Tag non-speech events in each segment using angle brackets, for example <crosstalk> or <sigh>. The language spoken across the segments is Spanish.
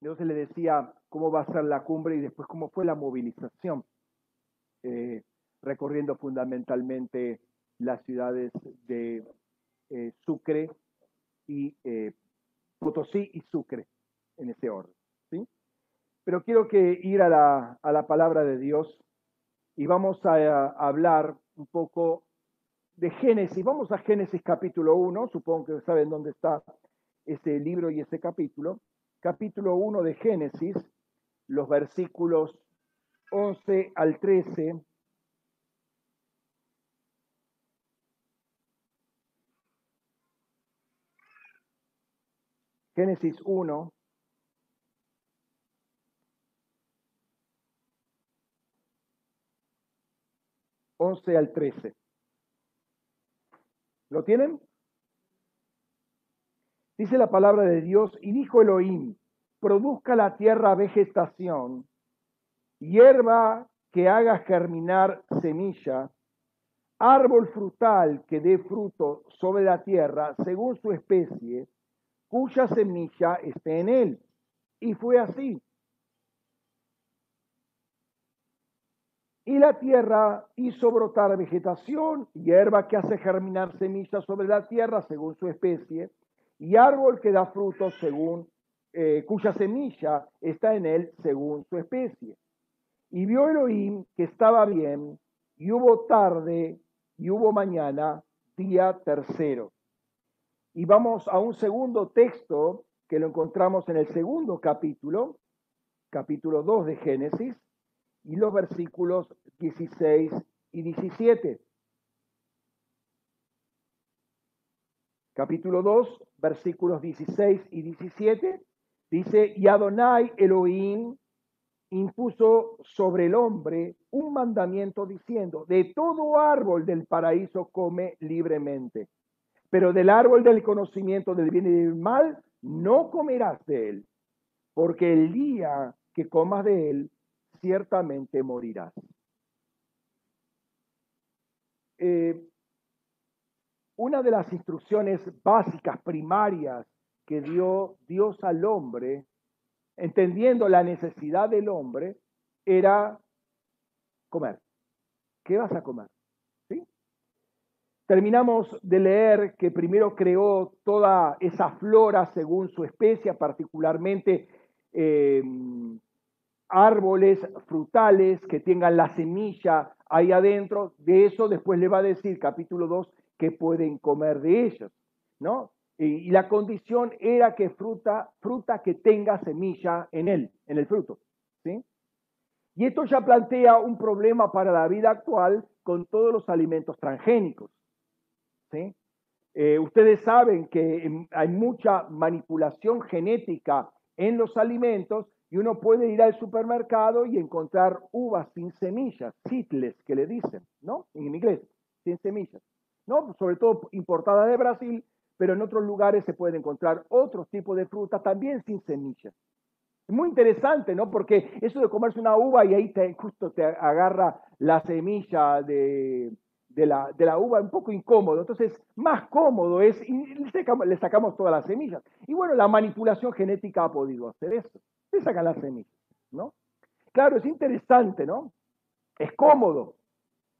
Entonces le decía cómo va a ser la cumbre y después cómo fue la movilización, eh, recorriendo fundamentalmente las ciudades de eh, Sucre y eh, Potosí y Sucre, en ese orden. Pero quiero que ir a la, a la palabra de Dios y vamos a, a hablar un poco de Génesis. Vamos a Génesis capítulo 1, supongo que saben dónde está ese libro y ese capítulo. Capítulo 1 de Génesis, los versículos 11 al 13. Génesis 1, once al 13. ¿Lo tienen? Dice la palabra de Dios, y dijo Elohim, produzca la tierra vegetación, hierba que haga germinar semilla, árbol frutal que dé fruto sobre la tierra según su especie, cuya semilla esté en él. Y fue así. Y la tierra hizo brotar vegetación, hierba que hace germinar semillas sobre la tierra según su especie, y árbol que da frutos según, eh, cuya semilla está en él según su especie. Y vio Elohim que estaba bien, y hubo tarde, y hubo mañana, día tercero. Y vamos a un segundo texto que lo encontramos en el segundo capítulo, capítulo 2 de Génesis, y los versículos 16 y 17. Capítulo 2, versículos 16 y 17, dice, y Adonai Elohim impuso sobre el hombre un mandamiento diciendo, de todo árbol del paraíso come libremente, pero del árbol del conocimiento del bien y del mal no comerás de él, porque el día que comas de él, ciertamente morirás. Eh, una de las instrucciones básicas, primarias, que dio Dios al hombre, entendiendo la necesidad del hombre, era comer. ¿Qué vas a comer? Terminamos de leer que primero creó toda esa flora según su especie, particularmente eh, árboles frutales que tengan la semilla ahí adentro. De eso después le va a decir, capítulo 2, que pueden comer de ellos, ¿no? Y, la condición era que fruta, fruta que tenga semilla en él, en el fruto, ¿sí? Y esto ya plantea un problema para la vida actual con todos los alimentos transgénicos, ¿sí? Eh, ustedes saben que hay mucha manipulación genética en los alimentos y uno puede ir al supermercado y encontrar uvas sin semillas, seedless que le dicen, ¿no? En inglés, sin semillas. ¿No? Sobre todo importada de Brasil, pero en otros lugares se puede encontrar otros tipos de frutas también sin semillas. Es muy interesante, ¿no? Porque eso de comerse una uva y ahí te, justo te agarra la semilla de, la, de la uva, un poco incómodo. Entonces, más cómodo es, le sacamos todas las semillas. Y bueno, la manipulación genética ha podido hacer eso le sacan las semillas, ¿no? Claro, es interesante, ¿no? Es cómodo.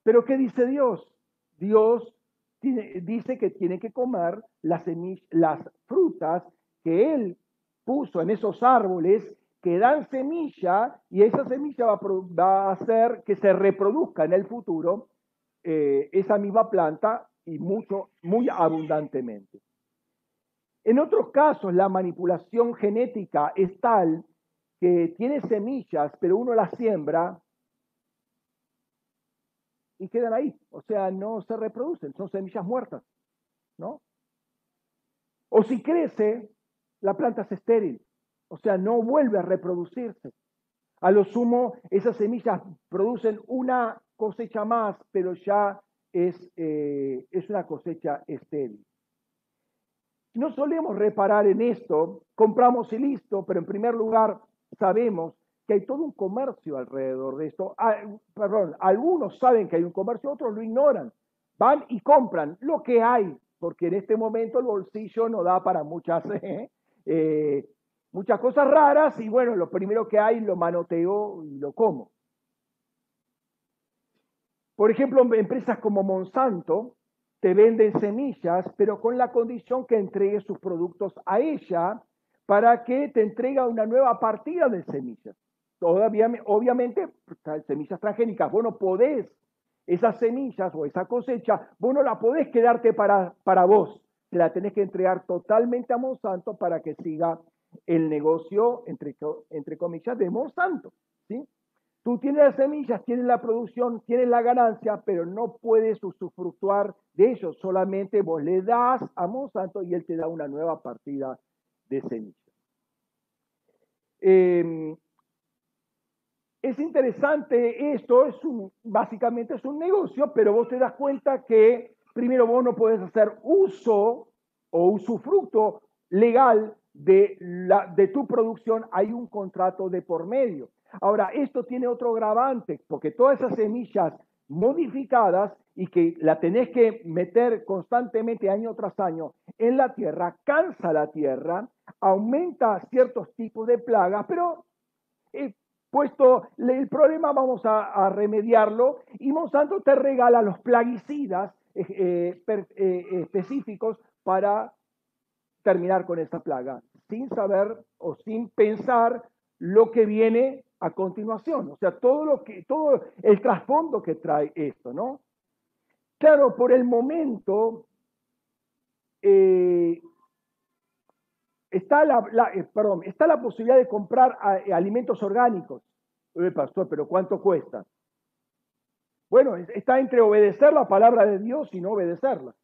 Pero ¿qué dice Dios? Dios dice que tiene que comer las, las frutas que Él puso en esos árboles que dan semilla y esa semilla va a, hacer que se reproduzca en el futuro eh, esa misma planta y mucho, muy abundantemente. En otros casos, la manipulación genética es tal que tiene semillas, pero uno las siembra y quedan ahí. O sea, no se reproducen, son semillas muertas, ¿no? O si crece, la planta es estéril, o sea, no vuelve a reproducirse. A lo sumo, esas semillas producen una cosecha más, pero ya es, eh, es una cosecha estéril. No solemos reparar en esto, compramos y listo, pero en primer lugar sabemos que hay todo un comercio alrededor de esto. Ah, perdón, algunos saben que hay un comercio, otros lo ignoran. Van y compran lo que hay, porque en este momento el bolsillo no da para muchas. <laughs> ¿eh? Eh, muchas cosas raras y bueno, lo primero que hay lo manoteo y lo como. Por ejemplo, empresas como Monsanto te venden semillas, pero con la condición que entregues sus productos a ella para que te entregue una nueva partida de semillas. Todavía, obviamente, semillas transgénicas, vos no podés, esas semillas o esa cosecha, vos no la podés quedarte para, para vos, la tenés que entregar totalmente a Monsanto para que siga el negocio, entre, entre comillas, de Monsanto. ¿sí? Tú tienes las semillas, tienes la producción, tienes la ganancia, pero no puedes usufructuar de ello. Solamente vos le das a Monsanto y él te da una nueva partida de semillas. Em, es interesante esto, es un, básicamente es un negocio, pero vos te das cuenta que primero vos no puedes hacer uso o usufructo legal de, la, de tu producción, hay un contrato de por medio. Ahora, esto tiene otro grabante, porque todas esas semillas modificadas y que la tenés que meter constantemente año tras año en la tierra, cansa la tierra, aumenta ciertos tipos de plagas, pero eh, puesto el problema vamos a, remediarlo y Monsanto te regala los plaguicidas eh, eh, específicos para terminar con esta plaga, sin saber o sin pensar lo que viene a continuación, o sea, todo lo que, todo el trasfondo que trae esto, ¿no? Claro, por el momento eh, está, la, eh, perdón, está la posibilidad de comprar eh, alimentos orgánicos. pastor, pero ¿cuánto cuesta? Bueno, está entre obedecer la palabra de Dios y no obedecerla.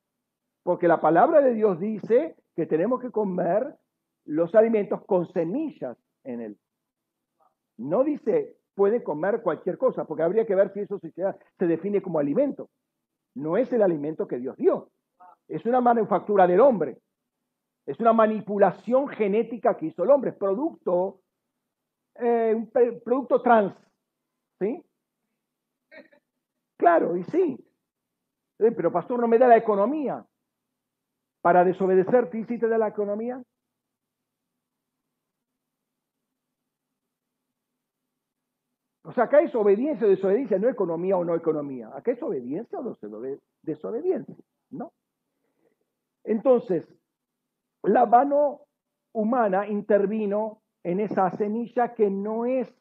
Porque la palabra de Dios dice que tenemos que comer los alimentos con semillas en él. No dice puede comer cualquier cosa, porque habría que ver si eso se define como alimento. No es el alimento que Dios dio. Es una manufactura del hombre. Es una manipulación genética que hizo el hombre. Producto, eh, un producto trans. ¿Sí? Claro, y sí. Eh, pero pastor, no me da la economía. Para desobedecer, ¿sí te da la economía? O sea, acá es obediencia o desobediencia, no economía o no economía. Acá es obediencia o desobediencia, ¿no? Entonces, la mano humana intervino en esa semilla que no es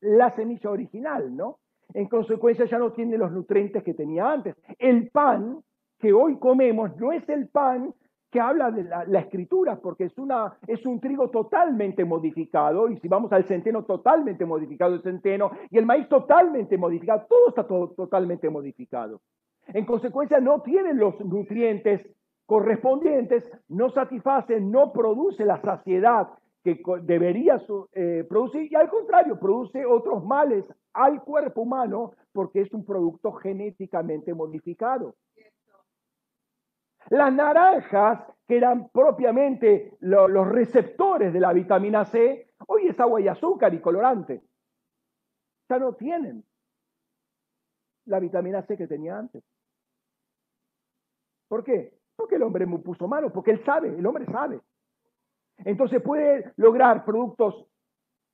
la semilla original, ¿no? En consecuencia ya no tiene los nutrientes que tenía antes. El pan que hoy comemos no es el pan que habla de la, escritura, porque es, una, es un trigo totalmente modificado, y si vamos al centeno, totalmente modificado el centeno, y el maíz totalmente modificado, todo está totalmente modificado. En consecuencia, no tienen los nutrientes correspondientes, no satisface, no produce la saciedad que debería eh, producir, y al contrario, produce otros males al cuerpo humano porque es un producto genéticamente modificado. Las naranjas, que eran propiamente los receptores de la vitamina C, hoy es agua y azúcar y colorante. Ya no tienen la vitamina C que tenía antes. ¿Por qué? Porque el hombre me puso mano, porque él sabe, el hombre sabe. Entonces puede lograr productos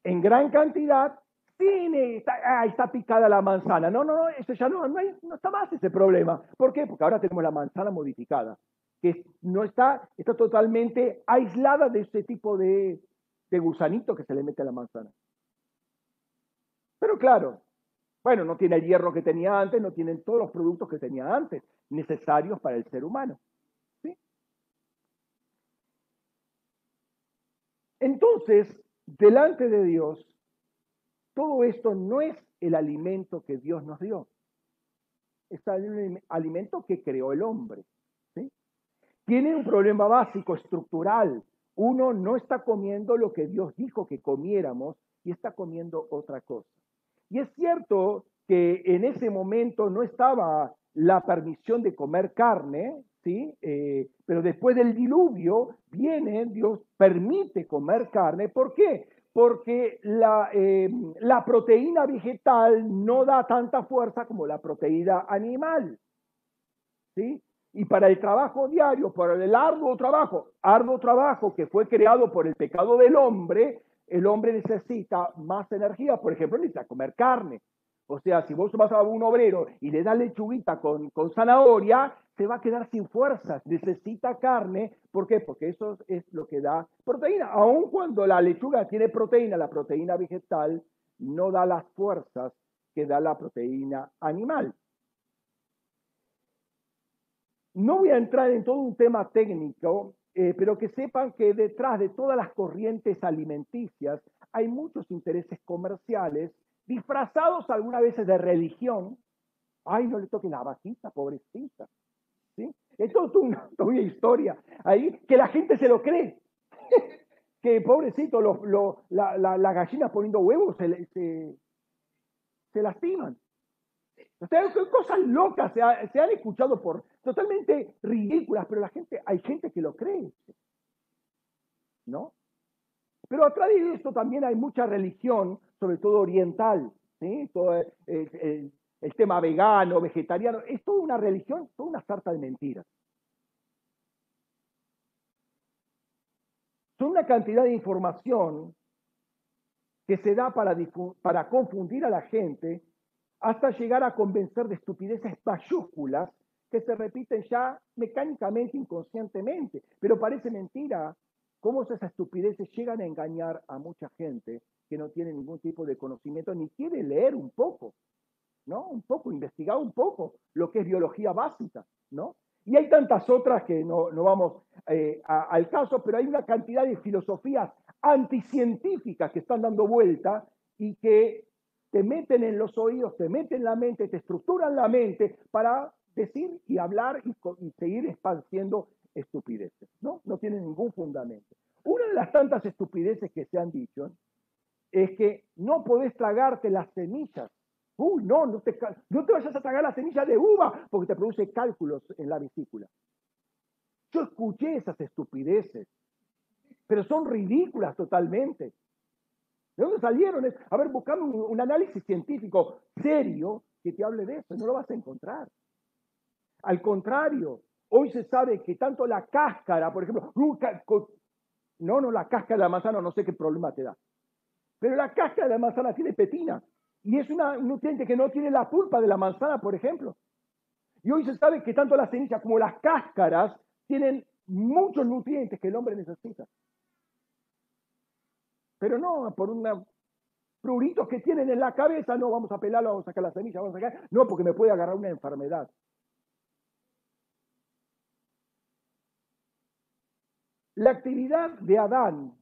en gran cantidad sin está, está picada la manzana. No, no, no, eso ya no, no, no está más ese problema. ¿Por qué? Porque ahora tenemos la manzana modificada, que no está, está totalmente aislada de ese tipo de, de gusanito que se le mete a la manzana. Pero claro, bueno, no tiene el hierro que tenía antes, no tienen todos los productos que tenía antes, necesarios para el ser humano. Entonces, delante de Dios, todo esto no es el alimento que Dios nos dio. Es el alimento que creó el hombre. Tiene un problema básico, estructural. Uno no está comiendo lo que Dios dijo que comiéramos y está comiendo otra cosa. Y es cierto que en ese momento no estaba la permisión de comer carne, ¿sí? Eh, pero después del diluvio viene, Dios permite comer carne. ¿Por qué? Porque la, eh, la proteína vegetal no da tanta fuerza como la proteína animal. ¿sí? Y para el trabajo diario, para el arduo trabajo, arduo trabajo que fue creado por el pecado del hombre, el hombre necesita más energía, por ejemplo, necesita comer carne. O sea, si vos vas a un obrero y le das lechuguita con, con zanahoria, se va a quedar sin fuerzas, necesita carne. ¿Por qué? Porque eso es lo que da proteína. Aun cuando la lechuga tiene proteína, la proteína vegetal no da las fuerzas que da la proteína animal. No voy a entrar en todo un tema técnico, eh, pero que sepan que detrás de todas las corrientes alimenticias hay muchos intereses comerciales disfrazados algunas veces de religión. Ay, no le toque la vaquita, pobrecita. ¿Sí? Es <laughs> una, historia ahí que la gente se lo cree. <laughs> que pobrecito, los, la, la, gallinas poniendo huevos se, se, se lastiman. O sea, cosas locas se, se, han escuchado por totalmente ridículas, pero la gente, hay gente que lo cree. ¿No? Pero atrás de esto también hay mucha religión, sobre todo oriental. Todo el, el, tema vegano, vegetariano, es toda una religión, toda una sarta de mentiras. Son una cantidad de información que se da para, para confundir a la gente hasta llegar a convencer de estupideces mayúsculas que se repiten ya mecánicamente, inconscientemente. Pero parece mentira cómo esas estupideces llegan a engañar a mucha gente que no tiene ningún tipo de conocimiento ni quiere leer un poco, ¿no? Un poco, investigar un poco lo que es biología básica, ¿no? Y hay tantas otras que no, vamos eh, al caso, pero hay una cantidad de filosofías anticientíficas que están dando vuelta y que te meten en los oídos, te meten en la mente, te estructuran la mente para decir y hablar y, seguir esparciendo estupideces. ¿no? no tiene ningún fundamento. Una de las tantas estupideces que se han dicho es que no podés tragarte las semillas. Uy, no, no te, no te vayas a tragar la semilla de uva porque te produce cálculos en la vesícula. Yo escuché esas estupideces, pero son ridículas totalmente. ¿De dónde salieron? A ver, buscame un, análisis científico serio que te hable de eso, no lo vas a encontrar. Al contrario, hoy se sabe que tanto la cáscara, por ejemplo, no, no, la cáscara de la manzana no sé qué problema te da, pero la cáscara de la manzana tiene petina y es una, un nutriente que no tiene la pulpa de la manzana, por ejemplo. Y hoy se sabe que tanto la semilla como las cáscaras tienen muchos nutrientes que el hombre necesita. Pero no por una pruritos que tienen en la cabeza, no, vamos a pelarlo, vamos a sacar la semilla, vamos a sacar. No, porque me puede agarrar una enfermedad. La actividad de Adán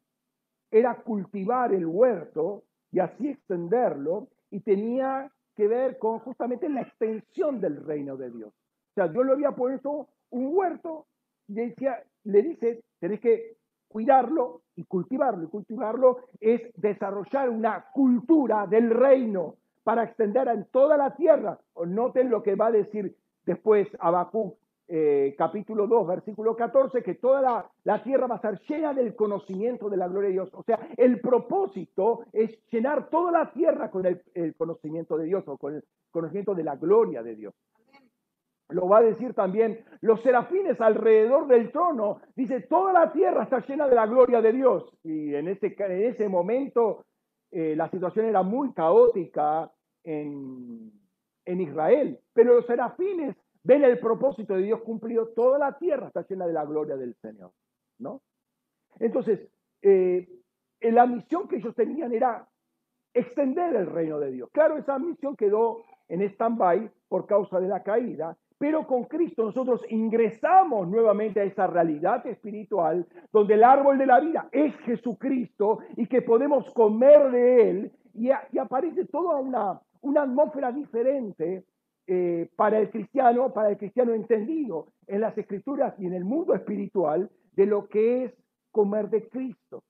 era cultivar el huerto y así extenderlo y tenía que ver con justamente la extensión del reino de Dios. O sea, Dios le había puesto un huerto y decía, le dice, tenés que cuidarlo y cultivarlo. Y cultivarlo es desarrollar una cultura del reino para extender en toda la tierra. Noten lo que va a decir después Habacuc, eh, capítulo 2, versículo 14, que toda la, tierra va a estar llena del conocimiento de la gloria de Dios. O sea, el propósito es llenar toda la tierra con el, el conocimiento de Dios o con el conocimiento de la gloria de Dios. Lo va a decir también los serafines alrededor del trono. Dice, toda la tierra está llena de la gloria de Dios. Y en ese, en ese momento eh, la situación era muy caótica en, en Israel. Pero los serafines ven el propósito de Dios cumplido. Toda la tierra está llena de la gloria del Señor. ¿no? Entonces, eh, la misión que ellos tenían era extender el reino de Dios. Claro, esa misión quedó en stand-by por causa de la caída, pero con Cristo nosotros ingresamos nuevamente a esa realidad espiritual donde el árbol de la vida es Jesucristo y que podemos comer de él y, aparece toda una, una atmósfera diferente eh, para el cristiano, para el cristiano entendido en las escrituras y en el mundo espiritual de lo que es comer de Cristo.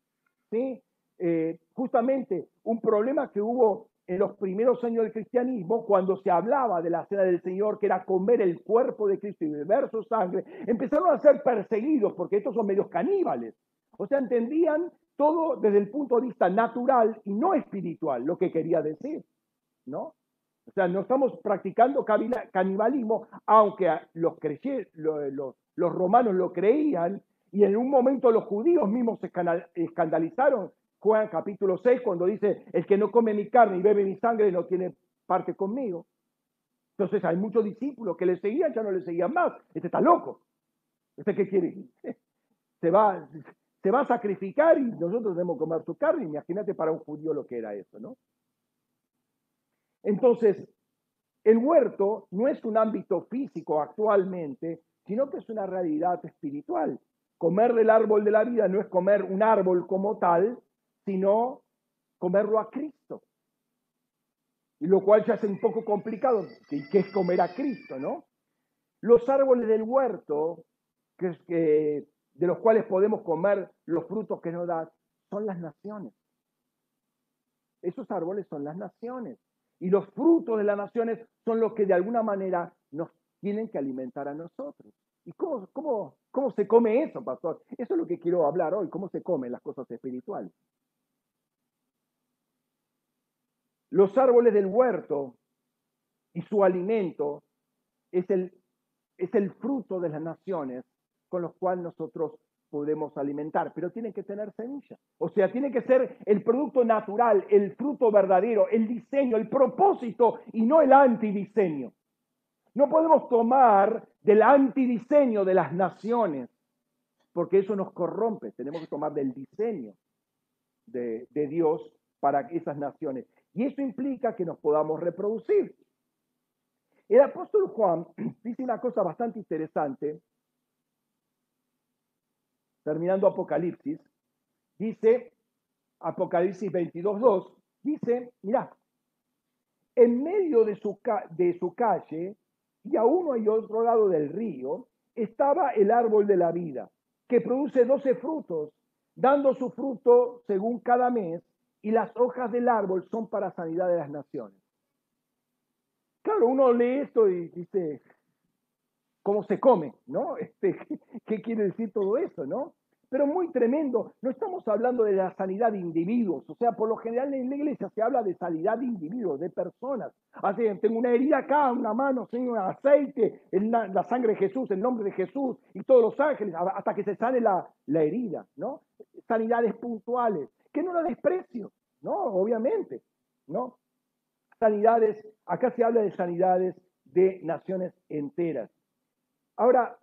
¿sí? Eh, justamente un problema que hubo en los primeros años del cristianismo, cuando se hablaba de la cena del Señor, que era comer el cuerpo de Cristo y beber su sangre, empezaron a ser perseguidos porque estos son medios caníbales. O sea, entendían todo desde el punto de vista natural y no espiritual, lo que quería decir, ¿no? O sea, no estamos practicando canibalismo, aunque los, romanos lo creían y en un momento los judíos mismos se escandalizaron. Juan capítulo 6 cuando dice, el que no come mi carne y bebe mi sangre no tiene parte conmigo. Entonces hay muchos discípulos que le seguían, ya no le seguían más. Este está loco. ¿Este qué quiere? <laughs> Se va, se va a sacrificar y nosotros debemos comer su carne. Imagínate para un judío lo que era eso, ¿no? Entonces, el huerto no es un ámbito físico actualmente, sino que es una realidad espiritual. Comer del árbol de la vida no es comer un árbol como tal, sino comerlo a Cristo. Y lo cual ya es un poco complicado, que es comer a Cristo, ¿no? Los árboles del huerto, que, que, de los cuales podemos comer los frutos que nos dan, son las naciones. Esos árboles son las naciones. Y los frutos de las naciones son los que de alguna manera nos tienen que alimentar a nosotros. ¿Y cómo, cómo, cómo se come eso, pastor? Eso es lo que quiero hablar hoy, cómo se comen las cosas espirituales. Los árboles del huerto y su alimento es el, es el fruto de las naciones con los cuales nosotros podemos alimentar, pero tiene que tener semilla. O sea, tiene que ser el producto natural, el fruto verdadero, el diseño, el propósito y no el antidiseño. No podemos tomar del antidiseño de las naciones, porque eso nos corrompe. Tenemos que tomar del diseño de, de Dios para esas naciones. Y eso implica que nos podamos reproducir. El apóstol Juan <clears throat> dice una cosa bastante interesante terminando Apocalipsis, dice, Apocalipsis 22.2, dice, mira, en medio de su, de su calle y a uno y otro lado del río estaba el árbol de la vida, que produce doce frutos, dando su fruto según cada mes, y las hojas del árbol son para sanidad de las naciones. Claro, uno lee esto y dice, cómo se come, ¿no? <laughs> Este, ¿Qué quiere decir todo eso, no? Pero muy tremendo, no estamos hablando de la sanidad de individuos, o sea, por lo general en la iglesia se habla de sanidad de individuos, de personas. Así, tengo una herida acá, una mano, un aceite, en la, sangre de Jesús, el nombre de Jesús y todos los ángeles, hasta que se sane la, la herida, ¿no? Sanidades puntuales, que no la desprecio, ¿no? Obviamente, ¿no? Sanidades, acá se habla de sanidades de naciones enteras. Ahora,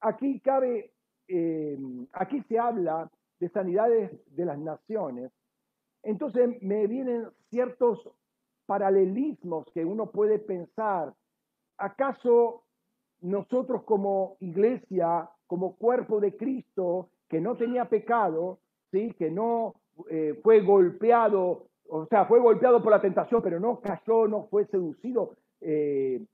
aquí cabe, eh, aquí se habla de sanidades de las naciones, entonces me vienen ciertos paralelismos que uno puede pensar. ¿Acaso nosotros como iglesia, como cuerpo de Cristo, que no tenía pecado, ¿sí? que no eh, fue golpeado, o sea, fue golpeado por la tentación, pero no cayó, no fue seducido eh,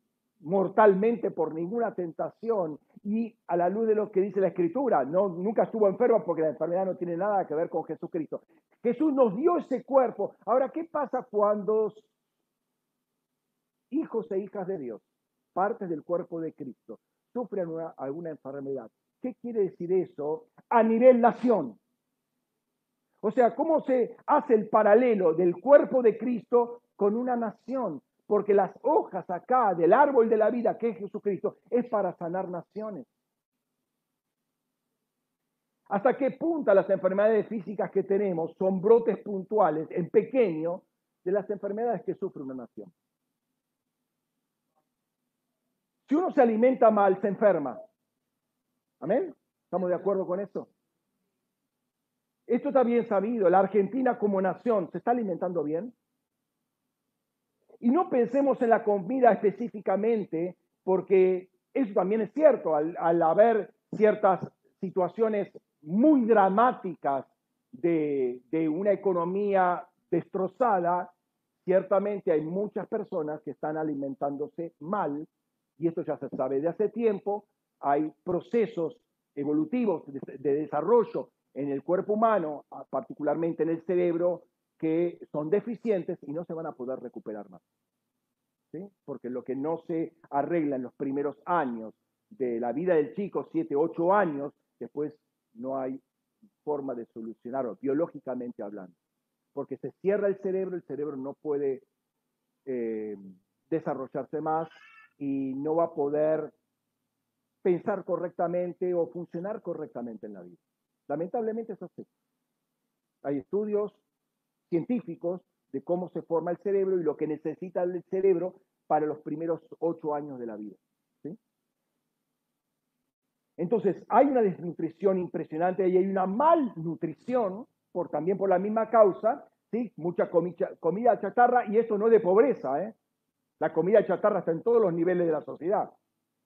mortalmente por ninguna tentación y a la luz de lo que dice la escritura, no, nunca estuvo enfermo porque la enfermedad no tiene nada que ver con Jesucristo. Jesús nos dio ese cuerpo. Ahora, ¿qué pasa cuando hijos e hijas de Dios, partes del cuerpo de Cristo, sufren alguna enfermedad? ¿Qué quiere decir eso a nivel nación? O sea, ¿cómo se hace el paralelo del cuerpo de Cristo con una nación? Porque las hojas acá del árbol de la vida que es Jesucristo es para sanar naciones. ¿Hasta qué punto las enfermedades físicas que tenemos son brotes puntuales, en pequeño, de las enfermedades que sufre una nación? Si uno se alimenta mal, se enferma. ¿Amén? ¿Estamos de acuerdo con esto? Esto está bien sabido. La Argentina como nación, ¿se está alimentando bien? Y no pensemos en la comida específicamente, porque eso también es cierto, al, haber ciertas situaciones muy dramáticas de, de una economía destrozada, ciertamente hay muchas personas que están alimentándose mal, y esto ya se sabe de hace tiempo, hay procesos evolutivos de, de, desarrollo en el cuerpo humano, particularmente en el cerebro, que son deficientes y no se van a poder recuperar más. ¿sí? Porque lo que no se arregla en los primeros años de la vida del chico, 7, 8 años, después no hay forma de solucionarlo, biológicamente hablando. Porque se cierra el cerebro, el cerebro no puede eh, desarrollarse más y no va a poder pensar correctamente o funcionar correctamente en la vida. Lamentablemente es así. Hay estudios científicos de cómo se forma el cerebro y lo que necesita el cerebro para los primeros ocho años de la vida. Entonces, hay una desnutrición impresionante y hay una malnutrición, por, también por la misma causa, ¿sí? mucha comida, chatarra, y esto no es de pobreza. ¿eh? La comida chatarra está en todos los niveles de la sociedad.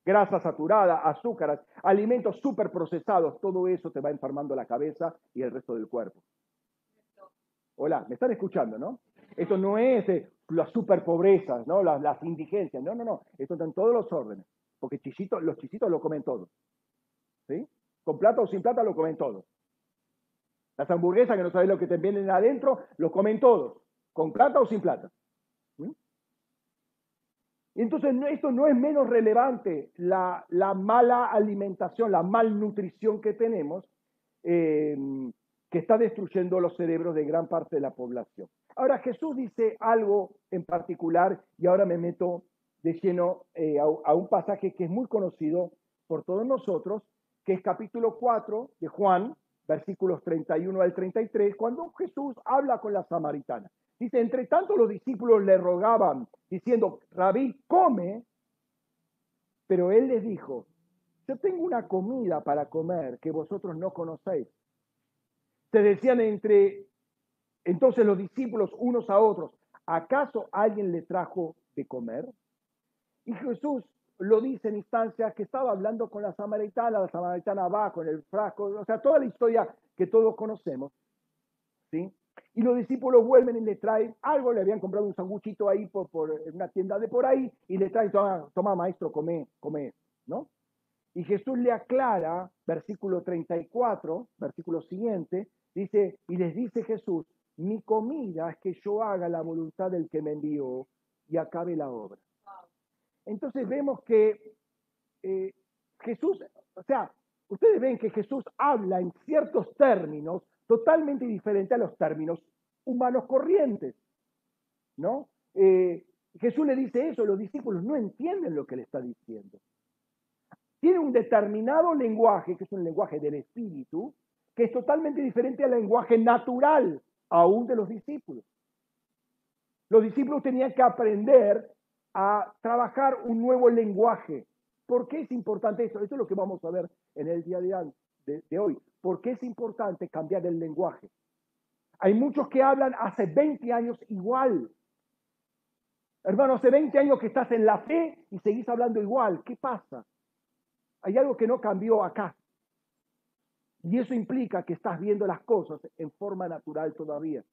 Grasa saturada, azúcares, alimentos súper procesados, todo eso te va enfermando la cabeza y el resto del cuerpo. Hola, me están escuchando, ¿no? Esto no es de las super pobrezas, ¿no? Las, indigencias, no, no, no. Esto está en todos los órdenes, porque chisitos, los chisitos lo comen todo. ¿Sí? Con plata o sin plata lo comen todos. Las hamburguesas que no sabes lo que te vienen adentro, lo comen todos, con plata o sin plata. ¿Mm? Y entonces esto no es menos relevante, la, mala alimentación, la malnutrición que tenemos, eh, que está destruyendo los cerebros de gran parte de la población. Ahora Jesús dice algo en particular y ahora me meto de lleno eh, a un pasaje que es muy conocido por todos nosotros, que es capítulo 4 de Juan, versículos 31 al 33, cuando Jesús habla con la samaritana. Dice, entre tanto los discípulos le rogaban, diciendo, Rabí, come, pero él les dijo, yo tengo una comida para comer que vosotros no conocéis. Se decían entre entonces los discípulos unos a otros, ¿acaso alguien le trajo de comer? Y Jesús lo dice en instancias que estaba hablando con la samaritana, la samaritana va con el frasco, o sea, toda la historia que todos conocemos, ¿sí? Y los discípulos vuelven y le traen algo, le habían comprado un sanguchito ahí por, por una tienda de por ahí, y le traen, toma, toma maestro, come, come, ¿no? Y Jesús le aclara, versículo 34, versículo siguiente, dice, y les dice Jesús, mi comida es que yo haga la voluntad del que me envió y acabe la obra. Entonces vemos que eh, Jesús, o sea, ustedes ven que Jesús habla en ciertos términos totalmente diferentes a los términos humanos corrientes, ¿no? Eh, Jesús le dice eso, los discípulos no entienden lo que le está diciendo. Tiene un determinado lenguaje, que es un lenguaje del espíritu, que es totalmente diferente al lenguaje natural, aún de los discípulos. Los discípulos tenían que aprender a trabajar un nuevo lenguaje. ¿Por qué es importante eso? Eso es lo que vamos a ver en el día de, de, hoy. ¿Por qué es importante cambiar el lenguaje? Hay muchos que hablan hace 20 años igual. Hermano, hace 20 años que estás en la fe y seguís hablando igual. ¿Qué pasa? Hay algo que no cambió acá. Y eso implica que estás viendo las cosas en forma natural todavía.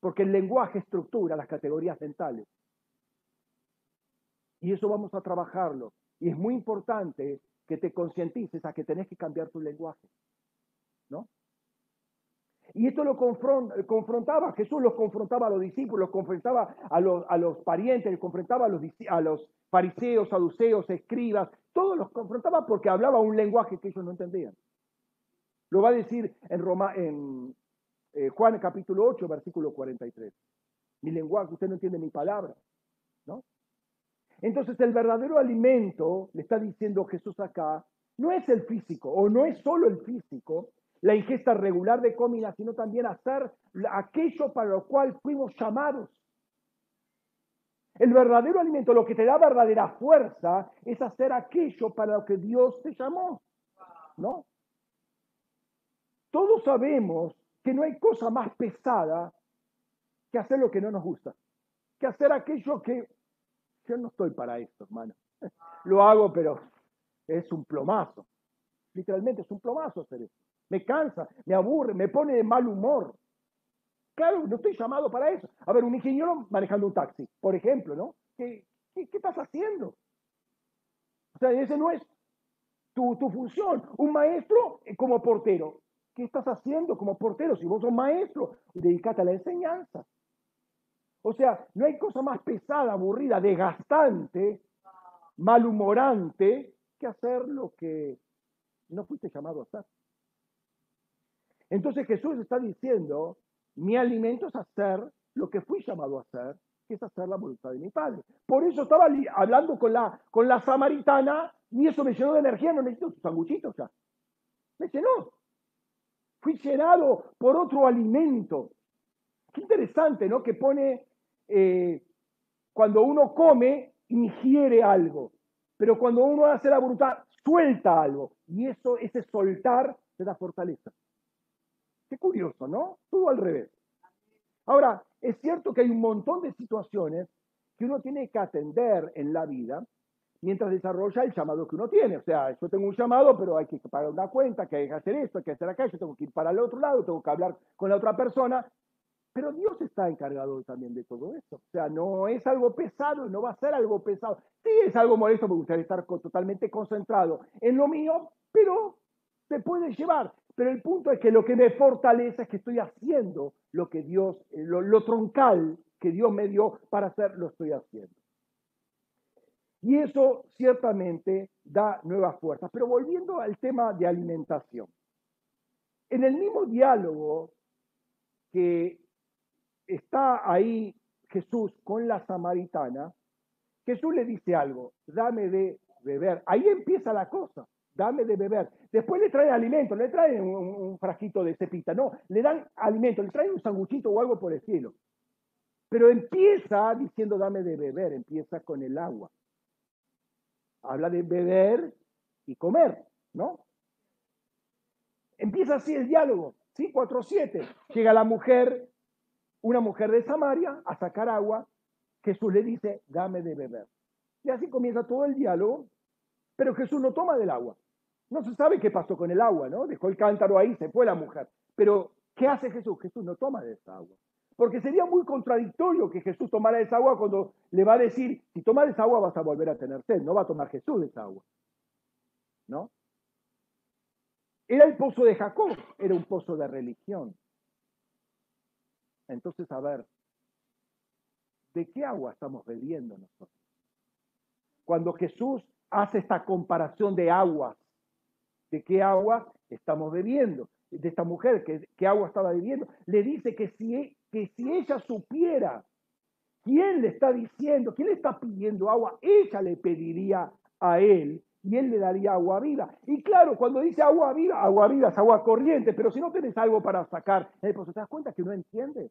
Porque el lenguaje estructura las categorías mentales. Y eso vamos a trabajarlo. Y es muy importante que te concientices a que tenés que cambiar tu lenguaje. ¿No? Y esto lo confrontaba, Jesús los confrontaba a los discípulos, los confrontaba a los, a los parientes, confrontaba a los, a los fariseos, saduceos, escribas, todos los confrontaba porque hablaba un lenguaje que ellos no entendían. Lo va a decir en, Roma, en eh, Juan capítulo 8, versículo 43. Mi lenguaje, usted no entiende mi palabra. ¿no? Entonces el verdadero alimento, le está diciendo Jesús acá, no es el físico o no es solo el físico, la ingesta regular de comida, sino también hacer aquello para lo cual fuimos llamados. El verdadero alimento, lo que te da verdadera fuerza, es hacer aquello para lo que Dios te llamó. ¿No? Todos sabemos que no hay cosa más pesada que hacer lo que no nos gusta, que hacer aquello que yo no estoy para esto, hermano. <laughs> Lo hago, pero es un plomazo. Literalmente es un plomazo hacer esto. Me cansa, me aburre, me pone de mal humor. Claro, no estoy llamado para eso. A ver, un ingeniero manejando un taxi, por ejemplo, ¿no? ¿Qué, qué, estás haciendo? O sea, ese no es tu, función. Un maestro eh, como portero. ¿Qué estás haciendo como portero? Si vos sos maestro, dedícate a la enseñanza. O sea, no hay cosa más pesada, aburrida, desgastante, malhumorante que hacer lo que no fuiste llamado a hacer. Entonces Jesús está diciendo, mi alimento es hacer lo que fui llamado a hacer que es hacer la voluntad de mi Padre. Por eso estaba hablando con la, con la samaritana y eso me llenó de energía, no necesito tus sanguchitos ya. Me llenó. Fui llenado por otro alimento. Qué interesante, ¿no? Que pone, eh, cuando uno come, ingiere algo. Pero cuando uno hace la voluntad, suelta algo. Y eso, ese soltar, te da fortaleza. Qué curioso, ¿no? Todo al revés. Ahora, es cierto que hay un montón de situaciones que uno tiene que atender en la vida mientras desarrolla el llamado que uno tiene. O sea, yo tengo un llamado, pero hay que pagar una cuenta, hay que hacer esto, hay que hacer aquello, tengo que ir para el otro lado, tengo que hablar con la otra persona. Pero Dios está encargado también de todo eso. O sea, no es algo pesado, no va a ser algo pesado. Sí es algo molesto, me gustaría estar totalmente concentrado en lo mío, pero se puede llevar. Pero el punto es que lo que me fortalece es que estoy haciendo lo que Dios, eh, lo, troncal que Dios me dio para hacer, lo estoy haciendo. Y eso ciertamente da nuevas fuerzas. Pero volviendo al tema de alimentación. En el mismo diálogo que está ahí Jesús con la samaritana, Jesús le dice algo, dame de beber. Ahí empieza la cosa dame de beber. Después le traen alimento, le traen un, frasquito de cepita, no, le dan alimento, le traen un sanguchito o algo por el cielo. Pero empieza diciendo dame de beber, empieza con el agua. Habla de beber y comer, ¿no? Empieza así el diálogo, ¿sí? 4-7. Llega la mujer, una mujer de Samaria, a sacar agua. Jesús le dice, dame de beber. Y así comienza todo el diálogo, pero Jesús no toma del agua. No se sabe qué pasó con el agua, ¿no? Dejó el cántaro ahí, se fue la mujer. Pero, ¿qué hace Jesús? Jesús no toma de esa agua. Porque sería muy contradictorio que Jesús tomara esa agua cuando le va a decir, si tomas esa agua vas a volver a tener sed. No va a tomar Jesús esa agua. ¿No? Era el pozo de Jacob, era un pozo de religión. Entonces, a ver, ¿de qué agua estamos bebiendo nosotros? Cuando Jesús hace esta comparación de aguas, de qué agua estamos bebiendo, de esta mujer, que, qué agua estaba bebiendo. Le dice que si, e, que si ella supiera quién le está diciendo, quién le está pidiendo agua, ella le pediría a él y él le daría agua viva. Y claro, cuando dice agua viva, agua viva es agua corriente, pero si no tenés algo para sacar, eh, pues te das cuenta que no entiende.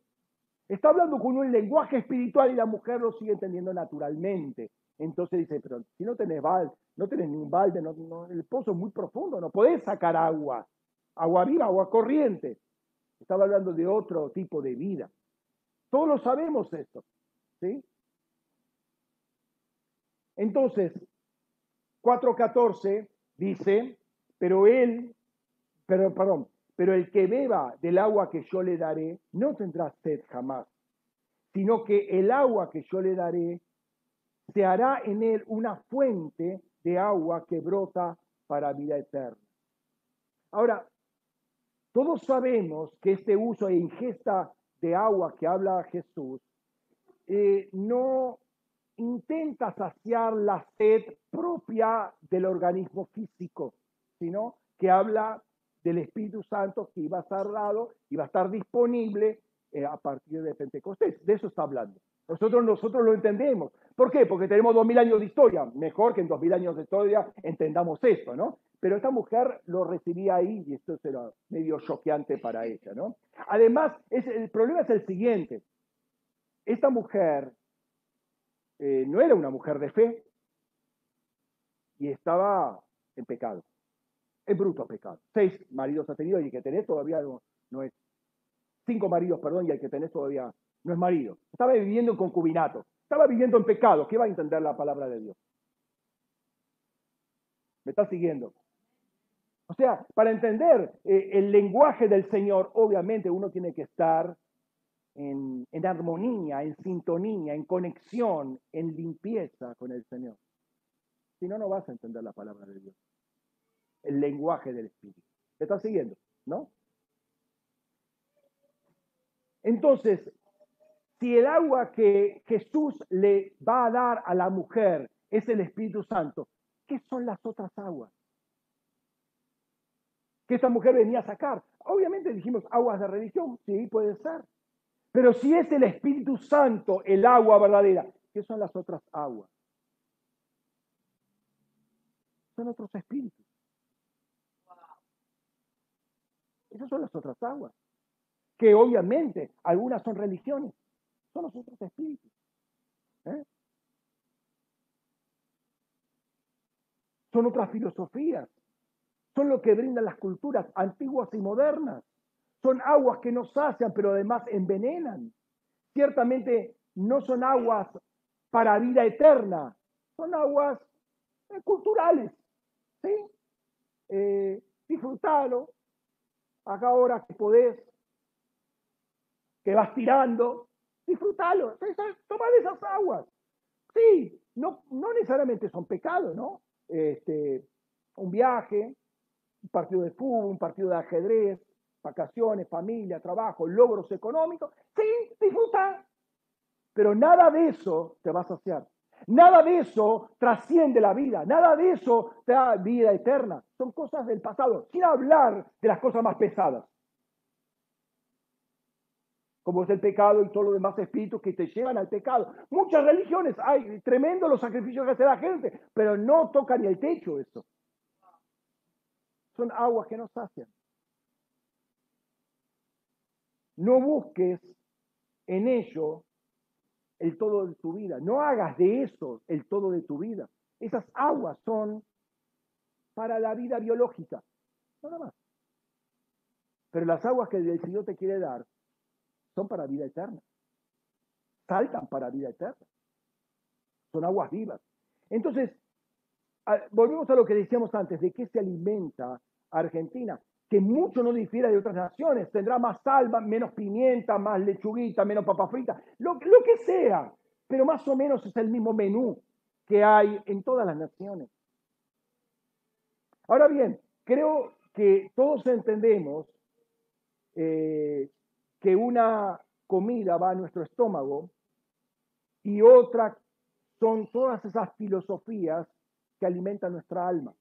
Está hablando con un lenguaje espiritual y la mujer lo sigue entendiendo naturalmente. Entonces dice, pero si no tenés balde, no tenés ni un balde, no, el pozo es muy profundo, no podés sacar agua, agua viva, agua corriente. Estaba hablando de otro tipo de vida. Todos lo sabemos esto, ¿sí? Entonces, 4.14 dice, pero él, pero, perdón, pero el que beba del agua que yo le daré no tendrá sed jamás, sino que el agua que yo le daré se hará en él una fuente de agua que brota para vida eterna. Ahora, todos sabemos que este uso e ingesta de agua que habla Jesús eh, no intenta saciar la sed propia del organismo físico, sino que habla del Espíritu Santo que iba a estar dado y va a estar disponible eh, a partir de Pentecostés. De eso está hablando. Nosotros, nosotros lo entendemos. ¿Por qué? Porque tenemos dos mil años de historia. Mejor que en dos mil años de historia entendamos esto, ¿no? Pero esta mujer lo recibía ahí y esto era medio choqueante para ella, ¿no? Además, el problema es el siguiente. Esta mujer eh, no era una mujer de fe y estaba en pecado es bruto pecado. Seis maridos ha tenido y el que tenés todavía no, es. Cinco maridos, perdón, y el que tenés todavía no es marido. Estaba viviendo en concubinato. Estaba viviendo en pecado. ¿Qué va a entender la palabra de Dios? ¿Me está siguiendo? O sea, para entender eh, el lenguaje del Señor, obviamente uno tiene que estar en, en, armonía, en sintonía, en conexión, en limpieza con el Señor. Si no, no vas a entender la palabra de Dios el lenguaje del Espíritu. ¿Me están siguiendo? ¿No? Entonces, si el agua que Jesús le va a dar a la mujer es el Espíritu Santo, ¿qué son las otras aguas? Que esta mujer venía a sacar. Obviamente dijimos aguas de religión, sí, puede ser. Pero si es el Espíritu Santo el agua verdadera, ¿qué son las otras aguas? Son otros espíritus. Esas son las otras aguas. Que obviamente algunas son religiones, son los otros espíritus. ¿eh? Son otras filosofías. Son lo que brindan las culturas antiguas y modernas. Son aguas que nos sacian, pero además envenenan. Ciertamente no son aguas para vida eterna, son aguas eh, culturales. ¿sí? Eh, disfrutalo. Acá ahora que podés, que vas tirando, disfrútalo. Toma de esas aguas. Sí, no, no necesariamente son pecados, ¿no? Este, un viaje, un partido de fútbol, un partido de ajedrez, vacaciones, familia, trabajo, logros económicos. Sí, disfruta. Pero nada de eso te va a saciar. Nada de eso trasciende la vida. Nada de eso te da vida eterna. Son cosas del pasado, sin hablar de las cosas más pesadas como es el pecado y todo lo demás espíritus que te llevan al pecado. Muchas religiones, hay tremendo los sacrificios que hace la gente, pero no toca ni el techo eso. Son aguas que no sacian. No busques en ello el todo de tu vida. No hagas de eso el todo de tu vida. Esas aguas son para la vida biológica, nada más. Pero las aguas que el Señor te quiere dar son para vida eterna. Saltan para vida eterna. Son aguas vivas. Entonces, volvemos a lo que decíamos antes, de qué se alimenta Argentina, que mucho no difiere de otras naciones. Tendrá más salva, menos pimienta, más lechuguita, menos papa frita, lo, lo que sea, pero más o menos es el mismo menú que hay en todas las naciones. Ahora bien, creo que todos entendemos eh, que una comida va a nuestro estómago y otra son todas esas filosofías que alimentan nuestra alma.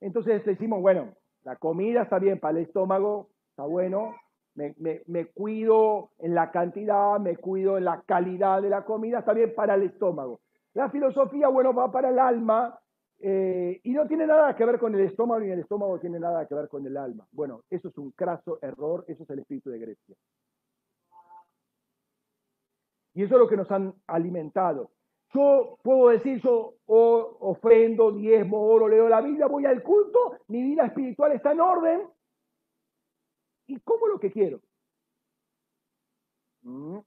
Entonces decimos, bueno, la comida está bien para el estómago, está bueno, me, me, cuido en la cantidad, me cuido en la calidad de la comida, está bien para el estómago. La filosofía, bueno, va para el alma eh, y no tiene nada que ver con el estómago, ni el estómago tiene nada que ver con el alma. Bueno, eso es un craso error, eso es el espíritu de Grecia. Y eso es lo que nos han alimentado. Yo puedo decir, yo ofrendo, diezmo, oro, leo la Biblia, voy al culto, mi vida espiritual está en orden y como lo que quiero. Mm.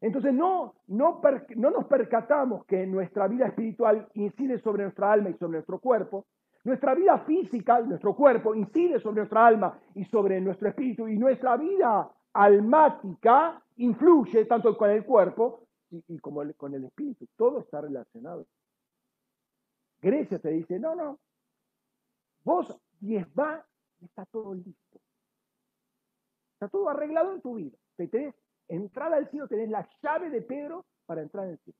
Entonces no, no, no nos percatamos que nuestra vida espiritual incide sobre nuestra alma y sobre nuestro cuerpo. Nuestra vida física, nuestro cuerpo, incide sobre nuestra alma y sobre nuestro espíritu. Y nuestra vida almática influye tanto con el cuerpo y, como con el espíritu. Todo está relacionado. Grecia te dice, no, no, vos va y está todo listo. Está todo arreglado en tu vida. Te tenés entrada al cielo, tenés la llave de Pedro para entrar en el cielo.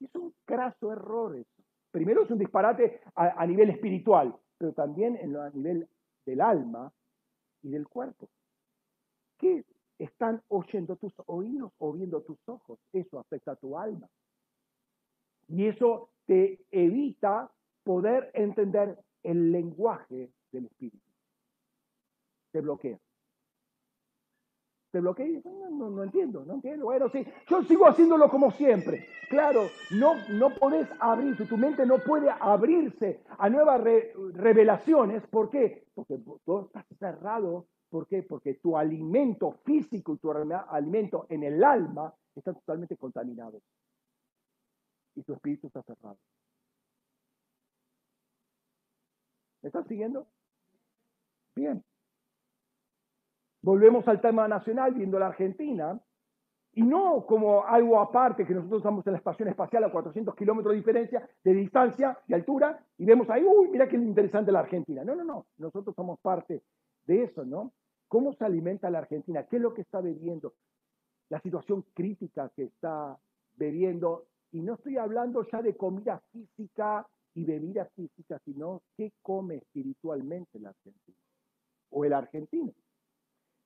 Es un craso error eso. Primero es un disparate a, nivel espiritual, pero también a nivel del alma y del cuerpo. ¿Qué están oyendo tus oídos o viendo tus ojos? Eso afecta a tu alma. Y eso te evita poder entender el lenguaje del espíritu. Te bloquea te bloquea no, no, entiendo, no entiendo. Bueno, sí, yo sigo haciéndolo como siempre. Claro, no, no podés abrirse, tu mente no puede abrirse a nuevas revelaciones. ¿Por qué? Porque todo está cerrado. ¿Por qué? Porque tu alimento físico y tu alimento en el alma están totalmente contaminados. Y tu espíritu está cerrado. ¿Me estás siguiendo? Bien. Volvemos al tema nacional, viendo la Argentina, y no como algo aparte que nosotros estamos en la estación espacial a 400 kilómetros de diferencia, de distancia, de altura, y vemos ahí, uy, mira qué interesante la Argentina. No, no, no, nosotros somos parte de eso, ¿no? ¿Cómo se alimenta la Argentina? ¿Qué es lo que está bebiendo? La situación crítica que está bebiendo, y no estoy hablando ya de comida física y bebida física, sino qué come espiritualmente la Argentina o el argentino.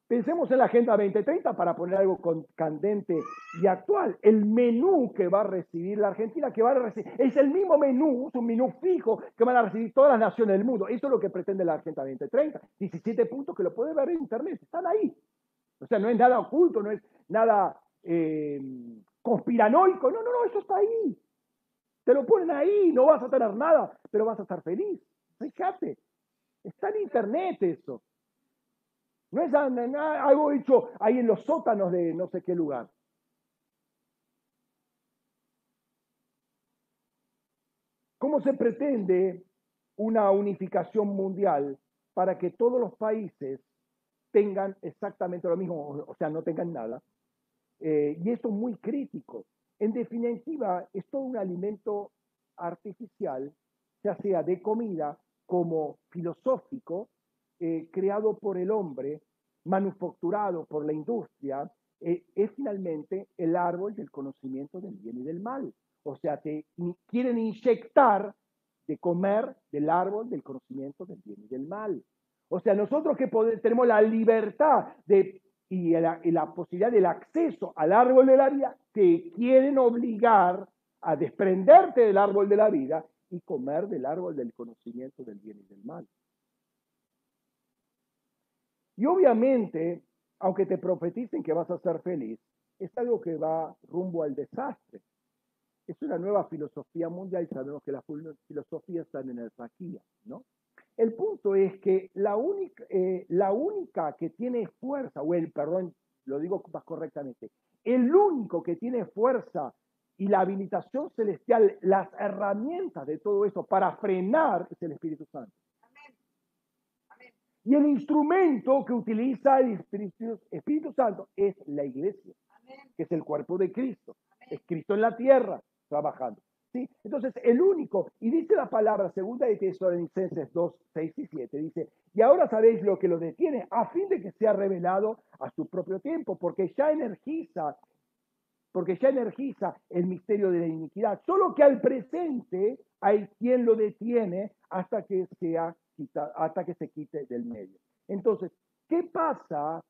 Pensemos en la Agenda 2030 para poner algo candente y actual. El menú que va a recibir la Argentina, que va a recibir, es el mismo menú, es un menú fijo que van a recibir todas las naciones del mundo. Eso es lo que pretende la Agenda 2030. 17 puntos que lo puede ver en Internet, están ahí. O sea, no es nada oculto, no es nada eh, conspiranoico. No, no, no, eso está ahí. Te lo ponen ahí, no vas a tener nada, pero vas a estar feliz. Fíjate, está en Internet eso. No es algo hecho ahí en los sótanos de no sé qué lugar. ¿Cómo se pretende una unificación mundial para que todos los países tengan exactamente lo mismo, o sea, no tengan nada? Eh, y esto es muy crítico. En definitiva, es todo un alimento artificial, ya sea de comida como filosófico, eh, creado por el hombre, manufacturado por la industria, eh, es finalmente el árbol del conocimiento del bien y del mal. O sea, te quieren inyectar de comer del árbol del conocimiento del bien y del mal. O sea, nosotros que tenemos la libertad de, y, la, y la posibilidad del acceso al árbol de la vida, te quieren obligar a desprenderte del árbol de la vida y comer del árbol del conocimiento del bien y del mal. Y obviamente, aunque te profeticen que vas a ser feliz, es algo que va rumbo al desastre. Es una nueva filosofía mundial y sabemos que las filosofías están en el raquía, ¿no? El punto es que la única, eh, la única que tiene fuerza, o el, perdón, lo digo más correctamente, el único que tiene fuerza y la habilitación celestial, las herramientas de todo esto para frenar es el Espíritu Santo. Y el instrumento que utiliza el Espíritu, Santo es la iglesia, que es el cuerpo de Cristo. Es Cristo en la tierra trabajando. ¿sí? Entonces, el único, y dice la palabra segunda de Tesalonicenses 2, 6 y 7, dice, y ahora sabéis lo que lo detiene, a fin de que sea revelado a su propio tiempo, porque ya energiza, porque ya energiza el misterio de la iniquidad. Solo que al presente hay quien lo detiene hasta que sea hasta que se quite del medio. Entonces, ¿qué pasa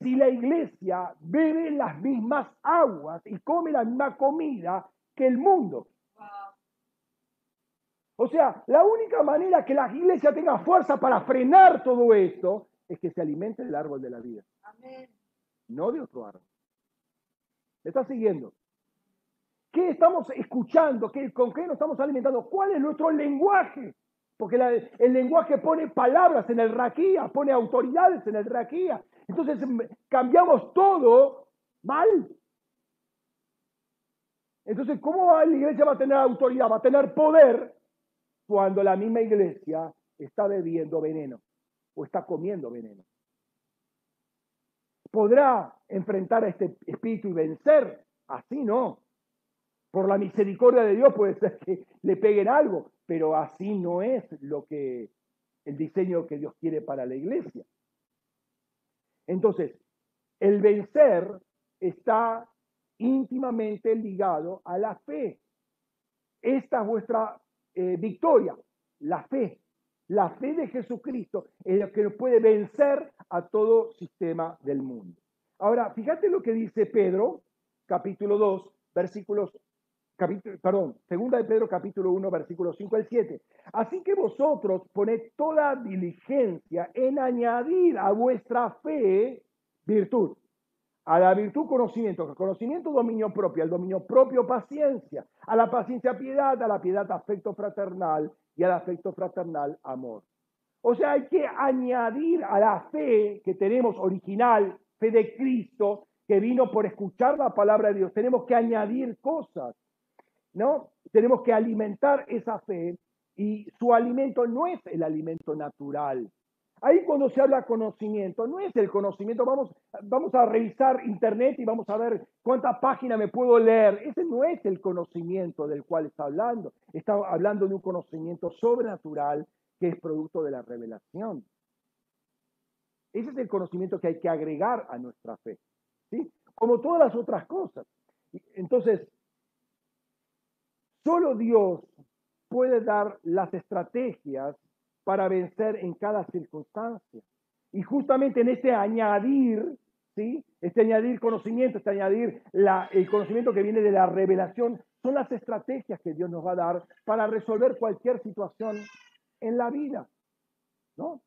si la iglesia bebe las mismas aguas y come la misma comida que el mundo? O sea, la única manera que la iglesia tenga fuerza para frenar todo esto es que se alimente del árbol de la vida. No de otro árbol. ¿Me está siguiendo? ¿Qué estamos escuchando? ¿Qué, ¿Con qué nos estamos alimentando? ¿Cuál es nuestro lenguaje? Porque el lenguaje pone palabras en el raquía, pone autoridades en el raquía. Entonces em, cambiamos todo mal. Entonces, ¿cómo la iglesia va a tener autoridad? Va a tener poder cuando la misma iglesia está bebiendo veneno o está comiendo veneno. ¿Podrá enfrentar a este espíritu y vencer? Así no. Por la misericordia de Dios puede ser que le peguen algo, pero así no es lo que el diseño que Dios quiere para la iglesia. Entonces, el vencer está íntimamente ligado a la fe. Esta es vuestra eh, victoria, la fe. La fe de Jesucristo es lo que puede vencer a todo sistema del mundo. Ahora, fíjate lo que dice Pedro, capítulo 2, versículos capítulo, perdón, segunda de Pedro capítulo 1, versículo 5 al 7. Así que vosotros poned toda diligencia en añadir a vuestra fe virtud. A la virtud conocimiento, conocimiento dominio propio, al dominio propio paciencia, a la paciencia piedad, a la piedad afecto fraternal y al afecto fraternal amor. O sea, hay que añadir a la fe que tenemos original, fe de Cristo, que vino por escuchar la palabra de Dios. Tenemos que añadir cosas. ¿No? Tenemos que alimentar esa fe y su alimento no es el alimento natural. Ahí cuando se habla conocimiento, no es el conocimiento, vamos, vamos a revisar internet y vamos a ver cuánta página me puedo leer. Ese no es el conocimiento del cual está hablando. Está hablando de un conocimiento sobrenatural que es producto de la revelación. Ese es el conocimiento que hay que agregar a nuestra fe, ¿sí? Como todas las otras cosas. Entonces, Solo Dios puede dar las estrategias para vencer en cada circunstancia. Y justamente en este añadir, ¿sí? Este añadir conocimiento, este añadir el conocimiento que viene de la revelación, son las estrategias que Dios nos va a dar para resolver cualquier situación en la vida. ¿No?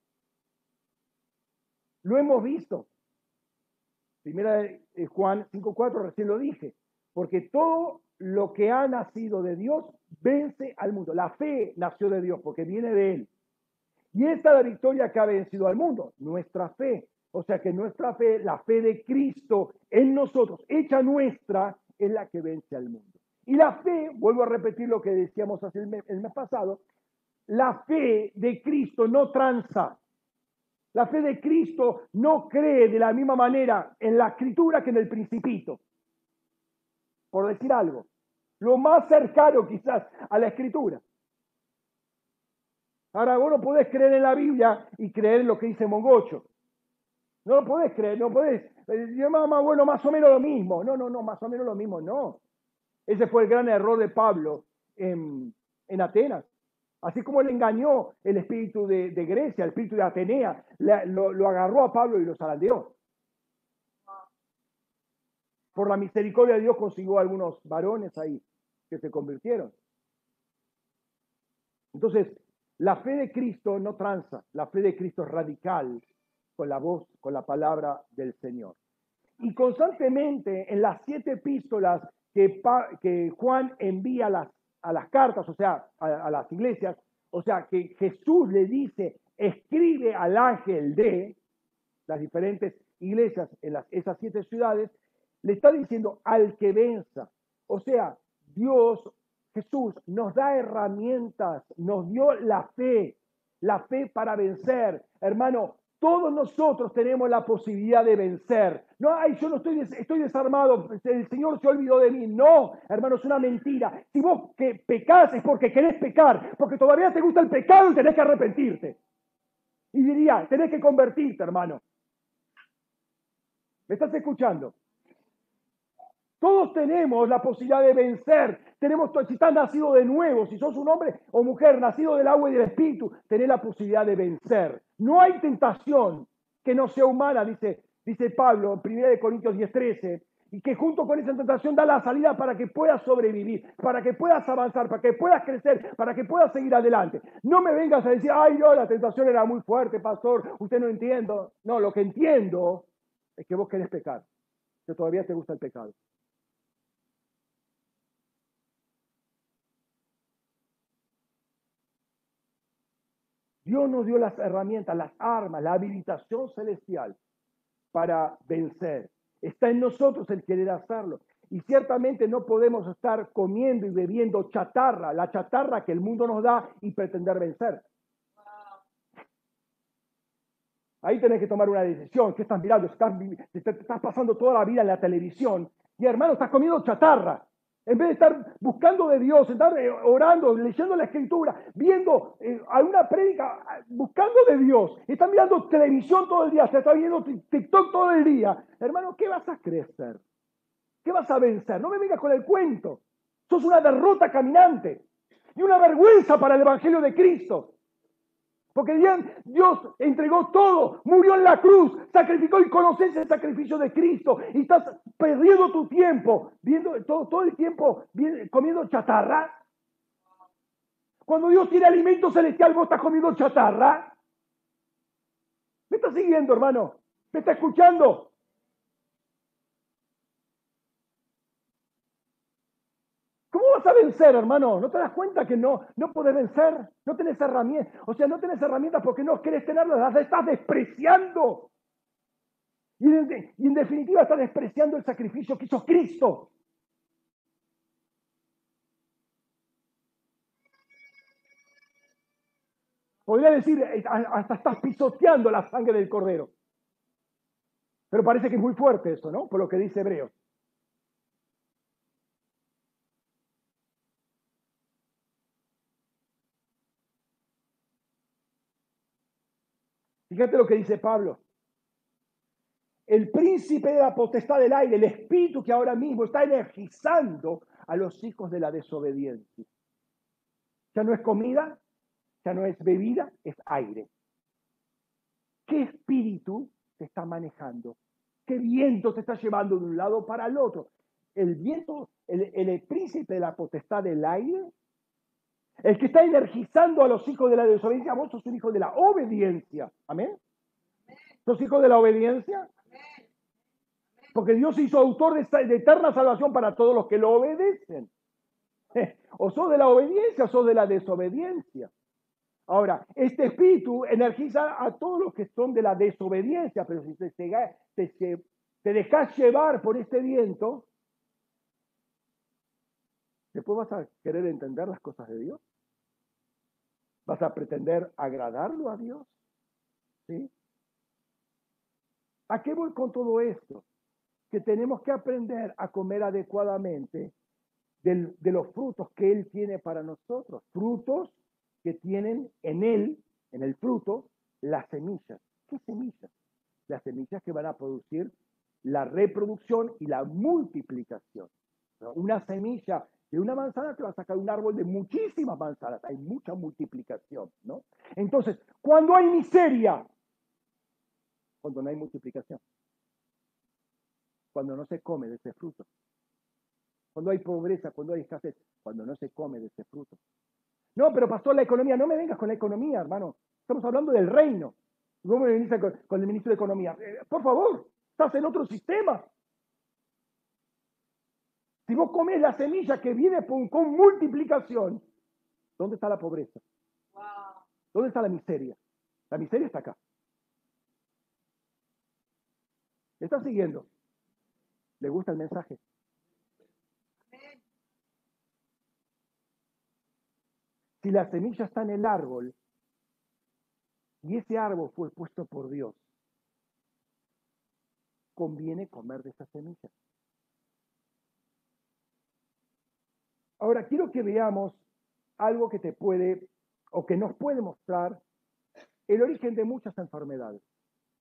Lo hemos visto. Primera de Juan 5.4, recién lo dije. Porque todo lo que ha nacido de Dios vence al mundo. La fe nació de Dios porque viene de Él. Y esta es la victoria que ha vencido al mundo, nuestra fe. O sea que nuestra fe, la fe de Cristo en nosotros, hecha nuestra, es la que vence al mundo. Y la fe, vuelvo a repetir lo que decíamos hace el mes, el mes pasado, la fe de Cristo no tranza. La fe de Cristo no cree de la misma manera en la escritura que en el principito. Por decir algo. Lo más cercano quizás a la escritura. Ahora vos no podés creer en la Biblia y creer en lo que dice Mongocho. No lo podés creer, no podés. Decir, mamá, bueno, más o menos lo mismo. No, no, no, más o menos lo mismo, no. Ese fue el gran error de Pablo en, Atenas. Así como le engañó el espíritu de, Grecia, el espíritu de Atenea, lo, lo, agarró a Pablo y lo zarandeó. Por la misericordia de Dios consiguió algunos varones ahí que se convirtieron. Entonces, la fe de Cristo no tranza, la fe de Cristo es radical con la voz, con la palabra del Señor. Y constantemente en las siete epístolas que, que Juan envía a las, a las cartas, o sea, a, las iglesias, o sea, que Jesús le dice, escribe al ángel de las diferentes iglesias en las, esas siete ciudades, le está diciendo al que venza. O sea, Dios Jesús nos da herramientas, nos dio la fe, la fe para vencer. Hermano, todos nosotros tenemos la posibilidad de vencer. No, ay, yo no estoy, estoy desarmado, el Señor se olvidó de mí. No, hermano, es una mentira. Si vos que pecás es porque querés pecar, porque todavía te gusta el pecado y tenés que arrepentirte. Y diría, tenés que convertirte, hermano. ¿Me estás escuchando? Todos tenemos la posibilidad de vencer. Tenemos, si estás nacido de nuevo, si sos un hombre o mujer nacido del agua y del espíritu, tenés la posibilidad de vencer. No hay tentación que no sea humana, dice, dice Pablo en 1 Corintios 10:13, y que junto con esa tentación da la salida para que puedas sobrevivir, para que puedas avanzar, para que puedas crecer, para que puedas seguir adelante. No me vengas a decir, ay, no, la tentación era muy fuerte, pastor, usted no entiendo. No, lo que entiendo es que vos querés pecar, que todavía te gusta el pecado. Dios nos dio las herramientas, las armas, la habilitación celestial para vencer. Está en nosotros el querer hacerlo. Y ciertamente no podemos estar comiendo y bebiendo chatarra, la chatarra que el mundo nos da y pretender vencer. Ahí tenés que tomar una decisión. ¿Qué estás mirando? Estás, estás pasando toda la vida en la televisión y hermano, estás comiendo chatarra. En vez de estar buscando de Dios, estar eh, orando, leyendo la escritura, viendo eh, alguna prédica, buscando de Dios, están mirando televisión todo el día, se está viendo TikTok todo el día. Hermano, ¿qué vas a crecer? ¿Qué vas a vencer? No me vengas con el cuento. Sos una derrota caminante y una vergüenza para el Evangelio de Cristo. Porque Dios entregó todo, murió en la cruz, sacrificó y conoces el sacrificio de Cristo y estás perdiendo tu tiempo, viendo todo, todo el tiempo comiendo chatarra. Cuando Dios tiene alimento celestial, vos estás comiendo chatarra. ¿Me estás siguiendo, hermano? ¿Me está escuchando? a vencer, hermano? ¿No te das cuenta que no, no puedes vencer? No tienes herramientas. O sea, no tienes herramientas porque no quieres tenerlas, las estás despreciando. Y en, y en definitiva estás despreciando el sacrificio que hizo Cristo. Podría decir, eh, hasta estás pisoteando la sangre del cordero. Pero parece que es muy fuerte eso, ¿no? Por lo que dice Hebreos. Fíjate lo que dice Pablo. El príncipe de la potestad del aire, el espíritu que ahora mismo está energizando a los hijos de la desobediencia. Ya no es comida, ya no es bebida, es aire. ¿Qué espíritu te está manejando? ¿Qué viento te está llevando de un lado para el otro? El viento, el, el príncipe de la potestad del aire, el que está energizando a los hijos de la desobediencia, vos sos un hijo de la obediencia. Amén. ¿Sos hijo de la obediencia? Porque Dios hizo autor de, eterna salvación para todos los que lo obedecen. <laughs> O sos de la obediencia o sos de la desobediencia. Ahora, este espíritu energiza a todos los que son de la desobediencia, pero si te, te dejas llevar por este viento, después vas a querer entender las cosas de Dios. ¿Vas a pretender agradarlo a Dios? ¿Sí? ¿A qué voy con todo esto? Que tenemos que aprender a comer adecuadamente de los frutos que Él tiene para nosotros. Frutos que tienen en Él, en el fruto, las semillas. ¿Qué semillas? Las semillas que van a producir la reproducción y la multiplicación. Una semilla de una manzana te va a sacar un árbol de muchísimas manzanas. Hay mucha multiplicación, ¿no? Entonces, cuando hay miseria, cuando no hay multiplicación, cuando no se come de ese fruto, cuando hay pobreza, cuando hay escasez, cuando no se come de ese fruto. No, pero pastor, la economía, no me vengas con la economía, hermano. Estamos hablando del reino. ¿Cómo me venís con, el ministro de Economía? Eh, por favor, estás en otro sistema. Si vos comes la semilla que viene con, multiplicación, ¿dónde está la pobreza? ¿Dónde está la miseria? La miseria está acá. ¿Me está siguiendo? ¿Le gusta el mensaje? Si la semilla está en el árbol y ese árbol fue puesto por Dios, conviene comer de esa semilla. Ahora quiero que veamos algo que te puede o que nos puede mostrar el origen de muchas enfermedades,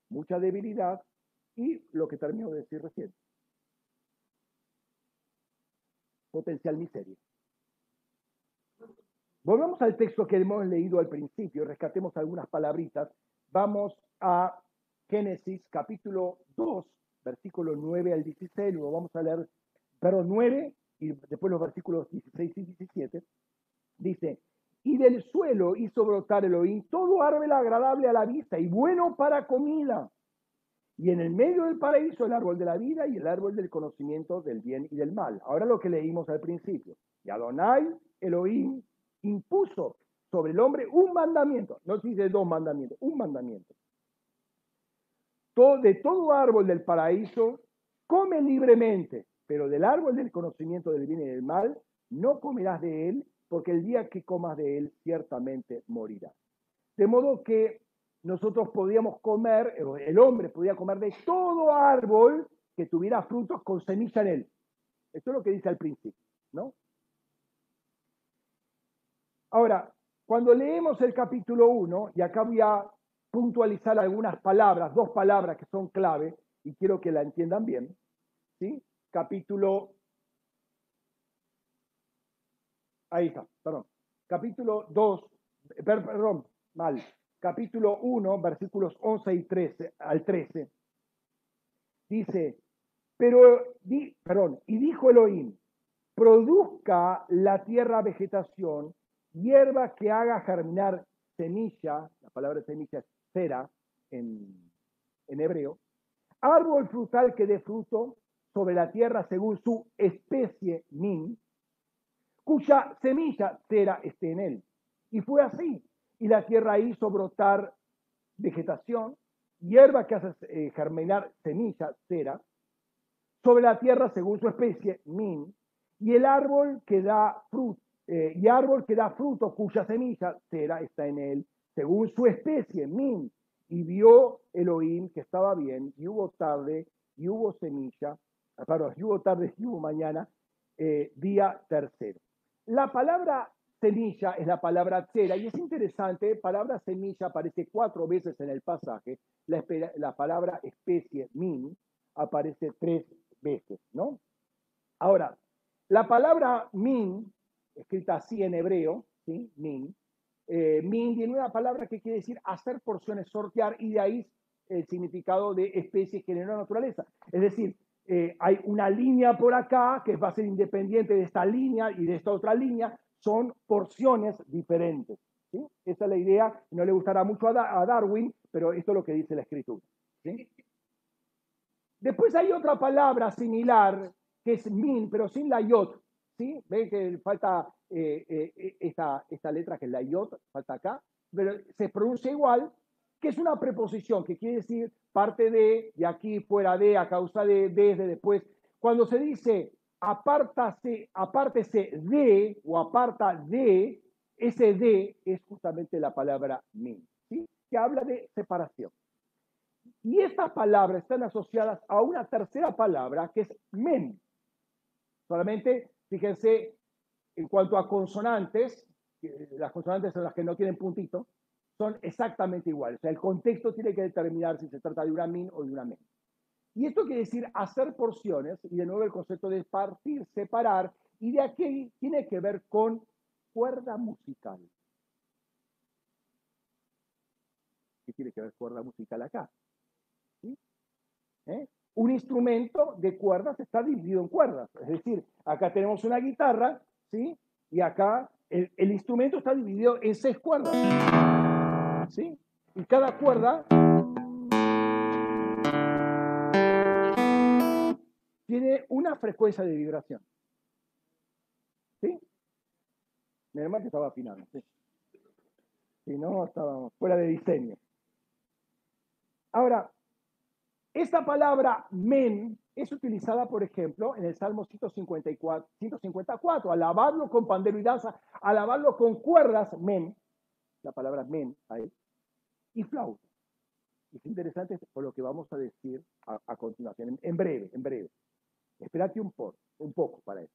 mucha debilidad y lo que termino de decir recién, potencial miseria. Volvamos al texto que hemos leído al principio, rescatemos algunas palabritas. Vamos a Génesis capítulo 2, versículo 9 al 16, luego vamos a leer, perdón, 9 y después los versículos 16 y 17. Dice, y del suelo hizo brotar Elohim todo árbol agradable a la vista y bueno para comida. Y en el medio del paraíso el árbol de la vida y el árbol del conocimiento del bien y del mal. Ahora lo que leímos al principio. Y Adonai Elohim impuso sobre el hombre un mandamiento, no se dice dos mandamientos, un mandamiento. De todo árbol del paraíso come libremente, pero del árbol del conocimiento del bien y del mal no comerás de él, porque el día que comas de él ciertamente morirás. De modo que nosotros podíamos comer, el hombre podía comer de todo árbol que tuviera frutos con semilla en él. Esto es lo que dice al principio, ¿no? Ahora, cuando leemos el capítulo 1, y acá voy a puntualizar algunas palabras, dos palabras que son clave, y quiero que la entiendan bien, ¿sí? Capítulo... Ahí está, perdón. Capítulo 2, perdón, mal. Capítulo 1, versículos 11 y 13, al 13. Dice, pero, di, perdón, y dijo Elohim, produzca la tierra vegetación hierba que haga germinar semilla, la palabra semilla es cera en, hebreo, árbol frutal que dé fruto sobre la tierra según su especie min, cuya semilla cera esté en él. Y fue así. Y la tierra hizo brotar vegetación, hierba que hace eh, germinar semilla, cera, sobre la tierra según su especie, min, y el árbol que da fruto, eh, y árbol que da fruto cuya semilla será está en él, según su especie, min. Y vio Elohim que estaba bien, y hubo tarde, y hubo semilla, perdón, y hubo tarde, y hubo mañana, eh, día tercero. La palabra semilla es la palabra cera, y es interesante, palabra semilla aparece cuatro veces en el pasaje, la, la palabra especie, min, aparece tres veces, ¿no? Ahora, la palabra min escrita así en hebreo, ¿sí? Min, eh, min viene una palabra que quiere decir hacer porciones, sortear, y de ahí el significado de especie, género, naturaleza. Es decir, eh, hay una línea por acá que va a ser independiente de esta línea y de esta otra línea, son porciones diferentes. Esa es la idea, no le gustará mucho a, Darwin, pero esto es lo que dice la escritura. Después hay otra palabra similar que es min, pero sin la yot. ¿sí? Ven que falta eh, eh, esta, esta letra que es la yot, falta acá, pero se pronuncia igual, que es una preposición que quiere decir parte de, de aquí, fuera de, a causa de, desde, después. Cuando se dice apártase, apártese de o aparta de, ese de es justamente la palabra min, ¿sí? que habla de separación. Y estas palabras están asociadas a una tercera palabra que es men. Solamente, fíjense, en cuanto a consonantes, las consonantes son las que no tienen puntito, son exactamente iguales. O sea, el contexto tiene que determinar si se trata de una min o de una men. Y esto quiere decir hacer porciones, y de nuevo el concepto de partir, separar, y de aquí tiene que ver con cuerda musical. ¿Qué tiene que ver cuerda musical acá? ¿Eh? Un instrumento de cuerdas está dividido en cuerdas. Es decir, acá tenemos una guitarra, ¿sí? Y acá el, el instrumento está dividido en seis cuerdas. ¿Sí? Y cada cuerda tiene una frecuencia de vibración. ¿Sí? Mi hermano estaba afinando. ¿sí? Si no, estábamos fuera de diseño. Ahora, esta palabra men es utilizada, por ejemplo, en el Salmo 154, 154 alabarlo con pandero y danza, alabarlo con cuerdas, men, la palabra men ahí, y flauta. Es interesante por lo que vamos a decir a, continuación, en, breve, en breve. Espérate un, poco, un poco para eso.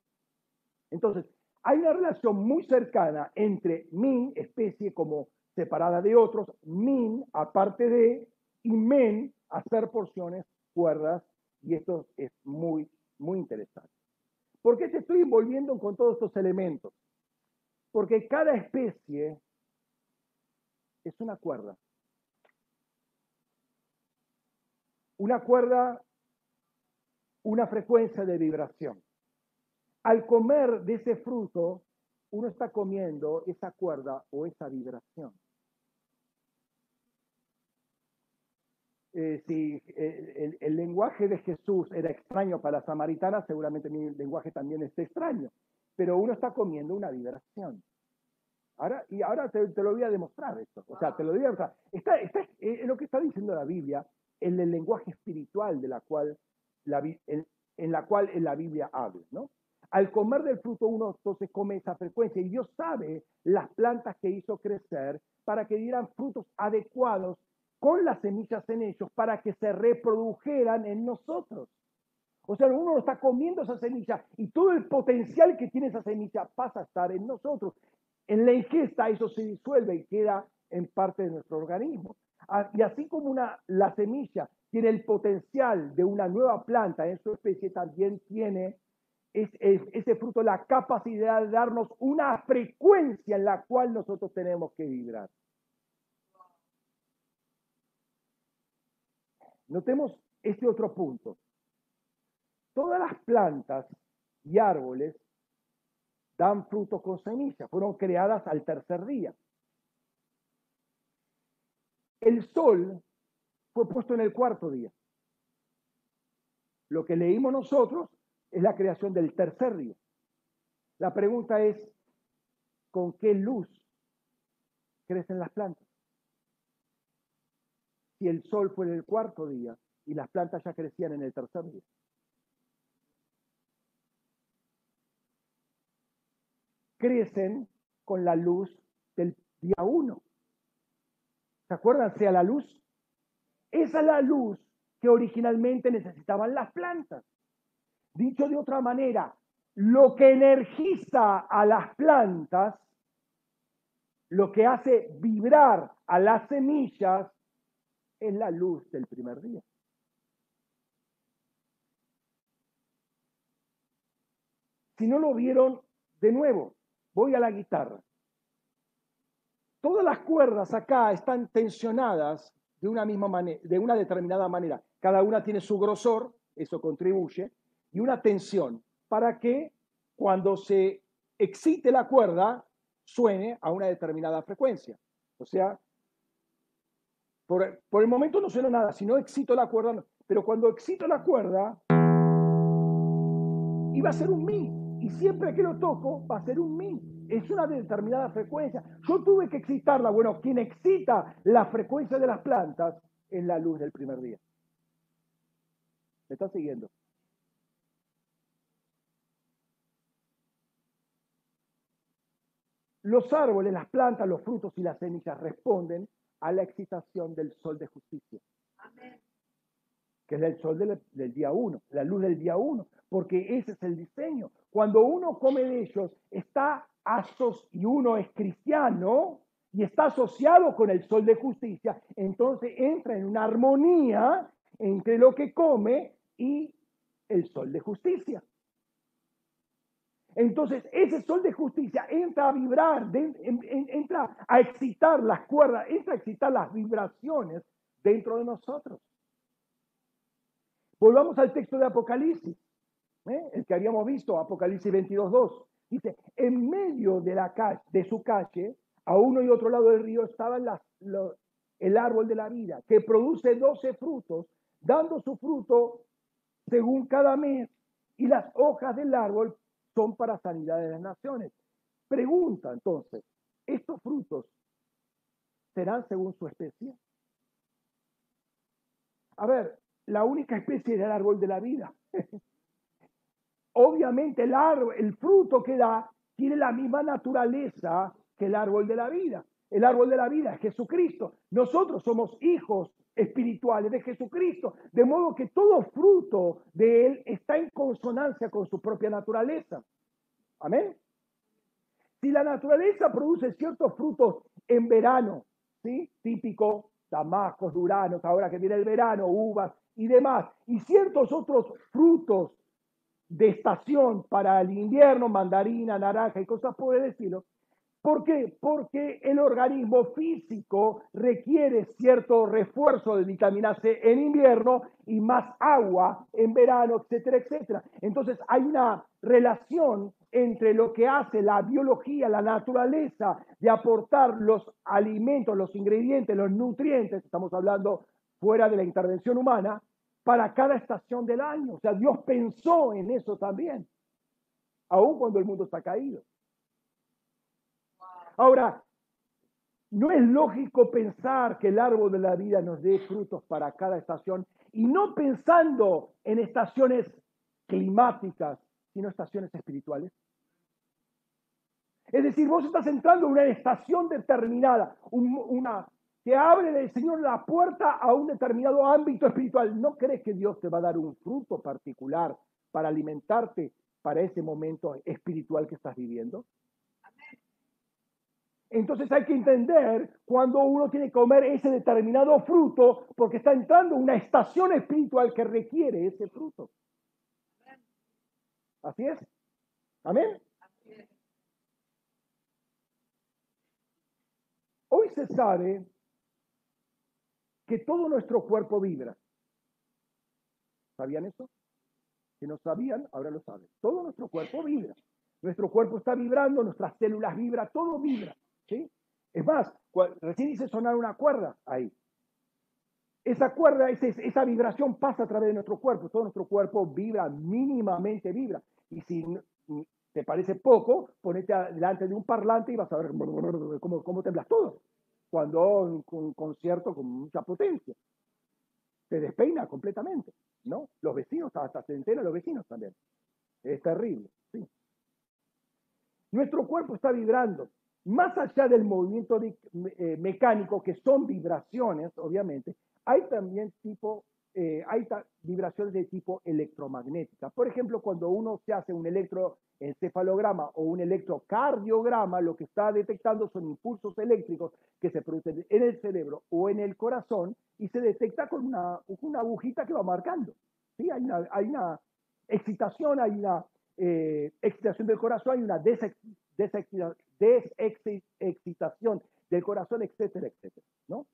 Entonces, hay una relación muy cercana entre min, especie como separada de otros, min, aparte de, y men, hacer porciones, cuerdas, y esto es muy, muy interesante. ¿Por qué te estoy envolviendo con todos estos elementos? Porque cada especie es una cuerda. Una cuerda, una frecuencia de vibración. Al comer de ese fruto, uno está comiendo esa cuerda o esa vibración. Eh, si eh, el, lenguaje de Jesús era extraño para la samaritana, seguramente mi lenguaje también es extraño, pero uno está comiendo una vibración. Ahora, y ahora te, lo voy a demostrar esto. O sea, te lo voy a demostrar. Está, eh, lo que está diciendo la Biblia en el lenguaje espiritual de la cual la, en, en, la cual la Biblia habla, ¿no? Al comer del fruto uno entonces come esa frecuencia y Dios sabe las plantas que hizo crecer para que dieran frutos adecuados con las semillas en ellos para que se reprodujeran en nosotros. O sea, uno está comiendo esa semilla y todo el potencial que tiene esa semilla pasa a estar en nosotros. En la ingesta eso se disuelve y queda en parte de nuestro organismo. Ah, y así como la semilla tiene el potencial de una nueva planta en su especie, también tiene ese fruto la capacidad de darnos una frecuencia en la cual nosotros tenemos que vibrar. Notemos este otro punto. Todas las plantas y árboles dan frutos con semillas, fueron creadas al tercer día. El sol fue puesto en el cuarto día. Lo que leímos nosotros es la creación del tercer día. La pregunta es, ¿con qué luz crecen las plantas? si el sol fue en el cuarto día y las plantas ya crecían en el tercer día? Crecen con la luz del día uno. ¿Se acuerdan? Sea la luz. Esa es la luz que originalmente necesitaban las plantas. Dicho de otra manera, lo que energiza a las plantas, lo que hace vibrar a las semillas, es la luz del primer día. Si no lo vieron, de nuevo, voy a la guitarra. todas las cuerdas acá están tensionadas de una misma de una determinada manera. Cada una tiene su grosor, eso contribuye, y una tensión para que cuando se excite la cuerda suene a una determinada frecuencia. O sea, por, el momento no suena nada, si no excito la cuerda, pero cuando excito la cuerda, iba a ser un mi, y siempre que lo toco va a ser un mi. Es una determinada frecuencia. Yo tuve que excitarla. Bueno, quien excita la frecuencia de las plantas es la luz del primer día. ¿Me están siguiendo? Los árboles, las plantas, los frutos y las semillas responden a la excitación del sol de justicia. Que es el sol del, día uno, la luz del día uno, porque ese es el diseño. Cuando uno come de ellos, está asos y uno es cristiano y está asociado con el sol de justicia, entonces entra en una armonía entre lo que come y el sol de justicia. Entonces, ese sol de justicia entra a vibrar, entra a excitar las cuerdas, entra a excitar las vibraciones dentro de nosotros. Volvamos al texto de Apocalipsis, ¿eh? el que habíamos visto, Apocalipsis 22.2. Dice, en medio de, su calle, a uno y otro lado del río, estaba el árbol de la vida, que produce 12 frutos, dando su fruto según cada mes, y las hojas del árbol son para sanidad de las naciones. Pregunta entonces, ¿estos frutos serán según su especie? A ver, la única especie es el árbol de la vida. <laughs> Obviamente el árbol, el fruto que da tiene la misma naturaleza que el árbol de la vida. El árbol de la vida es Jesucristo. Nosotros somos hijos espirituales de Jesucristo, de modo que todo fruto de Él está en consonancia con su propia naturaleza. Amén. Si la naturaleza produce ciertos frutos en verano, ¿sí? Típico, damascos, duranos, ahora que viene el verano, uvas y demás, y ciertos otros frutos de estación para el invierno, mandarina, naranja y cosas por el estilo, ¿Por qué? Porque el organismo físico requiere cierto refuerzo de vitamina C en invierno y más agua en verano, etcétera, etcétera. Entonces hay una relación entre lo que hace la biología, la naturaleza, de aportar los alimentos, los ingredientes, los nutrientes, estamos hablando fuera de la intervención humana, para cada estación del año. O sea, Dios pensó en eso también, aun cuando el mundo está caído. Ahora, no es lógico pensar que el árbol de la vida nos dé frutos para cada estación y no pensando en estaciones climáticas, sino estaciones espirituales. Es decir, vos estás entrando en una estación determinada, una que abre el Señor la puerta a un determinado ámbito espiritual. ¿No crees que Dios te va a dar un fruto particular para alimentarte para ese momento espiritual que estás viviendo? Entonces hay que entender cuando uno tiene que comer ese determinado fruto porque está entrando en una estación espiritual que requiere ese fruto. Así es. Amén. Hoy se sabe que todo nuestro cuerpo vibra. ¿Sabían eso? Si no sabían, ahora lo saben. Todo nuestro cuerpo vibra. Nuestro cuerpo está vibrando, nuestras células vibran, todo vibra. ¿sí? Es más, recién hice sonar una cuerda ahí. Esa cuerda, esa vibración pasa a través de nuestro cuerpo. Todo nuestro cuerpo vibra, mínimamente vibra. Y si te parece poco, ponete delante de un parlante y vas a ver <laughs> cómo, cómo temblas todo. Cuando un concierto con mucha potencia. Se despeina completamente, ¿no? Los vecinos, hasta se enteran los vecinos también. Es terrible, sí. Nuestro cuerpo está vibrando más allá del movimiento eh, mecánico, que son vibraciones, obviamente, hay también tipo, eh, hay vibraciones de tipo electromagnética. Por ejemplo, cuando uno se hace un electroencefalograma o un electrocardiograma, lo que está detectando son impulsos eléctricos que se producen en el cerebro o en el corazón y se detecta con una, una agujita que va marcando. ¿sí? Hay, una, hay una excitación, hay una eh, excitación del corazón, hay una desexcitación desexcitación del corazón, etcétera, etcétera, ¿no?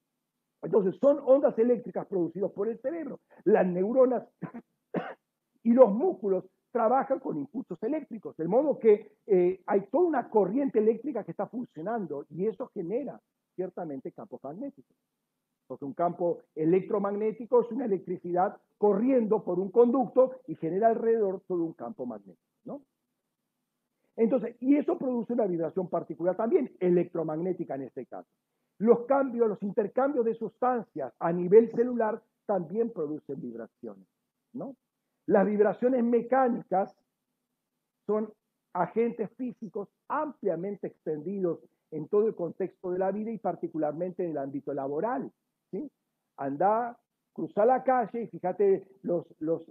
Entonces, son ondas eléctricas producidas por el cerebro. Las neuronas <coughs> y los músculos trabajan con impulsos eléctricos, de modo que eh, hay toda una corriente eléctrica que está funcionando y eso genera ciertamente campos magnéticos. Porque un campo electromagnético es una electricidad corriendo por un conducto y genera alrededor todo un campo magnético, ¿no? Entonces, y eso produce una vibración particular también, electromagnética en este caso. Los cambios, los intercambios de sustancias a nivel celular también producen vibraciones, ¿no? Las vibraciones mecánicas son agentes físicos ampliamente extendidos en todo el contexto de la vida y particularmente en el ámbito laboral. ¿sí? Anda, cruza la calle y fíjate los,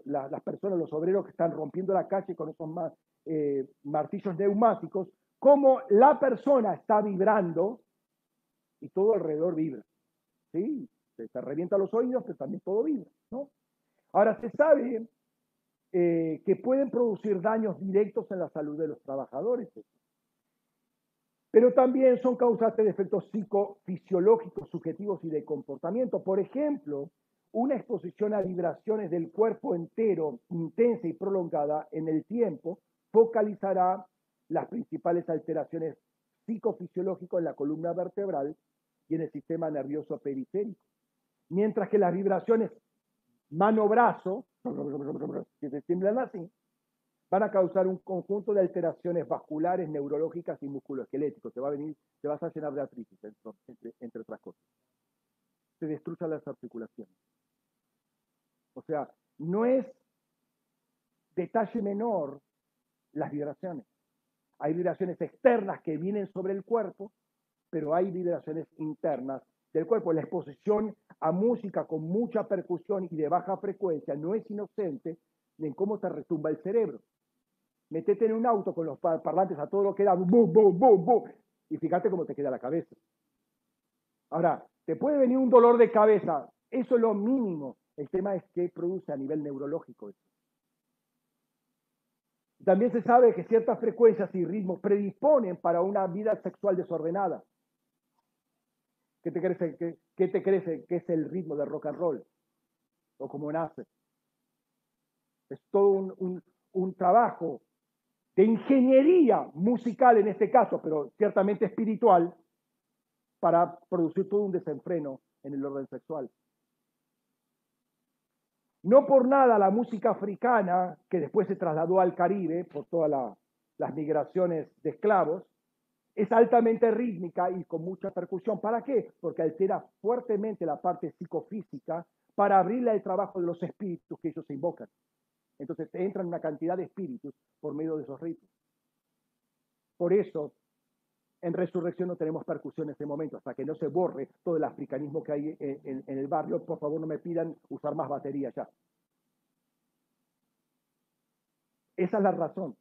las personas, los obreros que están rompiendo la calle con esos eh, martillos neumáticos, cómo la persona está vibrando y todo alrededor vibra. ¿sí? Se, se revienta los oídos, pero también todo vibra. ¿no? Ahora, se sabe eh, que pueden producir daños directos en la salud de los trabajadores. Pero también son causantes de efectos psicofisiológicos, subjetivos y de comportamiento. Por ejemplo, una exposición a vibraciones del cuerpo entero intensa y prolongada en el tiempo focalizará las principales alteraciones psicofisiológicas en la columna vertebral y en el sistema nervioso periférico. Mientras que las vibraciones mano-brazo, <laughs> que se estimulan así, van a causar un conjunto de alteraciones vasculares, neurológicas y musculoesqueléticos. Se va a venir, se va a llenar de artritis, entre, entre otras cosas. Se destruyen las articulaciones. O sea, no es detalle menor las vibraciones. Hay vibraciones externas que vienen sobre el cuerpo, pero hay vibraciones internas del cuerpo. La exposición a música con mucha percusión y de baja frecuencia no es inocente en cómo te retumba el cerebro. Metete en un auto con los parlantes a todo lo que da, y fíjate cómo te queda la cabeza. Ahora, te puede venir un dolor de cabeza, eso es lo mínimo. El tema es qué produce a nivel neurológico eso. También se sabe que ciertas frecuencias y ritmos predisponen para una vida sexual desordenada. ¿Qué te crees, qué, te crees que es el ritmo del rock and roll? ¿O cómo nace? Es todo un, un trabajo de ingeniería musical en este caso, pero ciertamente espiritual, para producir todo un desenfreno en el orden sexual. No por nada la música africana, que después se trasladó al Caribe por todas las migraciones de esclavos, es altamente rítmica y con mucha percusión. ¿Para qué? Porque altera fuertemente la parte psicofísica para abrirle al trabajo de los espíritus que ellos invocan. Entonces entran una cantidad de espíritus por medio de esos ritmos. Por eso, en resurrección no tenemos percusión en ese momento, hasta que no se borre todo el africanismo que hay en, en el barrio. Por favor, no me pidan usar más batería ya. Esa es la razón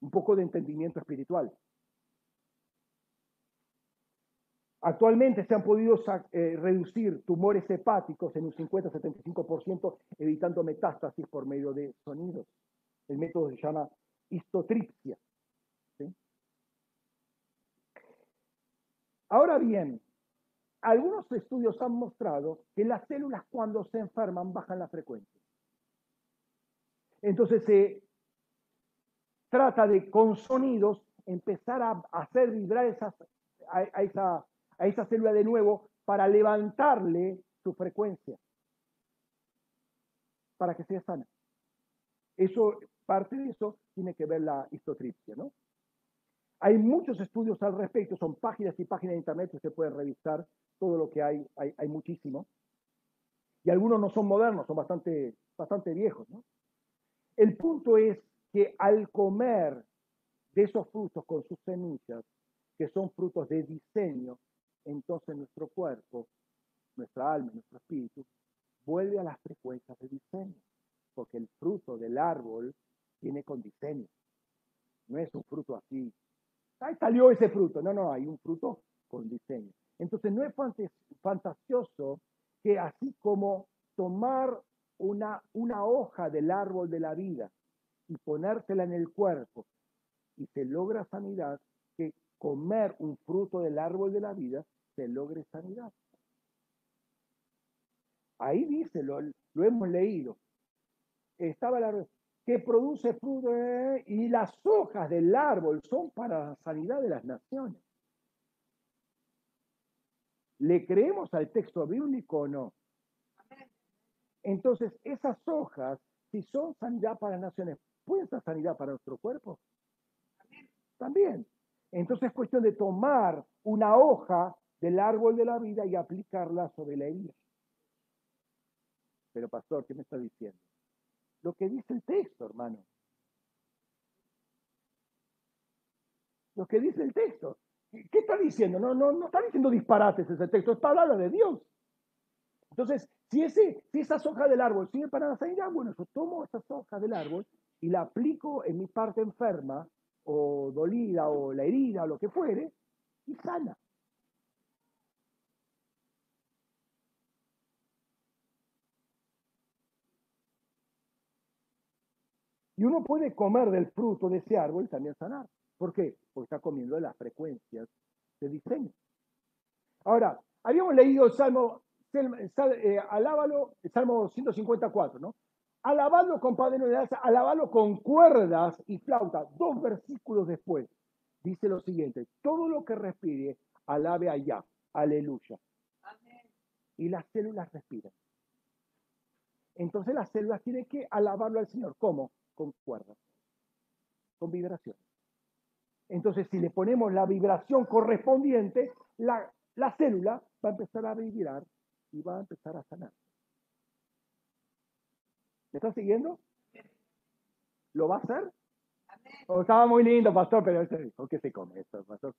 un poco de entendimiento espiritual. Actualmente se han podido eh, reducir tumores hepáticos en un 50-75%, evitando metástasis por medio de sonidos. El método se llama histotripsia. Ahora bien, algunos estudios han mostrado que las células cuando se enferman bajan la frecuencia. Entonces se trata de con sonidos empezar a hacer vibrar esas, a, esa, a esa célula de nuevo para levantarle su frecuencia, para que sea sana. Eso, parte de eso tiene que ver la histotripsia, ¿no? Hay muchos estudios al respecto, son páginas y páginas de internet se pueden revisar, todo lo que hay, hay, hay muchísimo. Y algunos no son modernos, son bastante, bastante viejos, ¿no? El punto es que al comer de esos frutos con sus semillas, que son frutos de diseño, entonces nuestro cuerpo, nuestra alma, nuestro espíritu, vuelve a las frecuencias de diseño, porque el fruto del árbol tiene con diseño. No es un fruto así. Ahí salió ese fruto. No, no, hay un fruto con diseño. Entonces no es fantasioso que así como tomar una hoja del árbol de la vida y ponértela en el cuerpo y se logra sanidad, que comer un fruto del árbol de la vida se logre sanidad. Ahí dice, lo, lo hemos leído. Estaba la que produce fruto eh, y las hojas del árbol son para la sanidad de las naciones. ¿Le creemos al texto bíblico o no? Entonces, esas hojas, si son sanidad para las naciones, ¿pueden ser sanidad para nuestro cuerpo? También. Entonces es cuestión de tomar una hoja del árbol de la vida y aplicarla sobre la herida. Pero pastor, ¿qué me está diciendo? Lo que dice el texto, hermano. Lo que dice el texto. ¿Qué está diciendo? No, no, no está diciendo disparates ese texto, es palabra de Dios. Entonces, si, ese, si esas hojas del árbol sirven para la sanidad, bueno, yo tomo esas hojas del árbol y la aplico en mi parte enferma o dolida o la herida o lo que fuere y sana. Y uno puede comer del fruto de ese árbol y también sanar. ¿Por qué? Porque está comiendo las frecuencias de diseño. Ahora, habíamos leído el Salmo, eh, alábalo, el Salmo 154, ¿no? Alabalo con padre de danza, alabalo con cuerdas y flauta. Dos versículos después dice lo siguiente: todo lo que respire, alabe allá. Aleluya. Y las células respiran. Entonces las células tienen que alabarlo al Señor. ¿Cómo? con cuerdas, con vibraciones. Entonces, si le ponemos la vibración correspondiente, la, la célula va a empezar a vibrar y va a empezar a sanar. ¿Me están siguiendo? ¿Lo va a hacer? Oh, estaba muy lindo, pastor, pero ¿por qué se come esto, pastor?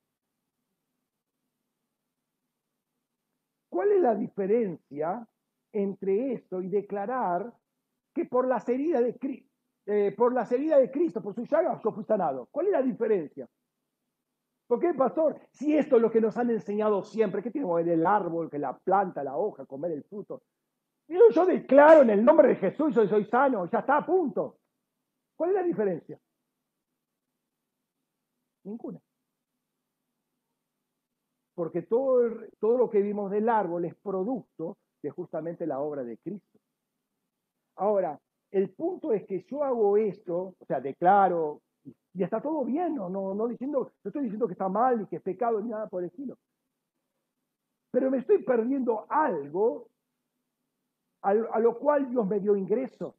¿Cuál es la diferencia entre esto y declarar que por las heridas de Cristo, eh, por la heridas de Cristo, por su llagas, yo fui sanado. ¿Cuál es la diferencia? ¿Por qué, pastor? Si esto es lo que nos han enseñado siempre, ¿qué tiene que ver el árbol, que la planta, la hoja, comer el fruto? Yo, declaro en el nombre de Jesús, yo soy sano, ya está a punto. ¿Cuál es la diferencia? Ninguna. Porque todo, todo lo que vimos del árbol es producto de justamente la obra de Cristo. Ahora, el punto es que yo hago esto, o sea, declaro, y está todo bien, no, no, diciendo, no estoy diciendo que está mal ni que es pecado ni nada por el estilo. Pero me estoy perdiendo algo a, lo cual Dios me dio ingreso,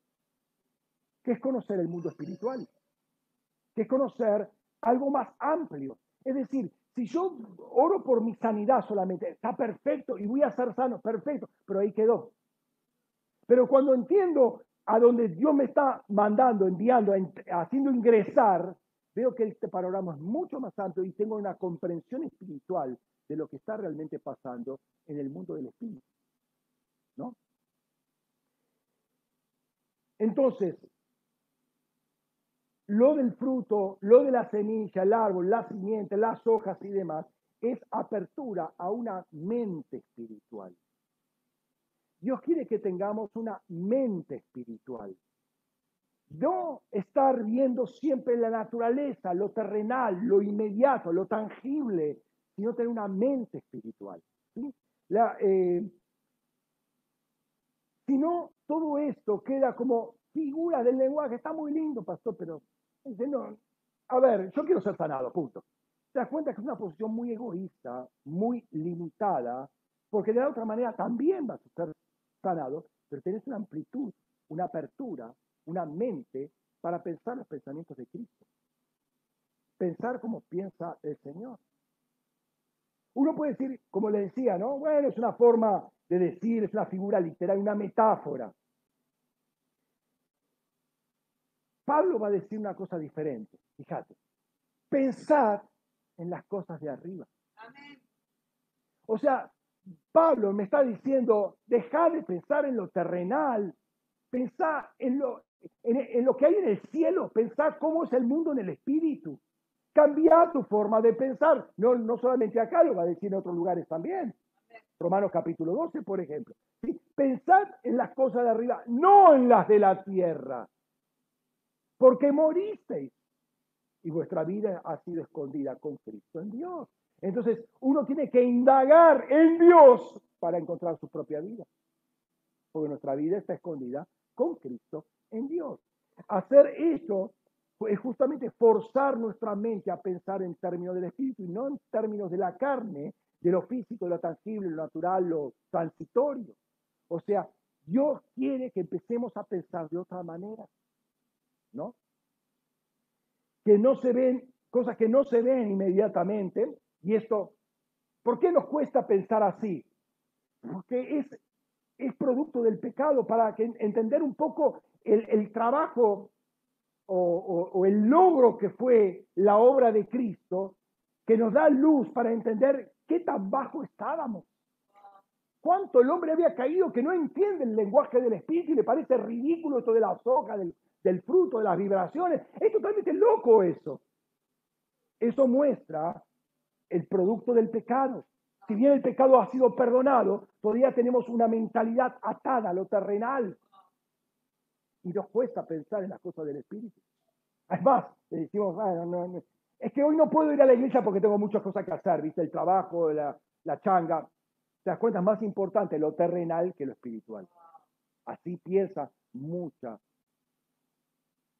que es conocer el mundo espiritual, que es conocer algo más amplio. Es decir, si yo oro por mi sanidad solamente, está perfecto y voy a ser sano, perfecto, pero ahí quedó. Pero cuando entiendo a donde Dios me está mandando, enviando, haciendo ingresar, veo que este panorama es mucho más amplio y tengo una comprensión espiritual de lo que está realmente pasando en el mundo del espíritu. ¿No? Entonces, lo del fruto, lo de la semilla, el árbol, la simiente, las hojas y demás, es apertura a una mente espiritual. Dios quiere que tengamos una mente espiritual. No estar viendo siempre la naturaleza, lo terrenal, lo inmediato, lo tangible, sino tener una mente espiritual. Eh, si no, todo esto queda como figura del lenguaje. Está muy lindo, pastor, pero no, a ver, yo quiero ser sanado, punto. Te das cuenta que es una posición muy egoísta, muy limitada, porque de la otra manera también vas a ser sanado, pero tienes una amplitud, una apertura, una mente para pensar los pensamientos de Cristo. Pensar como piensa el Señor. Uno puede decir, como le decía, ¿no? Bueno, es una forma de decir, es una figura literal, una metáfora. Pablo va a decir una cosa diferente, fíjate. Pensar en las cosas de arriba. O sea, Pablo me está diciendo, deja de pensar en lo terrenal, pensá en lo, en, lo que hay en el cielo, pensá cómo es el mundo en el espíritu. Cambia tu forma de pensar, no, no solamente acá, lo va a decir en otros lugares también. Romanos capítulo 12, por ejemplo. ¿Sí? Pensad en las cosas de arriba, no en las de la tierra, porque moristeis. y vuestra vida ha sido escondida con Cristo en Dios. Entonces, uno tiene que indagar en Dios para encontrar su propia vida. Porque nuestra vida está escondida con Cristo en Dios. Hacer eso es justamente forzar nuestra mente a pensar en términos del espíritu y no en términos de la carne, de lo físico, lo tangible, lo natural, lo transitorio. O sea, Dios quiere que empecemos a pensar de otra manera, ¿no? Que no se ven, cosas que no se ven inmediatamente, y esto, ¿por qué nos cuesta pensar así? Porque es, es producto del pecado, para que, entender un poco el, trabajo o, o el logro que fue la obra de Cristo, que nos da luz para entender qué tan bajo estábamos. Cuánto el hombre había caído que no entiende el lenguaje del espíritu y le parece ridículo esto de la hojas, del, fruto, de las vibraciones. Es totalmente loco eso. Eso muestra el producto del pecado. Si bien el pecado ha sido perdonado, todavía tenemos una mentalidad atada a lo terrenal. Y nos cuesta pensar en las cosas del espíritu. Además, le decimos, es que hoy no puedo ir a la iglesia porque tengo muchas cosas que hacer, ¿viste? El trabajo, la, la changa te das cuenta, es más importante lo terrenal que lo espiritual. Así piensa mucha,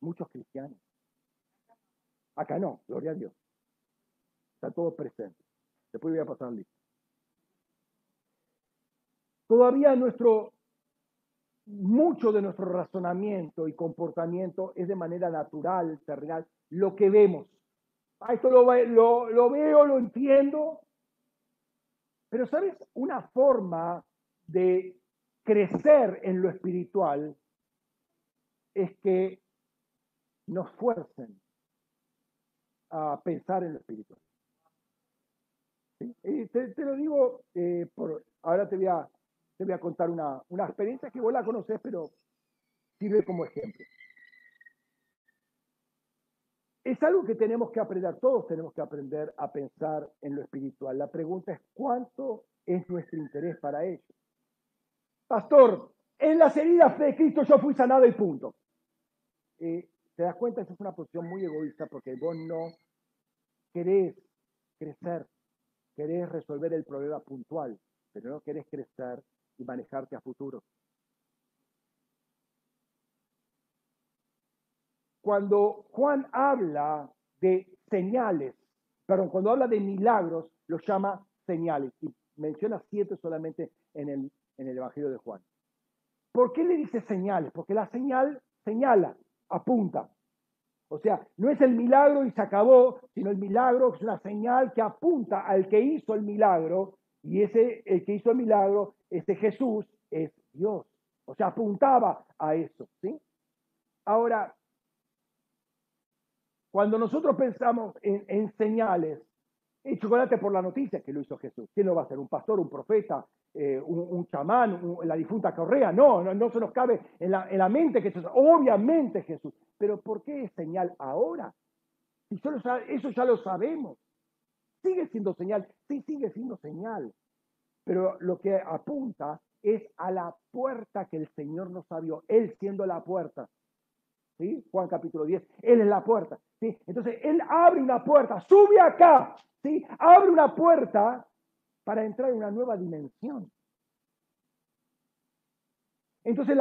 muchos cristianos. Acá no, gloria a Dios. Está todo presente. Después voy a pasar listo. Todavía nuestro, mucho de nuestro razonamiento y comportamiento es de manera natural, terrenal, lo que vemos. Ah, esto lo, lo, lo veo, lo entiendo, pero, ¿sabes? Una forma de crecer en lo espiritual es que nos fuercen a pensar en lo espiritual. Te, lo digo, eh, por, ahora te voy a, te voy a contar una, una experiencia que vos la conoces, pero sirve como ejemplo. Es algo que tenemos que aprender, todos tenemos que aprender a pensar en lo espiritual. La pregunta es cuánto es nuestro interés para ello. Pastor, en las heridas de Cristo yo fui sanado y punto. Eh, ¿Te das cuenta? Esa es una posición muy egoísta porque vos no querés crecer, querés resolver el problema puntual, pero no querés crecer y manejarte a futuro. Cuando Juan habla de señales, perdón, cuando habla de milagros, los llama señales y menciona siete solamente en el, en el Evangelio de Juan. ¿Por qué le dice señales? Porque la señal señala, apunta. O sea, no es el milagro y se acabó, sino el milagro es una señal que apunta al que hizo el milagro y ese, el que hizo el milagro, ese Jesús, es Dios. O sea, apuntaba a eso, ¿sí? Ahora, cuando nosotros pensamos en, señales, el chocolate por la noticia que lo hizo Jesús. ¿Quién lo va a hacer? ¿Un pastor, un profeta, eh, un, chamán, la difunta Correa? No, no, se nos cabe en la, mente que Jesús. Obviamente Jesús. Pero ¿por qué es señal ahora? Si eso ya lo sabemos. Sigue siendo señal. Sí, sigue siendo señal. Pero lo que apunta es a la puerta que el Señor nos abrió. Él siendo la puerta. ¿Sí? Juan capítulo 10. Él es la puerta. Entonces, Él abre una puerta, sube acá, ¿sí? Abre una puerta para entrar en una nueva dimensión. Entonces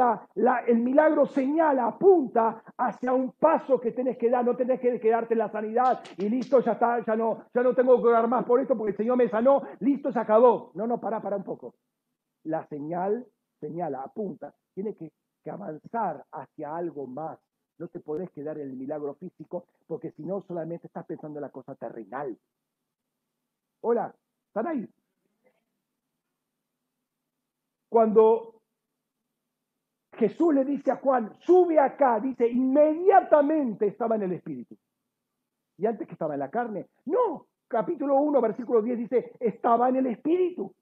el milagro señala, apunta hacia un paso que tenés que dar, no tenés que quedarte en la sanidad y listo, ya está, ya no, ya no tengo que orar más por esto porque el Señor me sanó, listo, se acabó. No, no, para, para un poco. La señal señala, apunta, tiene que avanzar hacia algo más. No te podés quedar en el milagro físico porque si no solamente estás pensando en la cosa terrenal. Hola, ¿están ahí? Cuando Jesús le dice a Juan, sube acá, dice, inmediatamente estaba en el Espíritu. Y antes que estaba en la carne. No, capítulo 1, versículo 10 dice, estaba en el Espíritu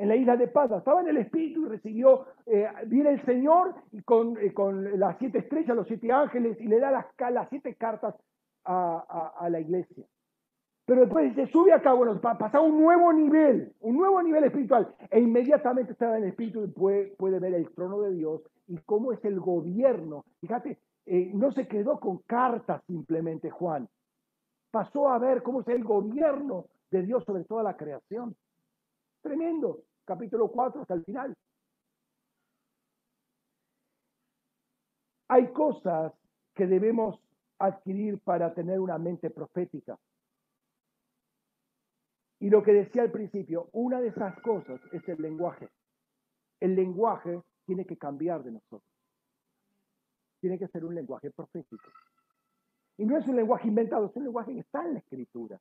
en la isla de Paz, estaba en el Espíritu y recibió, eh, viene el Señor y con, eh, con, las siete estrellas, los siete ángeles, y le da las, las siete cartas a, a, la iglesia. Pero después dice, sube acá, bueno, pasa un nuevo nivel, un nuevo nivel espiritual, e inmediatamente estaba en el Espíritu y puede, puede ver el trono de Dios y cómo es el gobierno. Fíjate, eh, no se quedó con cartas simplemente Juan. Pasó a ver cómo es el gobierno de Dios sobre toda la creación. Tremendo. Capítulo 4 hasta el final. Hay cosas que debemos adquirir para tener una mente profética. Y lo que decía al principio, una de esas cosas es el lenguaje. El lenguaje tiene que cambiar de nosotros. Tiene que ser un lenguaje profético. Y no es un lenguaje inventado, es un lenguaje que está en la escritura.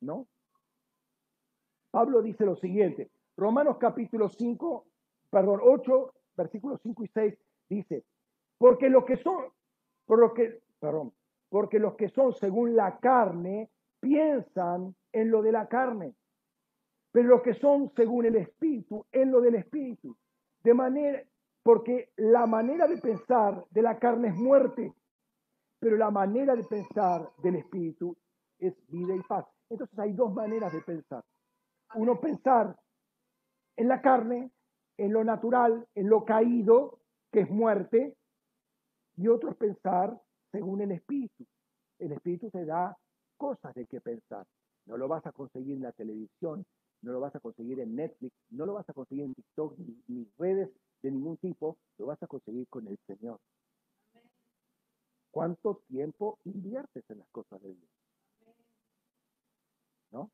¿No? Pablo dice lo siguiente, Romanos capítulo 5, perdón, 8, versículos 5 y 6 dice, porque los que son, por lo que, perdón, porque los que son según la carne piensan en lo de la carne, pero los que son según el espíritu en lo del espíritu. De manera, porque la manera de pensar de la carne es muerte, pero la manera de pensar del espíritu es vida y paz. Entonces hay dos maneras de pensar. Uno pensar en la carne, en lo natural, en lo caído, que es muerte, y otro pensar según el espíritu. El espíritu te da cosas de qué pensar. No lo vas a conseguir en la televisión, no lo vas a conseguir en Netflix, no lo vas a conseguir en TikTok ni, redes de ningún tipo, lo vas a conseguir con el Señor. ¿Cuánto tiempo inviertes en las cosas de Dios? ¿No?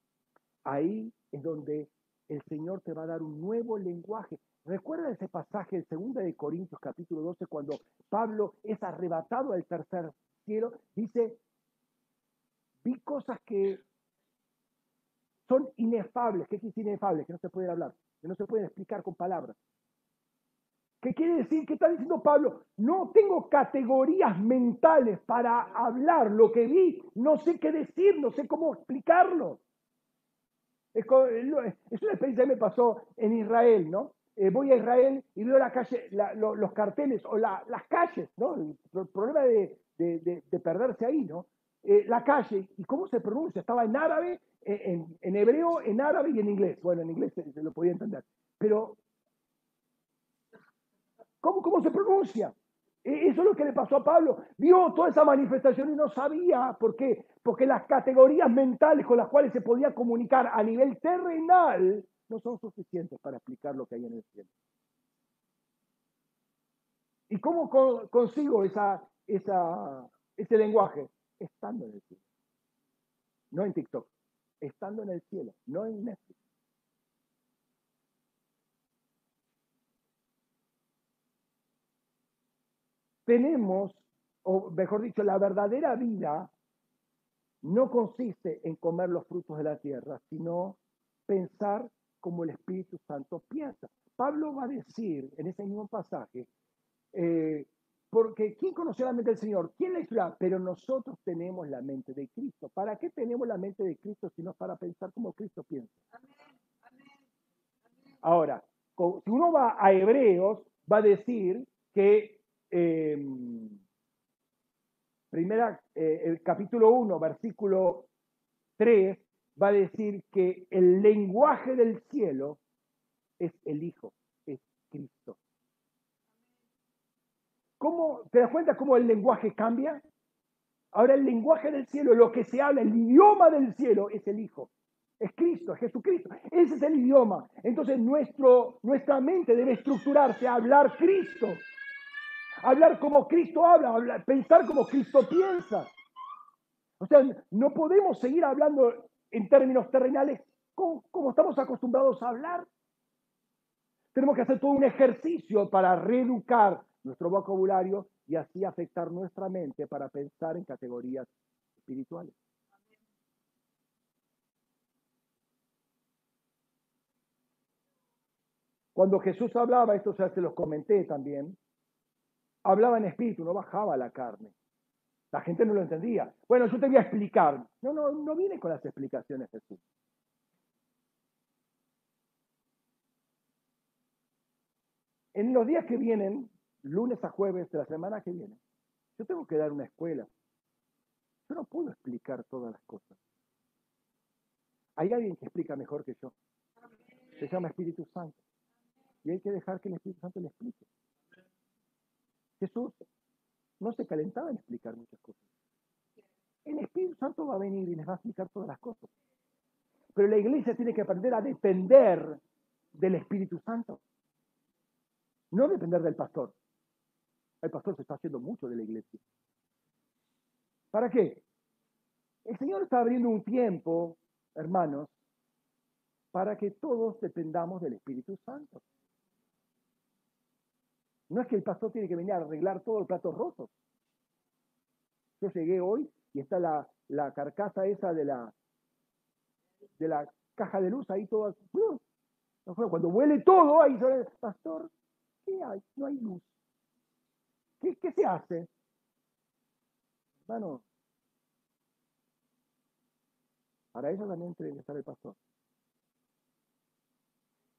Ahí es donde el Señor te va a dar un nuevo lenguaje. Recuerda ese pasaje en 2 de Corintios capítulo 12 cuando Pablo es arrebatado al tercer cielo, dice, vi cosas que son inefables. ¿Qué quiere decir inefables? Que no se pueden hablar, que no se pueden explicar con palabras. ¿Qué quiere decir? ¿Qué está diciendo Pablo? No tengo categorías mentales para hablar lo que vi, no sé qué decir, no sé cómo explicarlo. Es, una experiencia que me pasó en Israel, ¿no? Eh, voy a Israel y veo la calle, los carteles o las calles, ¿no? El, problema de, perderse ahí, ¿no? Eh, la calle y cómo se pronuncia. Estaba en árabe, en, hebreo, en árabe y en inglés. Bueno, en inglés se, lo podía entender. Pero, ¿cómo, ¿cómo se pronuncia? E, eso es lo que le pasó a Pablo. Vio toda esa manifestación y no sabía por qué. Porque las categorías mentales con las cuales se podía comunicar a nivel terrenal no son suficientes para explicar lo que hay en el cielo. ¿Y cómo consigo ese lenguaje? Estando en el cielo. No en TikTok. Estando en el cielo, no en Netflix. Tenemos, o mejor dicho, la verdadera vida no consiste en comer los frutos de la tierra, sino pensar como el Espíritu Santo piensa. Pablo va a decir en ese mismo pasaje, eh, porque ¿quién conoció la mente del Señor? ¿Quién la? Pero nosotros tenemos la mente de Cristo. ¿Para qué tenemos la mente de Cristo si no para pensar como Cristo piensa? Ahora, si uno va a Hebreos, va a decir que em, primera, eh, el capítulo 1, versículo 3, va a decir que el lenguaje del cielo es el Hijo, es Cristo. ¿Cómo, ¿Te das cuenta cómo el lenguaje cambia? Ahora el lenguaje del cielo, lo que se habla, el idioma del cielo es el Hijo. Es Cristo, es Jesucristo. Ese es el idioma. Entonces nuestro, nuestra mente debe estructurarse a hablar Cristo. Hablar como Cristo habla, pensar como Cristo piensa. O sea, no podemos seguir hablando en términos terrenales como, como estamos acostumbrados a hablar. Tenemos que hacer todo un ejercicio para reeducar nuestro vocabulario y así afectar nuestra mente para pensar en categorías espirituales. Cuando Jesús hablaba, esto ya se los comenté también, hablaba en espíritu, no bajaba la carne. La gente no lo entendía. Bueno, yo te voy a explicar. No, no, no viene con las explicaciones Jesús. En los días que vienen, lunes a jueves de la semana que viene, yo tengo que dar una escuela. Yo no puedo explicar todas las cosas. Hay alguien que explica mejor que yo. Se llama Espíritu Santo. Y hay que dejar que el Espíritu Santo le explique. Jesús nada en explicar muchas cosas. El Espíritu Santo va a venir y les va a explicar todas las cosas. Pero la iglesia tiene que aprender a depender del Espíritu Santo. No depender del pastor. El pastor se está haciendo mucho de la iglesia. ¿Para qué? El Señor está abriendo un tiempo, hermanos, para que todos dependamos del Espíritu Santo. No es que el pastor tiene que venir a arreglar todo el plato roto. Yo llegué hoy y está la, la carcasa esa de la, de la caja de luz ahí toda. Cuando huele todo, ahí pastor, ¿qué hay? No hay luz. ¿Qué, qué se hace? Hermano, para eso también tiene que estar el pastor.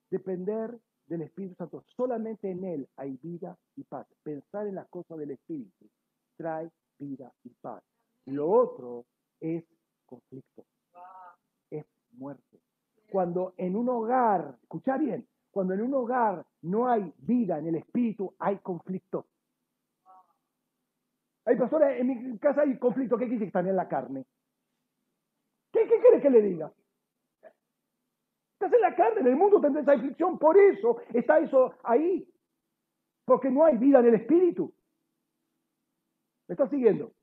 Depender del Espíritu Santo. Solamente en Él hay vida y paz. Pensar en las cosas del Espíritu trae vida y paz. Lo otro es conflicto, es muerte. Cuando en un hogar, escucha bien, cuando en un hogar no hay vida en el Espíritu, hay conflicto. Hay personas, en mi casa hay conflicto, ¿qué quiere que están en la carne? ¿Qué, qué quiere que le diga? Estás en la carne, en el mundo tendrás aflicción, por eso está eso ahí. Porque no hay vida en el espíritu. ¿Me estás siguiendo?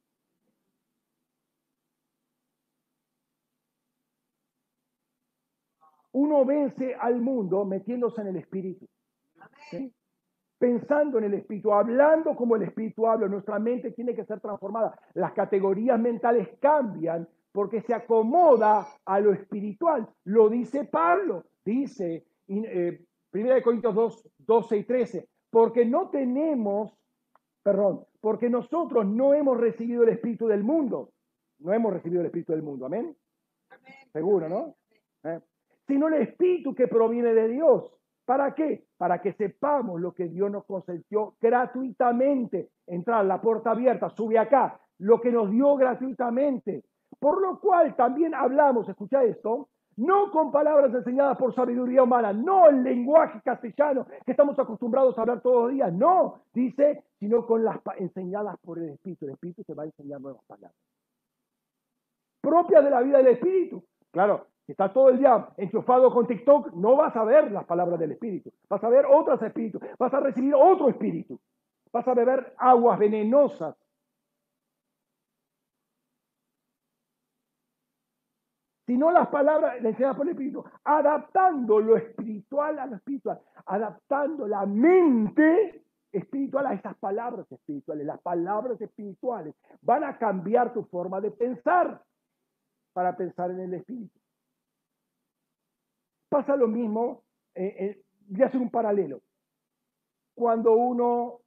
Uno vence al mundo metiéndose en el espíritu. Pensando en el espíritu, hablando como el espíritu habla, nuestra mente tiene que ser transformada. Las categorías mentales cambian porque se acomoda a lo espiritual. Lo dice Pablo, dice eh, 1 Corintios 2, 12 y 13, porque no tenemos, perdón, porque nosotros no hemos recibido el espíritu del mundo, no hemos recibido el espíritu del mundo, amén. Seguro, ¿no? ¿Eh? Sino el espíritu que proviene de Dios. ¿Para qué? Para que sepamos lo que Dios nos consentió gratuitamente. Entrar, la puerta abierta, sube acá. Lo que nos dio gratuitamente. Por lo cual también hablamos, escucha esto, no con palabras enseñadas por sabiduría humana, no el lenguaje castellano que estamos acostumbrados a hablar todos los días, no, dice, sino con las enseñadas por el Espíritu. El Espíritu te va a enseñar nuevas palabras. Propias de la vida del Espíritu. Claro, si estás todo el día enchufado con TikTok, no vas a ver las palabras del Espíritu. Vas a ver otros espíritus. Vas a recibir otro espíritu. Vas a beber aguas venenosas sino las palabras enseñadas por el Espíritu, adaptando lo espiritual a lo espiritual, adaptando la mente espiritual a esas palabras espirituales. Las palabras espirituales van a cambiar tu forma de pensar para pensar en el Espíritu. Pasa lo mismo, eh, eh, voy a hacer un paralelo. Cuando uno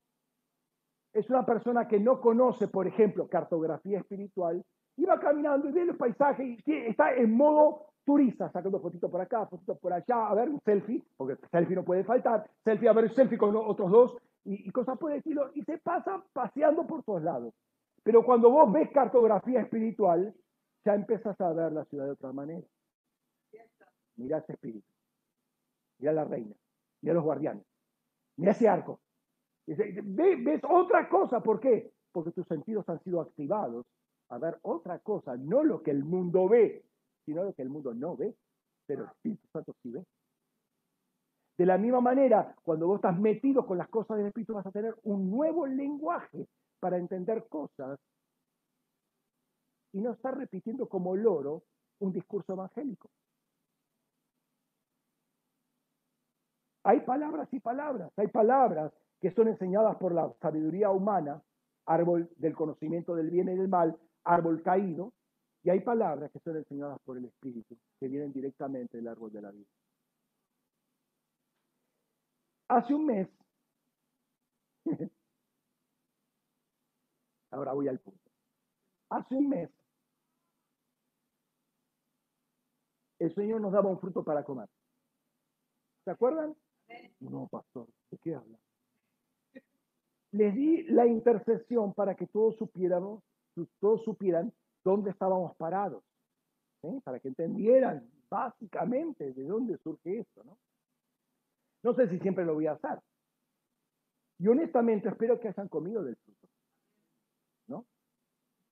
es una persona que no conoce, por ejemplo, cartografía espiritual, iba caminando y ve los paisajes y está en modo turista, sacando fotitos por acá, fotitos por allá, a ver un selfie, porque selfie no puede faltar, selfie, a ver selfie con otros dos y, cosas por el estilo, y se pasa paseando por todos lados. Pero cuando vos ves cartografía espiritual, ya empiezas a ver la ciudad de otra manera. Mira ese espíritu, mira la reina, mira los guardianes, mira ese arco. Ves otra cosa, ¿por qué? Porque tus sentidos han sido activados a ver otra cosa, no lo que el mundo ve, sino lo que el mundo no ve, pero el Espíritu Santo sí ve. De la misma manera, cuando vos estás metido con las cosas del Espíritu, vas a tener un nuevo lenguaje para entender cosas y no estar repitiendo como loro un discurso evangélico. Hay palabras y palabras, hay palabras que son enseñadas por la sabiduría humana, árbol del conocimiento del bien y del mal, árbol caído, y hay palabras que son enseñadas por el Espíritu, que vienen directamente del árbol de la vida. Hace un mes, <laughs> ahora voy al punto, hace un mes, el Señor nos daba un fruto para comer. ¿Se acuerdan? No, pastor, ¿de qué habla? Les di la intercesión para que todos supiéramos todos supieran dónde estábamos parados, para que entendieran básicamente de dónde surge esto. ¿no? no sé si siempre lo voy a hacer. Y honestamente espero que hayan comido del fruto. ¿no?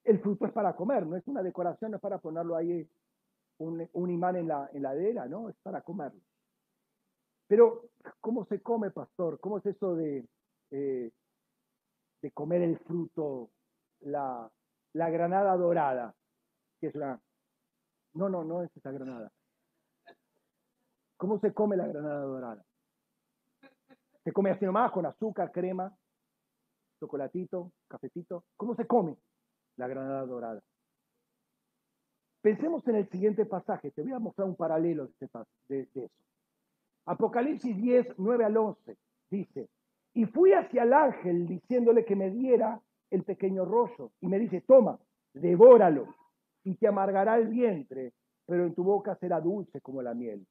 El fruto es para comer, no es una decoración, no es para ponerlo ahí un, imán en la heladera, ¿no? Es para comerlo. Pero, ¿cómo se come, pastor? ¿Cómo es eso de, eh, de comer el fruto, la, la granada dorada? Que es una... No, no, no es esa granada. ¿Cómo se come la granada dorada? Se come así nomás, con azúcar, crema, chocolatito, cafecito. ¿Cómo se come la granada dorada? Pensemos en el siguiente pasaje. Te voy a mostrar un paralelo de, este de eso. Apocalipsis 10, 9 al 11 dice, y fui hacia el ángel diciéndole que me diera el pequeño rollo. Y me dice, toma, devóralo, y te amargará el vientre, pero en tu boca será dulce como la miel.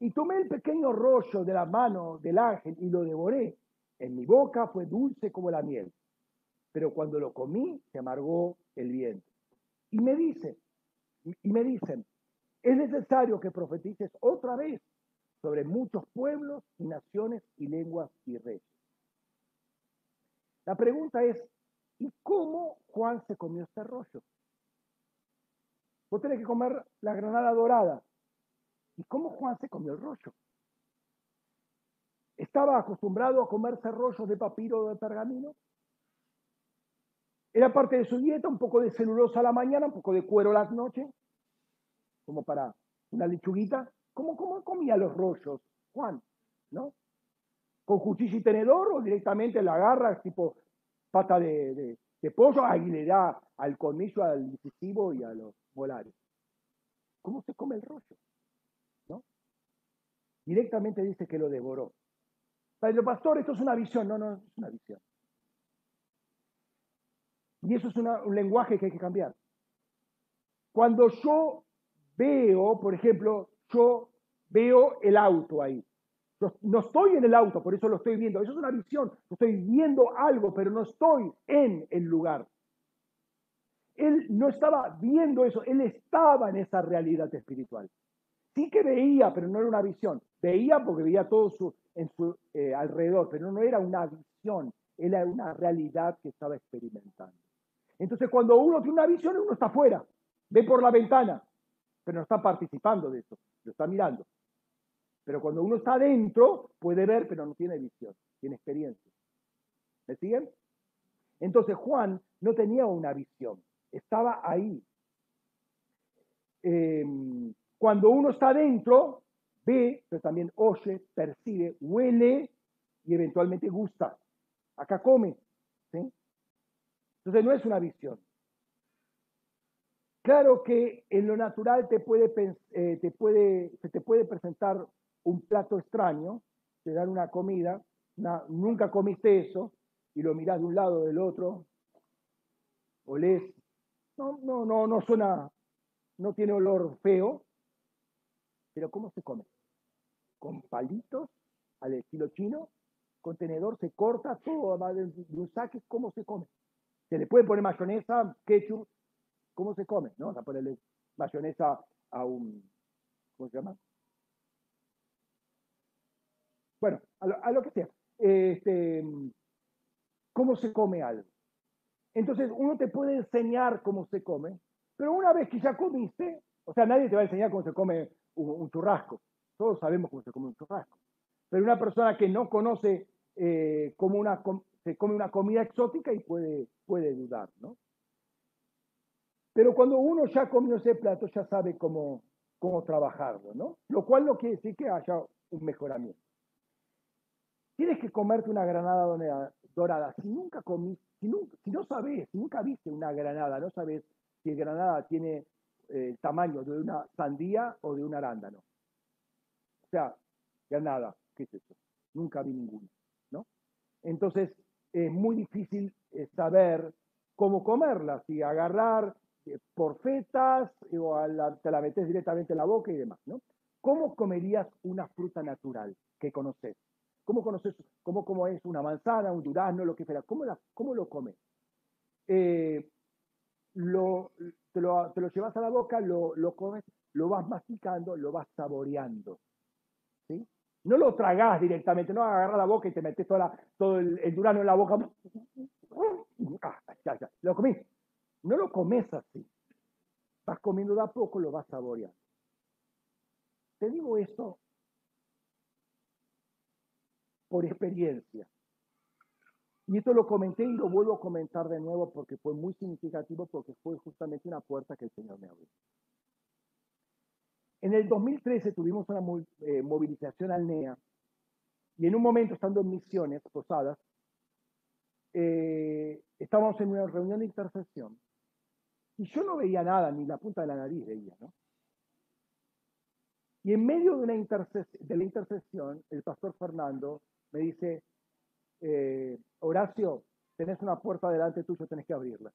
Y tomé el pequeño rollo de la mano del ángel y lo devoré. En mi boca fue dulce como la miel, pero cuando lo comí se amargó el vientre. Y me dice, y me dicen, es necesario que profetices otra vez sobre muchos pueblos y naciones y lenguas y reyes. La pregunta es, ¿y cómo Juan se comió este rollo? Vos tenés que comer la granada dorada. ¿Y cómo Juan se comió el rollo? ¿Estaba acostumbrado a comerse rollos de papiro o de pergamino? ¿Era parte de su dieta un poco de celulosa a la mañana, un poco de cuero a la noche? Como para una lechuguita. ¿Cómo, comía los rollos, Juan? ¿No? ¿Con cuchillo y tenedor o directamente la agarra tipo pata de, pollo? Ahí le da al colmillo, al incisivo y a los molares. ¿Cómo se come el rollo? ¿No? Directamente dice que lo devoró. Pero pastor, esto es una visión. No, no, es una visión. Y eso es un lenguaje que hay que cambiar. Cuando yo veo, por ejemplo, yo veo el auto ahí. No estoy en el auto, por eso lo estoy viendo. Eso es una visión. Estoy viendo algo, pero no estoy en el lugar. Él no estaba viendo eso, él estaba en esa realidad espiritual. Sí que veía, pero no era una visión. Veía porque veía todo su, en su eh, alrededor, pero no era una visión, era una realidad que estaba experimentando. Entonces, cuando uno tiene una visión, uno está afuera, ve por la ventana, pero no está participando de eso, lo está mirando. Pero cuando uno está adentro, puede ver, pero no tiene visión, tiene experiencia. ¿Me siguen? Entonces Juan no tenía una visión, estaba ahí. Em, cuando uno está adentro, ve, pero también oye, percibe, huele y eventualmente gusta. Acá come. ¿sí? Entonces no es una visión. Claro que en lo natural te puede, eh, te puede, se te puede presentar un plato extraño, te dan una comida, nunca comiste eso, y lo mirás de un lado o del otro, olés, no, no, no, no suena, no tiene olor feo, pero ¿cómo se come? Con palitos al estilo chino, contenedor se corta, todo de un saque, ¿cómo se come? Se le puede poner mayonesa, ketchup, ¿Cómo se come? ¿No? Vamos a ponerle mayonesa a un, ¿cómo se llama? Bueno, a lo, que sea. Este, ¿Cómo se come algo? Entonces, uno te puede enseñar cómo se come, pero una vez que ya comiste, o sea, nadie te va a enseñar cómo se come un, churrasco. Todos sabemos cómo se come un churrasco. Pero una persona que no conoce eh, cómo una, se come una comida exótica y puede, puede dudar, ¿no? Pero cuando uno ya comió ese plato, ya sabe cómo, cómo trabajarlo, ¿no? Lo cual no quiere decir que haya un mejoramiento. Tienes que comerte una granada dorada. Si nunca comiste, si, no sabes, si nunca viste una granada, no sabes si granada tiene eh, el tamaño de una sandía o de un arándano. O sea, granada, ¿qué es eso? Nunca vi ninguna, ¿no? Entonces, es muy difícil eh, saber cómo comerla, si agarrar eh, por fetas o te la metes directamente en la boca y demás, ¿no? ¿Cómo comerías una fruta natural que conoces? ¿Cómo conoces cómo, cómo es una manzana, un durazno, lo que sea? ¿Cómo, cómo lo comes? Eh, te, lo, te, lo, llevas a la boca, lo, lo, comes, lo vas masticando, lo vas saboreando. ¿sí? No lo tragás directamente, no agarras la boca y te metes toda todo el, el, durazno en la boca. lo comí. No lo comes así. Vas comiendo de a poco, lo vas saboreando. Te digo esto por experiencia. Y esto lo comenté y lo vuelvo a comentar de nuevo porque fue muy significativo, porque fue justamente una puerta que el Señor me abrió. En el 2013 tuvimos una eh, movilización al NEA y en un momento, estando en misiones, posadas, eh, estábamos en una reunión de intercesión y yo no veía nada, ni la punta de la nariz veía, ¿no? Y en medio de, una de la intercesión, el pastor Fernando me dice, eh, Horacio, tenés una puerta delante tuyo, tenés que abrirla.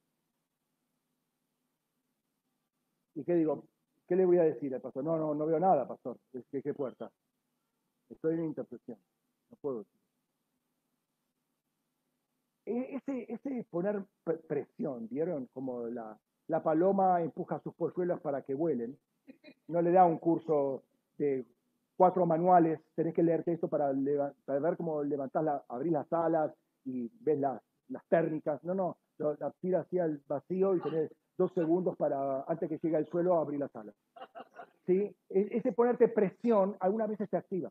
¿Y qué digo? ¿Qué le voy a decir al pastor? No, no, no veo nada, pastor. ¿Qué, qué puerta? Estoy en intercesión. No puedo decir. E, ese, ese poner presión, ¿vieron? Como la, la paloma empuja sus polluelos para que vuelen. No le da un curso de cuatro manuales, tenés que leerte esto para, ver cómo levantás, la, abrís las alas y ves las, las térmicas. No, no, la tiras así al vacío y tenés dos segundos para, antes que llegue al suelo, abrir las alas. ¿Sí? E, ese ponerte presión algunas veces te activa.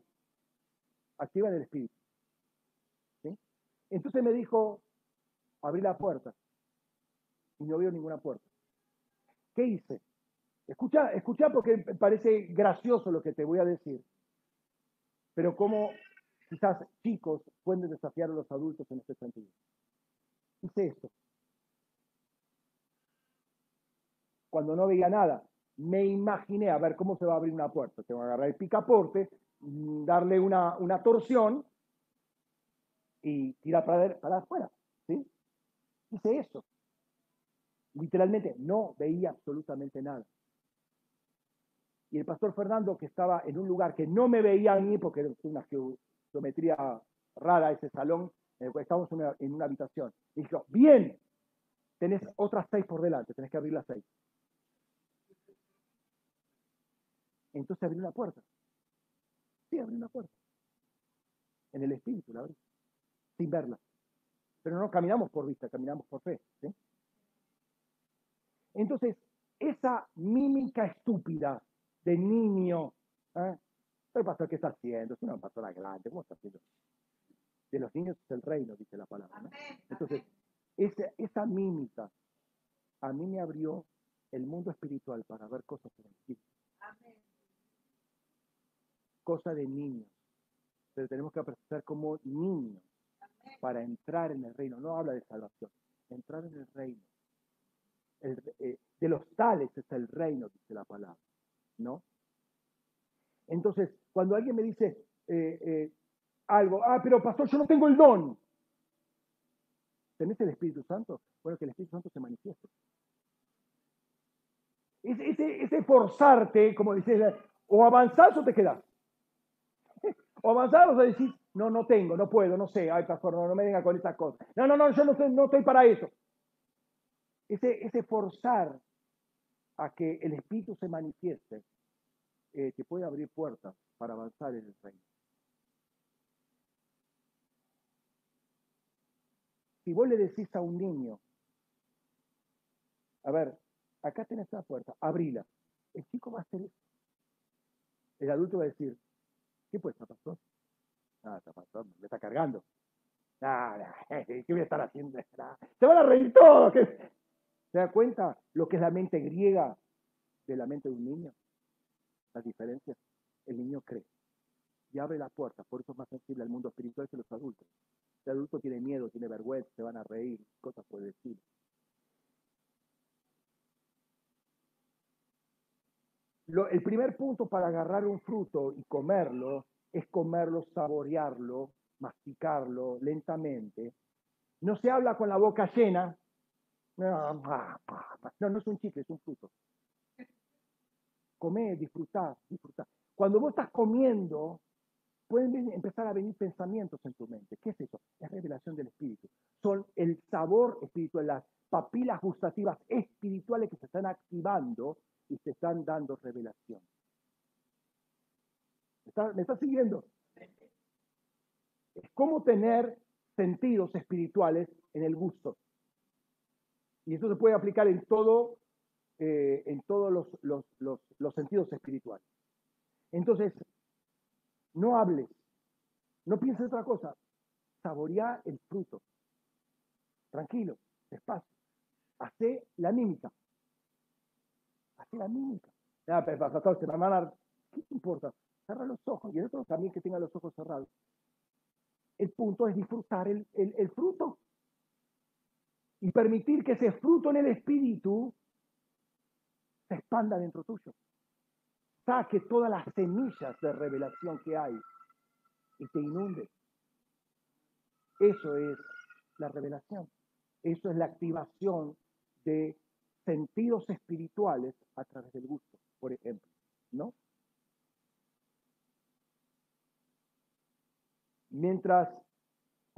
Activa en el espíritu. ¿Sí? Entonces me dijo, abrí la puerta. Y no veo ninguna puerta. ¿Qué hice? Escucha, escucha porque parece gracioso lo que te voy a decir pero cómo quizás chicos pueden desafiar a los adultos en este sentido. Hice esto. Cuando no veía nada, me imaginé a ver cómo se va a abrir una puerta. Tengo que agarrar el picaporte, darle una, una torsión y tirar para, para afuera. ¿sí? Hice eso. Literalmente no veía absolutamente nada y el pastor Fernando, que estaba en un lugar que no me veía a mí, porque era una geometría rara ese salón, eh, estábamos en una, habitación, y dijo, bien, tenés otras seis por delante, tenés que abrir las seis. Entonces abrí una puerta. Sí, abrí una puerta. En el espíritu la abrí, sin verla. Pero no caminamos por vista, caminamos por fe. Entonces, esa mímica estúpida de niño. ¿eh? El pastor, ¿qué está haciendo? Es una persona grande, ¿cómo está haciendo? De los niños es el reino, dice la palabra. Entonces, esa, esa mímica a mí me abrió el mundo espiritual para ver cosas espíritu. Cosa de niños. Pero tenemos que aprender como niños para entrar en el reino. No habla de salvación, entrar en el reino. Eh, de los tales es el reino, dice la palabra. ¿No? Entonces, cuando alguien me dice eh, eh, algo, ah, pero pastor, yo no tengo el don. ¿Tenés el Espíritu Santo? Bueno, que el Espíritu Santo se manifieste. Ese, ese, forzarte, como dices, o avanzás o te quedás. <laughs> O avanzás o decís, no, no tengo, no puedo, no sé, ay, pastor, no, no me venga con esas cosas. No, no, no, yo no estoy, no estoy para eso. Ese, ese forzar a que el Espíritu se manifieste, eh, te puede abrir puertas para avanzar en el reino. Si vos le decís a un niño, a ver, acá tenés una puerta, abrila. El chico va a hacer eso. El adulto va a decir, ¿qué puesta, pastor? Ah, pastor, me está cargando. Nada, <laughs> ¿qué voy a estar haciendo? Se van a reír todos. ¿Se da cuenta lo que es la mente griega de la mente de un niño? Las diferencias. El niño cree y abre la puerta, por eso es más sensible al mundo espiritual que los adultos. El adulto tiene miedo, tiene vergüenza, se van a reír, cosas por estilo. el primer punto para agarrar un fruto y comerlo es comerlo, saborearlo, masticarlo lentamente. No se habla con la boca llena, no, no, es un chicle, es un fruto. Comer, disfrutar, disfrutar. Cuando vos estás comiendo, pueden empezar a venir pensamientos en tu mente. ¿Qué es eso? Es revelación del espíritu. Son el sabor espiritual, las papilas gustativas espirituales que se están activando y se están dando revelación. ¿Me estás siguiendo? Es como tener sentidos espirituales en el gusto. Y eso se puede aplicar en todo, eh, en todos los, los, los, sentidos espirituales. Entonces, no hables, no pienses otra cosa, saborea el fruto. Tranquilo, despacio. Hace la mímica. Hace la mímica. Ya, pero, pastor, se me van a ¿Qué te importa? Cerra los ojos. Y el otro también que tenga los ojos cerrados. El punto es disfrutar el, el- el fruto. Y permitir que ese fruto en el espíritu se expanda dentro tuyo. Saque todas las semillas de revelación que hay y te inunde. Eso es la revelación. Eso es la activación de sentidos espirituales a través del gusto, por ejemplo, ¿no? Mientras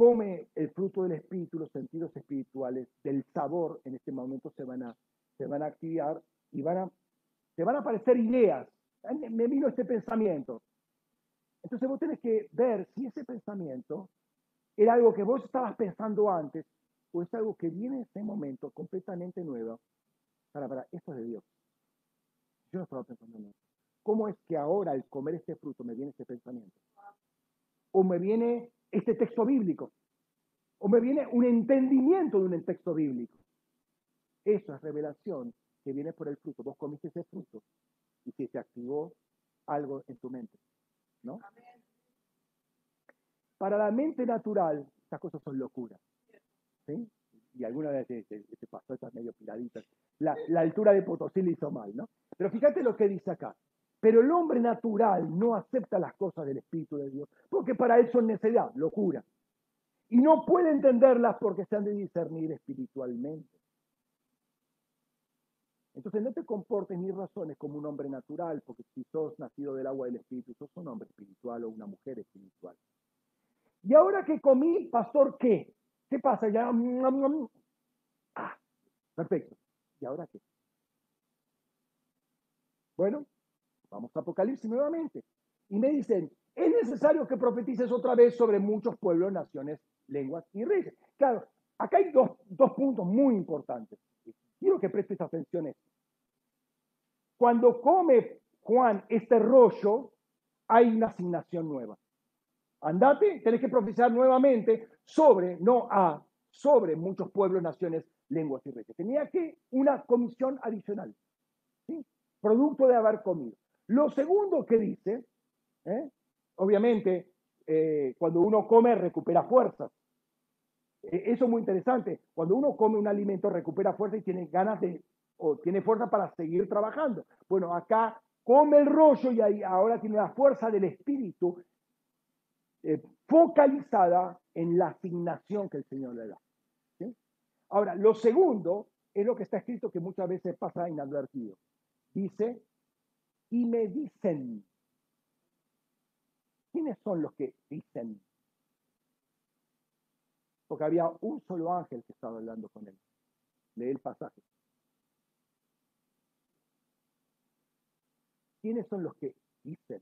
come el fruto del espíritu, los sentidos espirituales del sabor en este momento se van a, se van a activar y van a, te van a aparecer ideas. Me vino este pensamiento. Entonces vos tenés que ver si ese pensamiento era algo que vos estabas pensando antes o es algo que viene en este momento completamente nuevo. Para, para, esto es de Dios. Yo no estaba pensando en eso. ¿Cómo es que ahora al comer este fruto me viene este pensamiento? O me viene este texto bíblico. O me viene un entendimiento de un texto bíblico. Eso es revelación que viene por el fruto. Vos comiste ese fruto y se te activó algo en tu mente. ¿No? Para la mente natural, estas cosas son locuras. ¿sí? Y alguna vez este pastor está medio piradita. La, la altura de Potosí le hizo mal, ¿no? Pero fíjate lo que dice acá. Pero el hombre natural no acepta las cosas del Espíritu de Dios, porque para él son necedad, locura. Y no puede entenderlas porque se han de discernir espiritualmente. Entonces no te comportes ni razones como un hombre natural, porque si sos nacido del agua del Espíritu, sos un hombre espiritual o una mujer espiritual. Y ahora que comí, pastor, ¿qué? ¿Qué pasa? Ya. Ah, perfecto. ¿Y ahora qué? Bueno, vamos a Apocalipsis nuevamente. Y me dicen, es necesario que profetices otra vez sobre muchos pueblos, naciones, lenguas y reyes. Claro, acá hay dos, dos puntos muy importantes. Quiero que prestes atención a esto. Cuando come Juan este rollo, hay una asignación nueva. Andate, tenés que profetizar nuevamente sobre, no a, sobre muchos pueblos, naciones, lenguas y reyes. Tenía que una comisión adicional, ¿sí? producto de haber comido. Lo segundo que dice, ¿eh? obviamente, eh, cuando uno come recupera fuerzas. Eh, eso es muy interesante. Cuando uno come un alimento recupera fuerza y tiene ganas de, o tiene fuerza para seguir trabajando. Bueno, acá come el rollo y ahí ahora tiene la fuerza del espíritu eh, focalizada en la asignación que el Señor le da. Ahora, lo segundo es lo que está escrito que muchas veces pasa inadvertido. Dice, y me dicen. ¿Quiénes son los que dicen? Porque había un solo ángel que estaba hablando con él. Lee el pasaje. ¿Quiénes son los que dicen?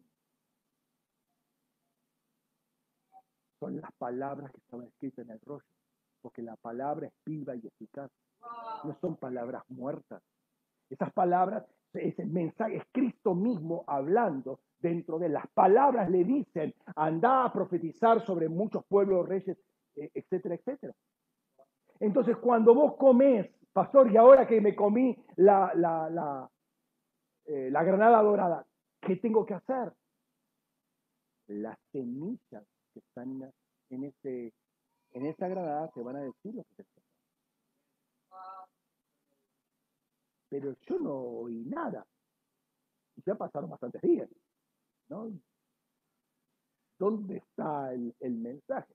Son las palabras que estaban escritas en el rollo, porque la palabra es viva y eficaz. No son palabras muertas. Esas palabras, ese mensaje, es Cristo mismo hablando dentro de las palabras le dicen, anda a profetizar sobre muchos pueblos, reyes, eh, etcétera, etcétera. Entonces, cuando vos comés, pastor, y ahora que me comí la, la, la, eh, la granada dorada, ¿qué tengo que hacer? Las semillas que están en, ese, en esa granada te van a decir lo que te. Pero yo no oí nada. Y ya pasaron bastantes días. ¿no? ¿Dónde está el, mensaje?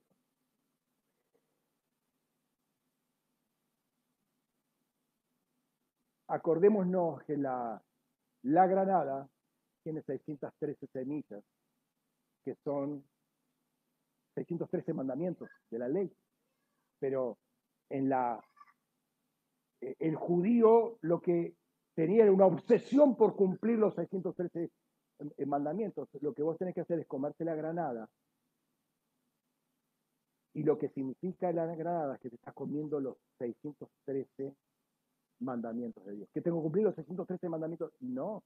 Acordémonos que la, la granada tiene 613 semillas, que son 613 mandamientos de la ley. Pero en la el judío lo que tenía era una obsesión por cumplir los 613 mandamientos. Lo que vos tenés que hacer es comerte la granada. Y lo que significa la granada es que te estás comiendo los 613 mandamientos de Dios. ¿Que tengo que cumplir los 613 mandamientos? No.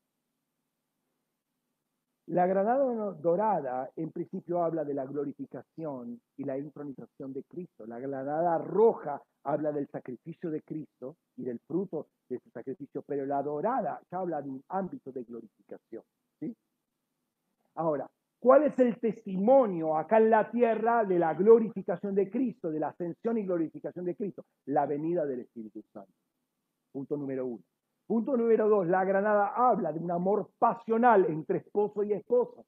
La granada dorada en principio habla de la glorificación y la intronización de Cristo. La granada roja habla del sacrificio de Cristo y del fruto de ese sacrificio, pero la dorada ya habla de un ámbito de glorificación. ¿sí? Ahora, ¿cuál es el testimonio acá en la tierra de la glorificación de Cristo, de la ascensión y glorificación de Cristo? La venida del Espíritu Santo. Punto número uno. Punto número dos, la granada habla de un amor pasional entre esposo y esposa.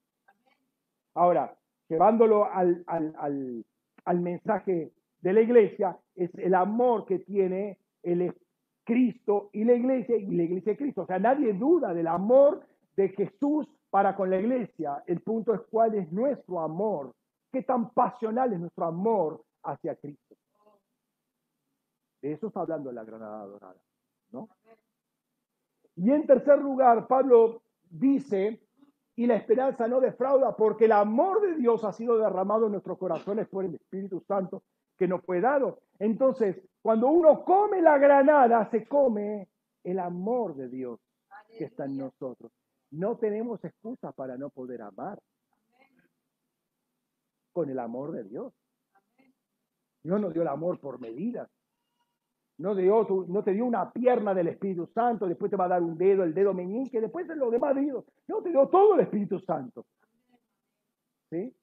Ahora, llevándolo al, al, mensaje de la iglesia, es el amor que tiene el Cristo y la iglesia y la iglesia de Cristo. O sea, nadie duda del amor de Jesús para con la iglesia. El punto es cuál es nuestro amor, qué tan pasional es nuestro amor hacia Cristo. De eso está hablando la granada dorada, ¿no? Y en tercer lugar, Pablo dice, y la esperanza no defrauda, porque el amor de Dios ha sido derramado en nuestros corazones por el Espíritu Santo que nos fue dado. Entonces, cuando uno come la granada, se come el amor de Dios que está en nosotros. No tenemos excusa para no poder amar con el amor de Dios. Dios nos dio el amor por medidas. No, no te dio una pierna del Espíritu Santo, después te va a dar un dedo, el dedo meñique, después de lo demás Dios. No, te dio todo el Espíritu Santo. ¿Sí?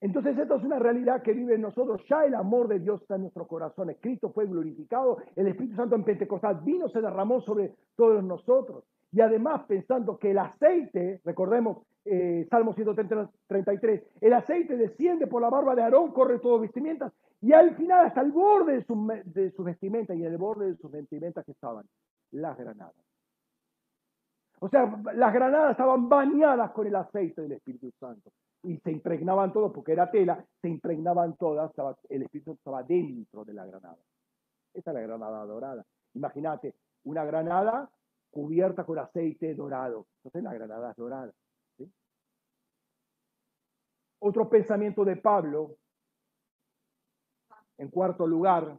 Entonces, esto es una realidad que vive en nosotros. Ya el amor de Dios está en nuestros corazones. Cristo fue glorificado. El Espíritu Santo en Pentecostal vino, se derramó sobre todos nosotros. Y además, pensando que el aceite, recordemos eh, Salmo 133, el aceite desciende por la barba de Aarón, corre todo vestimientas y al final, hasta el borde de su, de su vestimenta y el borde de sus vestimentas que estaban las granadas. O sea, las granadas estaban bañadas con el aceite del Espíritu Santo y se impregnaban todos, porque era tela, se impregnaban todas, el Espíritu estaba dentro de la granada. Esa es la granada dorada. Imagínate, una granada cubierta con aceite dorado. Entonces la granada es dorada. Otro pensamiento de Pablo en cuarto lugar,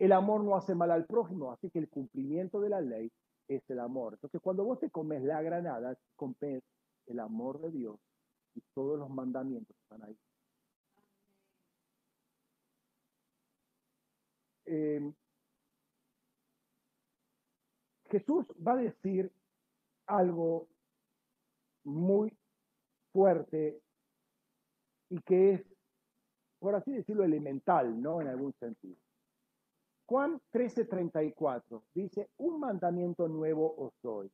el amor no hace mal al prójimo, así que el cumplimiento de la ley es el amor. Entonces, cuando vos te comes la granada, comes el amor de Dios todos los mandamientos están ahí. Em, Jesús va a decir algo muy fuerte y que es por así decirlo, elemental, ¿no? En algún sentido. Juan 13:34 dice, un mandamiento nuevo os doy,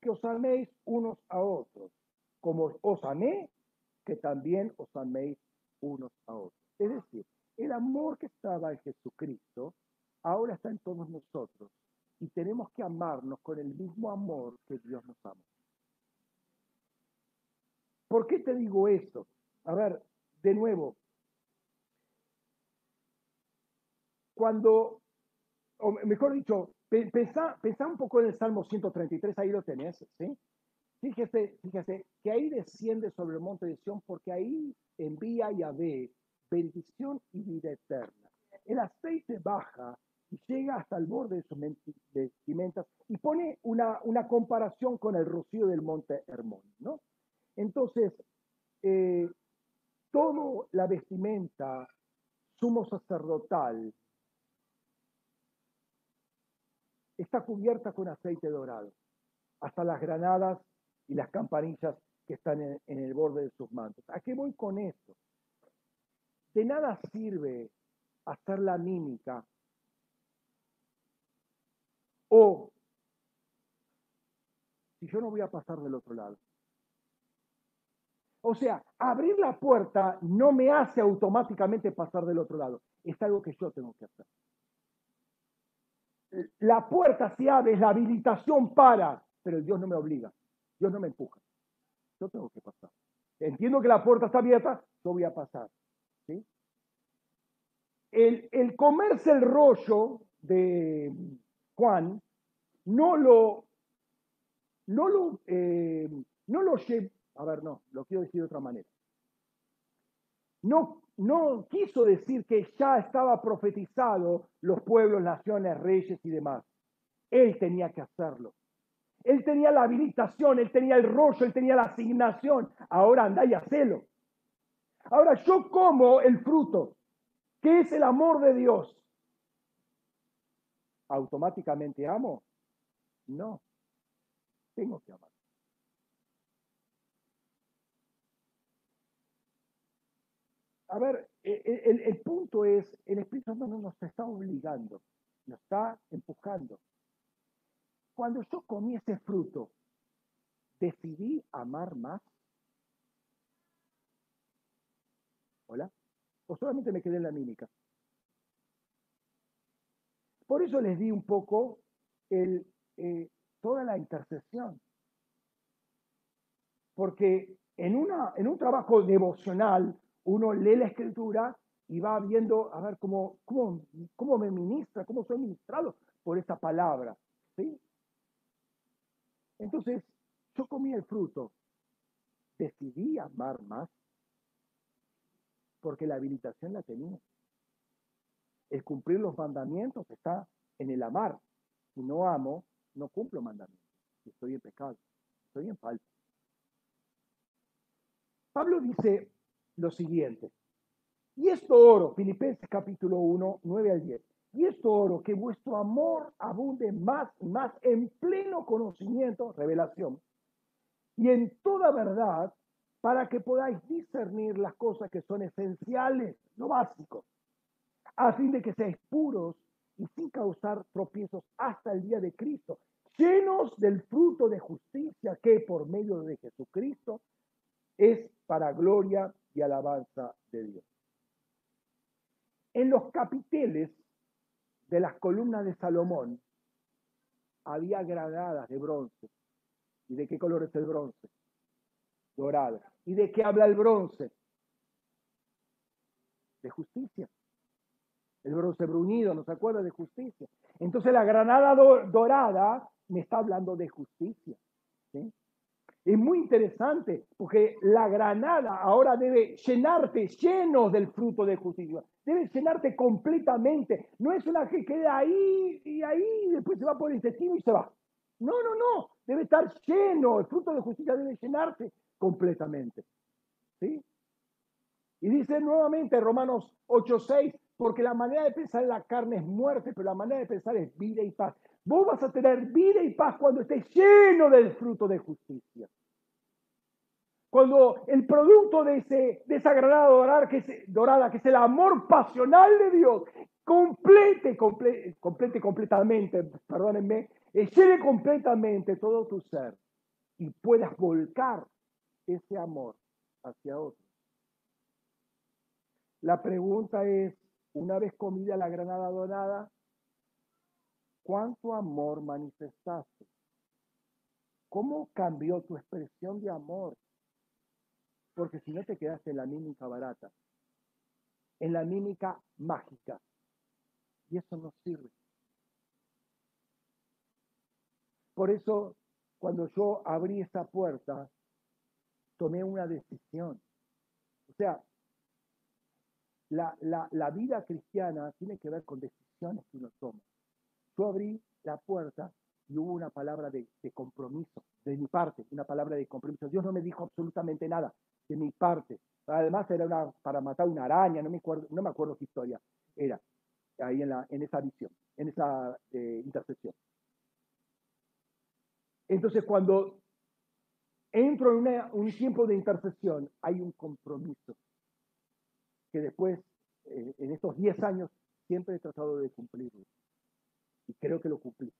que os améis unos a otros, como os amé, que también os améis unos a otros. Es decir, el amor que estaba en Jesucristo ahora está en todos nosotros y tenemos que amarnos con el mismo amor que Dios nos ama. ¿Por qué te digo esto? A ver, de nuevo, cuando, o mejor dicho, pensá, un poco en el Salmo 133, ahí lo tenés, ¿sí? Fíjese, fíjese que ahí desciende sobre el monte de Sión porque ahí envía Yahvé bendición y vida eterna. El aceite baja y llega hasta el borde de sus vestimentas y pone una, una comparación con el rocío del monte Hermón. Entonces, eh, la vestimenta sumo sacerdotal está cubierta con aceite dorado, hasta las granadas y las campanillas que están en, el borde de sus mantos. ¿A qué voy con esto? De nada sirve hacer la mímica o si yo no voy a pasar del otro lado. O sea, abrir la puerta no me hace automáticamente pasar del otro lado. Es algo que yo tengo que hacer la puerta se abre, es la habilitación para, pero Dios no me obliga, Dios no me empuja. Yo tengo que pasar. Entiendo que la puerta está abierta, yo voy a pasar. ¿sí? El, comerse el rollo de Juan no lo, no lo, eh, no lo a ver, no, lo quiero decir de otra manera. no, no quiso decir que ya estaba profetizado los pueblos, naciones, reyes y demás. Él tenía que hacerlo. Él tenía la habilitación, él tenía el rollo, él tenía la asignación. Ahora anda y hacelo. Ahora yo como el fruto, que es el amor de Dios. ¿Automáticamente amo? No. Tengo que amar. A ver, e, e, el, punto es, el Espíritu Santo no nos está obligando, nos está empujando. Cuando yo comí ese fruto, decidí amar más. ¿Hola? ¿O solamente me quedé en la mímica? Por eso les di un poco el, eh, toda la intercesión. Porque en, una, en un trabajo devocional uno lee la escritura y va viendo, a ver, cómo, cómo, me ministra, cómo soy ministrado por esta palabra. ¿sí? Entonces, yo comí el fruto, decidí amar más, porque la habilitación la tenía. El cumplir los mandamientos está en el amar. Si no amo, no cumplo mandamientos. Estoy en pecado, estoy en falta. Pablo dice, lo siguiente. Y esto oro, Filipenses capítulo 1, 9 al 10. Y esto oro, que vuestro amor abunde más y más en pleno conocimiento, revelación, y en toda verdad, para que podáis discernir las cosas que son esenciales, lo básico, a fin de que seáis puros y sin causar tropiezos hasta el día de Cristo, llenos del fruto de justicia que por medio de Jesucristo es para gloria y alabanza de Dios. En los capiteles de las columnas de Salomón había granadas de bronce. ¿Y de qué color es el bronce? Dorada. ¿Y de qué habla el bronce? De justicia. El bronce bruñido, ¿no se acuerda de justicia? Entonces la granada dorada me está hablando de justicia. ¿sí? Es muy interesante porque la granada ahora debe llenarte lleno del fruto de justicia. Debe llenarte completamente. No es una que queda ahí y ahí después se va por el intestino y se va. No, no, no. Debe estar lleno. El fruto de justicia debe llenarte completamente. ¿Sí? Y dice nuevamente Romanos 8:6, porque la manera de pensar en la carne es muerte, pero la manera de pensar es vida y paz. Vos vas a tener vida y paz cuando estés lleno del fruto de justicia. Cuando el producto de, ese, de esa granada dorada que, es, dorada, que es el amor pasional de Dios, complete, complete, complete completamente, perdónenme, llene completamente todo tu ser y puedas volcar ese amor hacia otros. La pregunta es, una vez comida la granada dorada, ¿Cuánto amor manifestaste? ¿Cómo cambió tu expresión de amor? Porque si no te quedaste en la mímica barata, en la mímica mágica, y eso no sirve. Por eso, cuando yo abrí esa puerta, tomé una decisión. O sea, la, la vida cristiana tiene que ver con decisiones que uno toma. Yo abrí la puerta y hubo una palabra de, compromiso de mi parte, una palabra de compromiso. Dios no me dijo absolutamente nada de mi parte. Además era una, para matar una araña, no me acuerdo, no me acuerdo qué historia era ahí en, la, en esa visión, en esa eh. Entonces cuando entro en un tiempo de intercesión, hay un compromiso que después, eh, en estos 10 años, siempre he tratado de cumplirlo y creo que lo cumplí.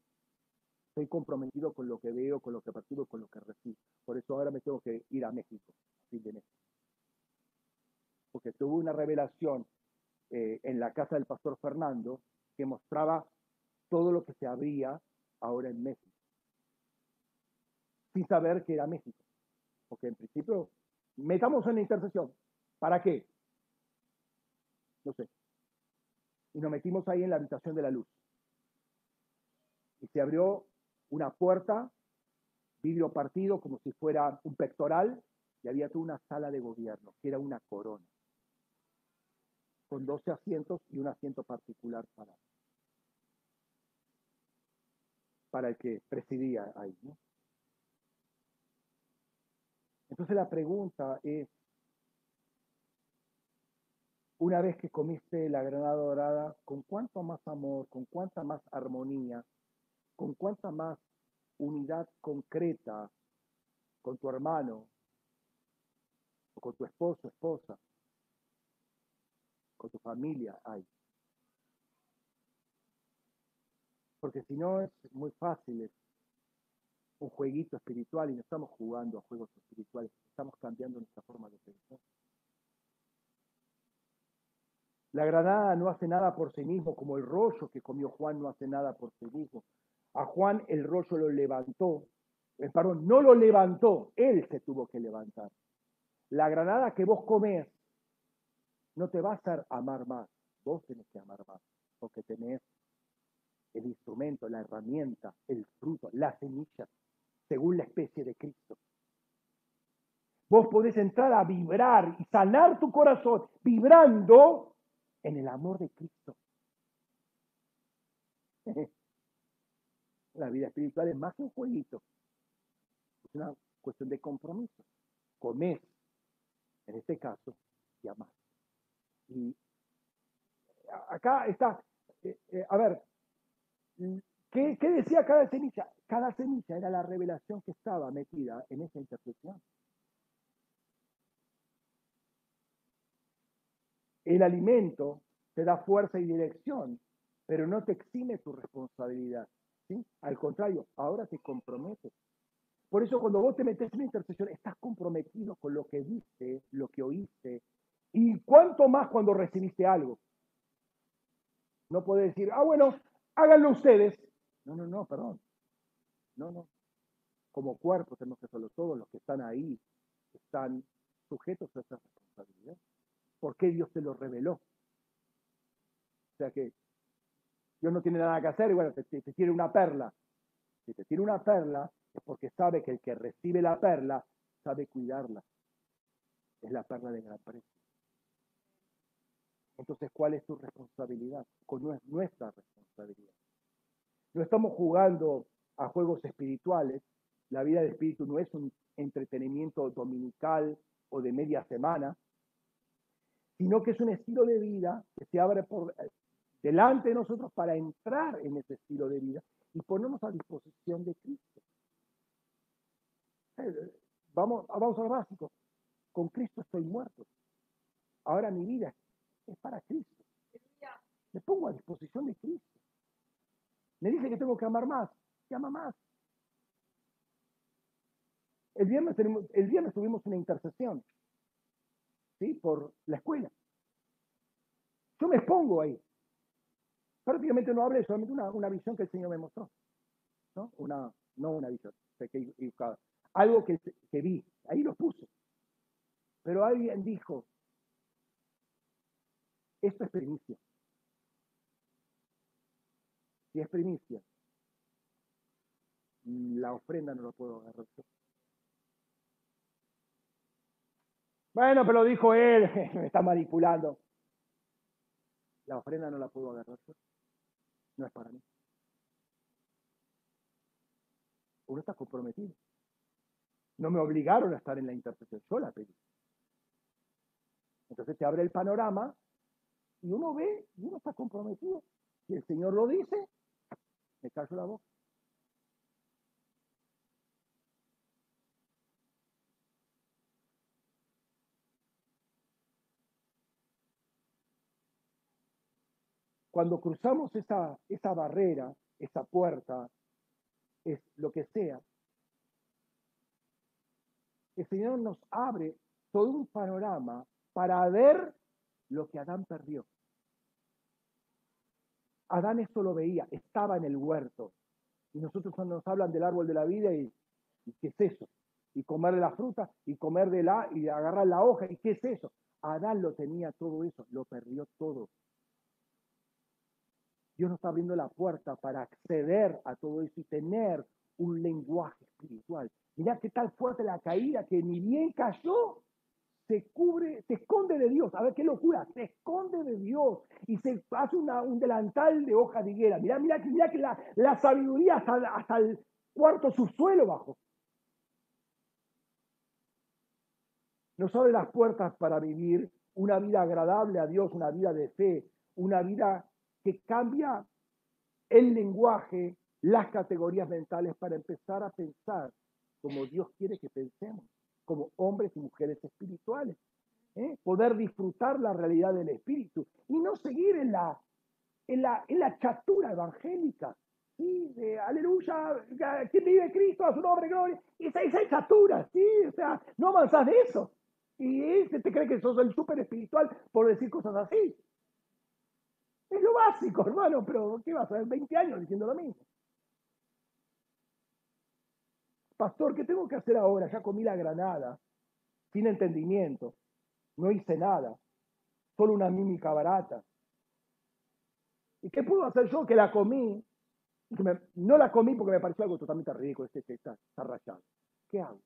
Estoy comprometido con lo que veo, con lo que percibo, con lo que recibo. Por eso ahora me tengo que ir a México, fin de mes. Porque tuve una revelación eh, en la casa del pastor Fernando que mostraba todo lo que se abría ahora en México. Sin saber que era México. Porque en principio, metamos en la intercesión. ¿Para qué? No sé. Y nos metimos ahí en la habitación de la luz y se abrió una puerta, vidrio partido como si fuera un pectoral, y había toda una sala de gobierno, que era una corona. con 12 asientos y un asiento particular para, para el que presidía ahí. Entonces la pregunta es, una vez que comiste la granada dorada, ¿con cuánto más amor, con cuánta más armonía, con cuánta más unidad concreta con tu hermano, o con tu esposo, esposa, con tu familia hay? Porque si no es muy fácil, es un jueguito espiritual y no estamos jugando a juegos espirituales, estamos cambiando nuestra forma de pensar. La granada no hace nada por sí mismo, como el rollo que comió Juan no hace nada por sí mismo. A Juan el rollo lo levantó, eh, perdón, no lo levantó, él se tuvo que levantar. La granada que vos comés no te va a hacer amar más, vos tenés que amar más, porque tenés el instrumento, la herramienta, el fruto, la semilla, según la especie de Cristo. Vos podés entrar a vibrar y sanar tu corazón vibrando en el amor de Cristo. <laughs> La vida espiritual es más que un jueguito. Es una cuestión de compromiso. Comer, en este caso, y amar. Y acá está, eh, eh, a ver, ¿qué, ¿qué, decía cada semilla? Cada semilla era la revelación que estaba metida en esa interpretación. El alimento te da fuerza y dirección, pero no te exime tu responsabilidad. Al contrario, ahora te comprometes. Por eso cuando vos te metes en una intercesión, estás comprometido con lo que viste, lo que oíste, y cuánto más cuando recibiste algo. No puedes decir, ah, bueno, háganlo ustedes. No, no, no, perdón. No, no. Como cuerpo tenemos que hacerlo todos los que están ahí, están sujetos a esa responsabilidad. ¿Por qué Dios te lo reveló? O sea que Dios no tiene nada que hacer y bueno, te, te, tiene una perla. Si te tiene una perla es porque sabe que el que recibe la perla sabe cuidarla. Es la perla de gran precio. Entonces, ¿cuál es tu responsabilidad? Con nuestra responsabilidad. No estamos jugando a juegos espirituales. La vida de espíritu no es un entretenimiento dominical o de media semana, sino que es un estilo de vida que se abre por, delante de nosotros para entrar en ese estilo de vida y ponernos a disposición de Cristo. Eh, vamos, vamos a lo básico. Con Cristo estoy muerto. Ahora mi vida es para Cristo. Me pongo a disposición de Cristo. Me dice que tengo que amar más. Llama más. El viernes, el viernes tuvimos una intercesión ¿sí? por la escuela. Yo me expongo ahí. Prácticamente no hablé, solamente una, visión que el Señor me mostró. ¿no? Una, no una visión, algo que, que vi, ahí lo puse. Pero alguien dijo, esto es primicia. Si es primicia, la ofrenda no lo puedo agarrar Bueno, pero dijo él, <laughs> me está manipulando. La ofrenda no la puedo agarrar no es para mí. Uno está comprometido. No me obligaron a estar en la intercesión, yo la. Entonces te abre el panorama y uno ve y uno está comprometido. Si el Señor lo dice, me callo la boca. Cuando cruzamos esa, esa barrera, esa puerta, es lo que sea, el Señor nos abre todo un panorama para ver lo que Adán perdió. Adán esto lo veía, estaba en el huerto. Y nosotros cuando nos hablan del árbol de la vida, y, qué es eso? Y comer de la fruta, y comer de la, y agarrar la hoja, y qué es eso? Adán lo tenía todo eso, lo perdió todo. Dios nos está abriendo la puerta para acceder a todo eso y tener un lenguaje espiritual. Mirá qué tal fuerte la caída que ni bien cayó, se cubre, se esconde de Dios. A ver qué locura, se esconde de Dios y se hace un delantal de hoja de higuera. Mirá, mirá, mirá que la, la sabiduría hasta, hasta el cuarto subsuelo bajo. Nos abre las puertas para vivir una vida agradable a Dios, una vida de fe, una vida que cambia el lenguaje, las categorías mentales para empezar a pensar como Dios quiere que pensemos, como hombres y mujeres espirituales. ¿eh? Poder disfrutar la realidad del espíritu y no seguir en la, en la, en la chatura evangélica. ¿sí? De, aleluya, que vive Cristo a su nombre, gloria. Y esa, esa chatura, ¿sí? O sea, no avanzas de eso. Y ese te cree que sos el súper espiritual por decir cosas así. Es lo básico, hermano, pero ¿qué vas a ver 20 años diciendo lo mismo? Pastor, ¿qué tengo que hacer ahora? Ya comí la granada, sin entendimiento, no hice nada, solo una mímica barata. ¿Y qué puedo hacer yo que la comí? no la comí porque me pareció algo totalmente ridículo, este, este está, está rayado. ¿Qué hago?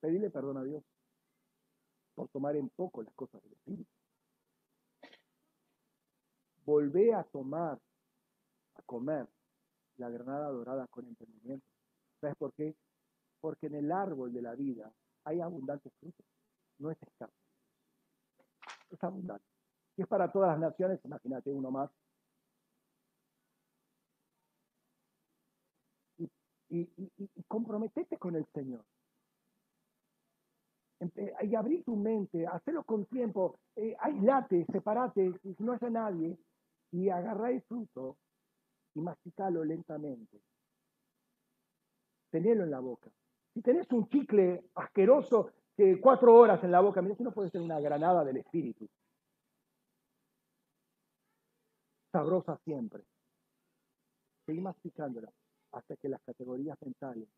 Pedirle perdón a Dios por tomar en poco las cosas del Espíritu. Volvé a tomar, a comer la granada dorada con entendimiento. ¿Sabes por qué? Porque en el árbol de la vida hay abundantes frutos, no es escaso. Es abundante. Y es para todas las naciones, imagínate uno más. Y, y, y comprometete con el Señor y abrir tu mente, hacerlo con tiempo, eh, aislate, separate, si no haya nadie, y agarra el fruto y masticalo lentamente. Tenelo en la boca. Si tenés un chicle asqueroso que cuatro horas en la boca, mira si no puede ser una granada del espíritu. Sabrosa siempre. Seguí masticándola hasta que las categorías mentales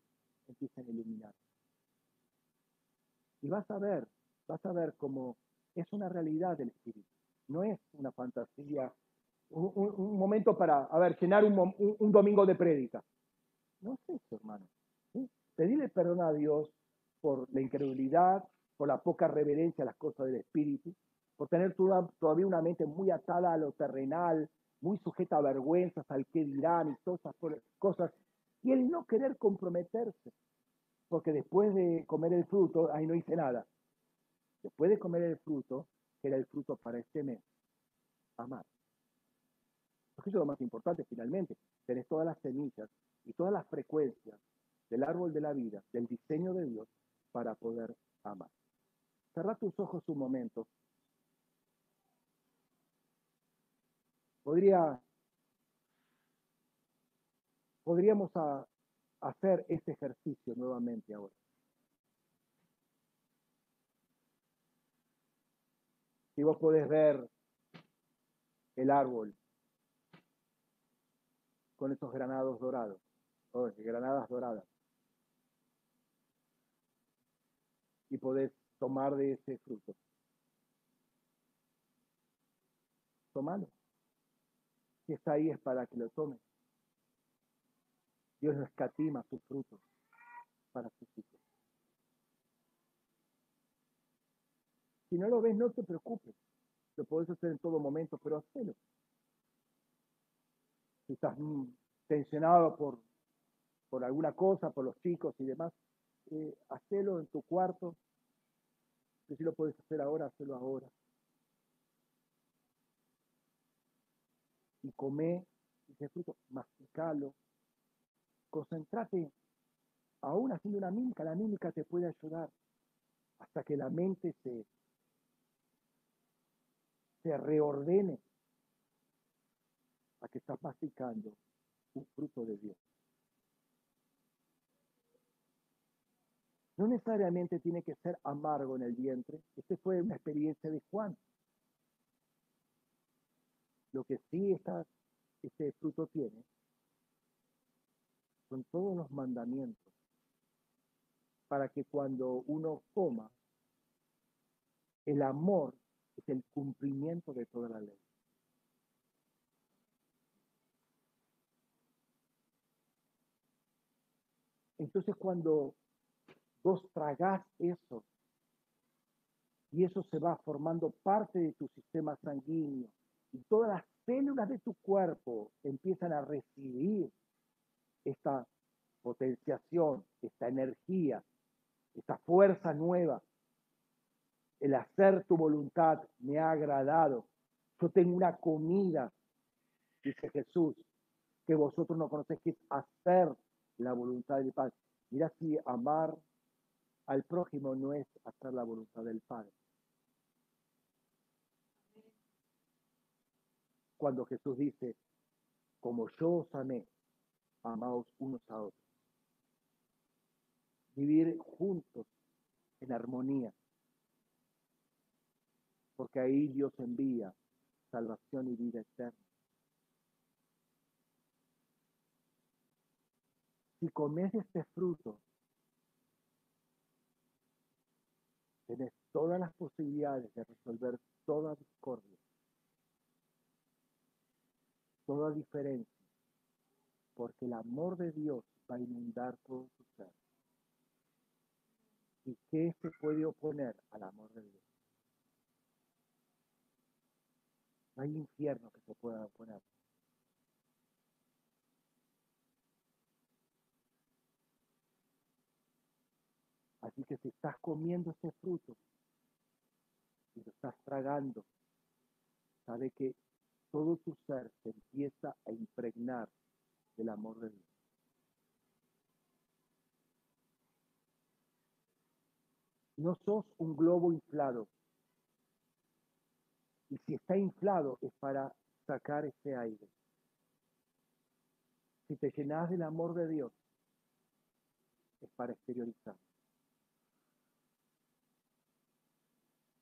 empiecen a iluminar. Y vas a ver, vas a ver cómo es una realidad del espíritu. No es una fantasía, un, momento para, a ver, llenar un, un, domingo de prédica. No es eso, hermano. Pedirle perdón a Dios por la incredulidad, por la poca reverencia a las cosas del espíritu, por tener todavía una mente muy atada a lo terrenal, muy sujeta a vergüenzas, al que dirán y todas esas cosas, y el no querer comprometerse porque después de comer el fruto, ahí no hice nada. Después de comer el fruto, que era el fruto para este mes, amar. Porque eso es lo más importante finalmente. Tenés todas las semillas y todas las frecuencias del árbol de la vida, del diseño de Dios, para poder amar. Cerra tus ojos un momento. Podría, podríamos hacer este ejercicio nuevamente ahora. Si vos podés ver el árbol con esos granados dorados, o granadas doradas, y podés tomar de ese fruto. Tomalo. Si está ahí es para que lo tomes. Dios no escatima sus frutos para sus hijos. Si no lo ves, no te preocupes. Lo puedes hacer en todo momento, pero hazlo. Si estás mm, tensionado por, por alguna cosa, por los chicos y demás, eh, hacelo en tu cuarto. si lo puedes hacer ahora, hazlo ahora. Y come ese fruto, masticalo, Concentrate aún haciendo una mímica. La mímica te puede ayudar hasta que la mente se, se reordene a que estás masticando un fruto de Dios. No necesariamente tiene que ser amargo en el vientre. Esta fue una experiencia de Juan. Lo que sí está, este fruto tiene son todos los mandamientos para que cuando uno coma, el amor es el cumplimiento de toda la ley. Entonces cuando vos tragás eso y eso se va formando parte de tu sistema sanguíneo y todas las células de tu cuerpo empiezan a recibir esta potenciación, esta energía, esta fuerza nueva. El hacer tu voluntad me ha agradado. Yo tengo una comida, dice Jesús, que vosotros no conocéis, que es hacer la voluntad del Padre. Mira si amar al prójimo no es hacer la voluntad del Padre. Cuando Jesús dice, como yo os amé, amaos unos a otros. Vivir juntos en armonía. Porque ahí Dios envía salvación y vida eterna. Si comes este fruto, tenés todas las posibilidades de resolver toda discordia, toda diferencia, porque el amor de Dios va a inundar todo tu ser. ¿Y qué se puede oponer al amor de Dios? No hay infierno que se pueda oponer. Así que si estás comiendo ese fruto y lo estás tragando, sabe que todo tu ser se empieza a impregnar del amor de Dios. No sos un globo inflado. Y si está inflado es para sacar ese aire. Si te llenas del amor de Dios, es para exteriorizar.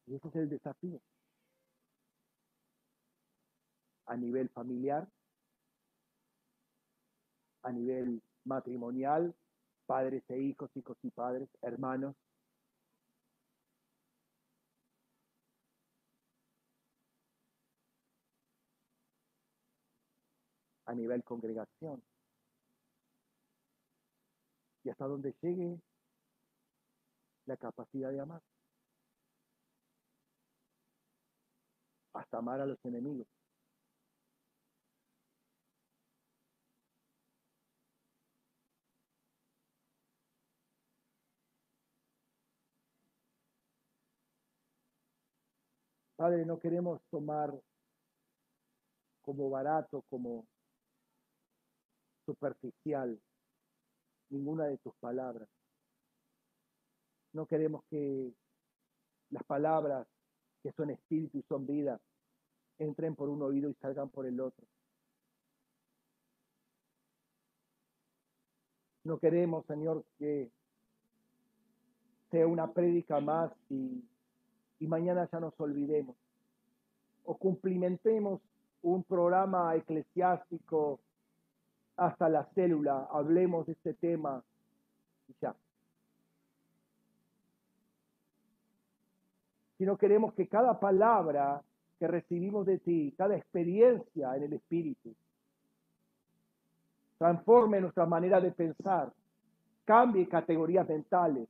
Y ese es el desafío. A nivel familiar, a nivel matrimonial, padres e hijos, hijos y padres, hermanos. A nivel congregación. Y hasta donde llegue la capacidad de amar. Hasta amar a los enemigos. Padre, no queremos tomar como barato, como superficial ninguna de tus palabras. No queremos que las palabras que son espíritu y son vida entren por un oído y salgan por el otro. No queremos, Señor, que sea una prédica más y y mañana ya nos olvidemos. O cumplimentemos un programa eclesiástico hasta la célula, hablemos de este tema y ya. Si no queremos que cada palabra que recibimos de ti, cada experiencia en el Espíritu, transforme nuestra manera de pensar, cambie categorías mentales,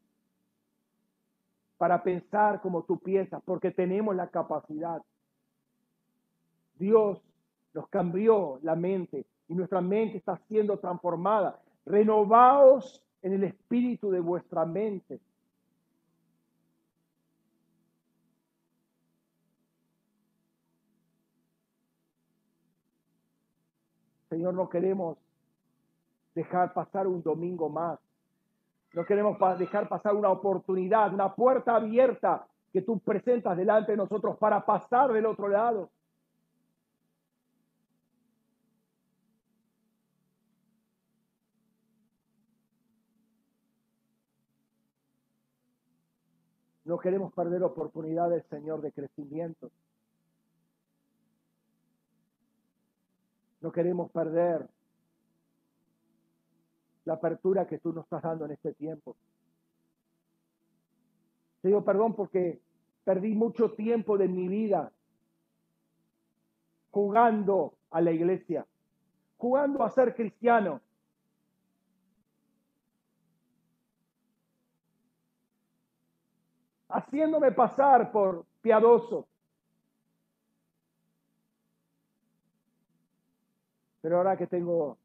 para pensar como tú piensas, porque tenemos la capacidad. Dios nos cambió la mente y nuestra mente está siendo transformada. Renovaos en el espíritu de vuestra mente. Señor, no queremos dejar pasar un domingo más no queremos dejar pasar una oportunidad, una puerta abierta que tú presentas delante de nosotros para pasar del otro lado. No queremos perder oportunidades, Señor, de crecimiento. No queremos perder la apertura que tú nos estás dando en este tiempo. Te digo perdón porque perdí mucho tiempo de mi vida jugando a la iglesia, jugando a ser cristiano. haciéndome pasar por piadoso. Pero ahora que tengo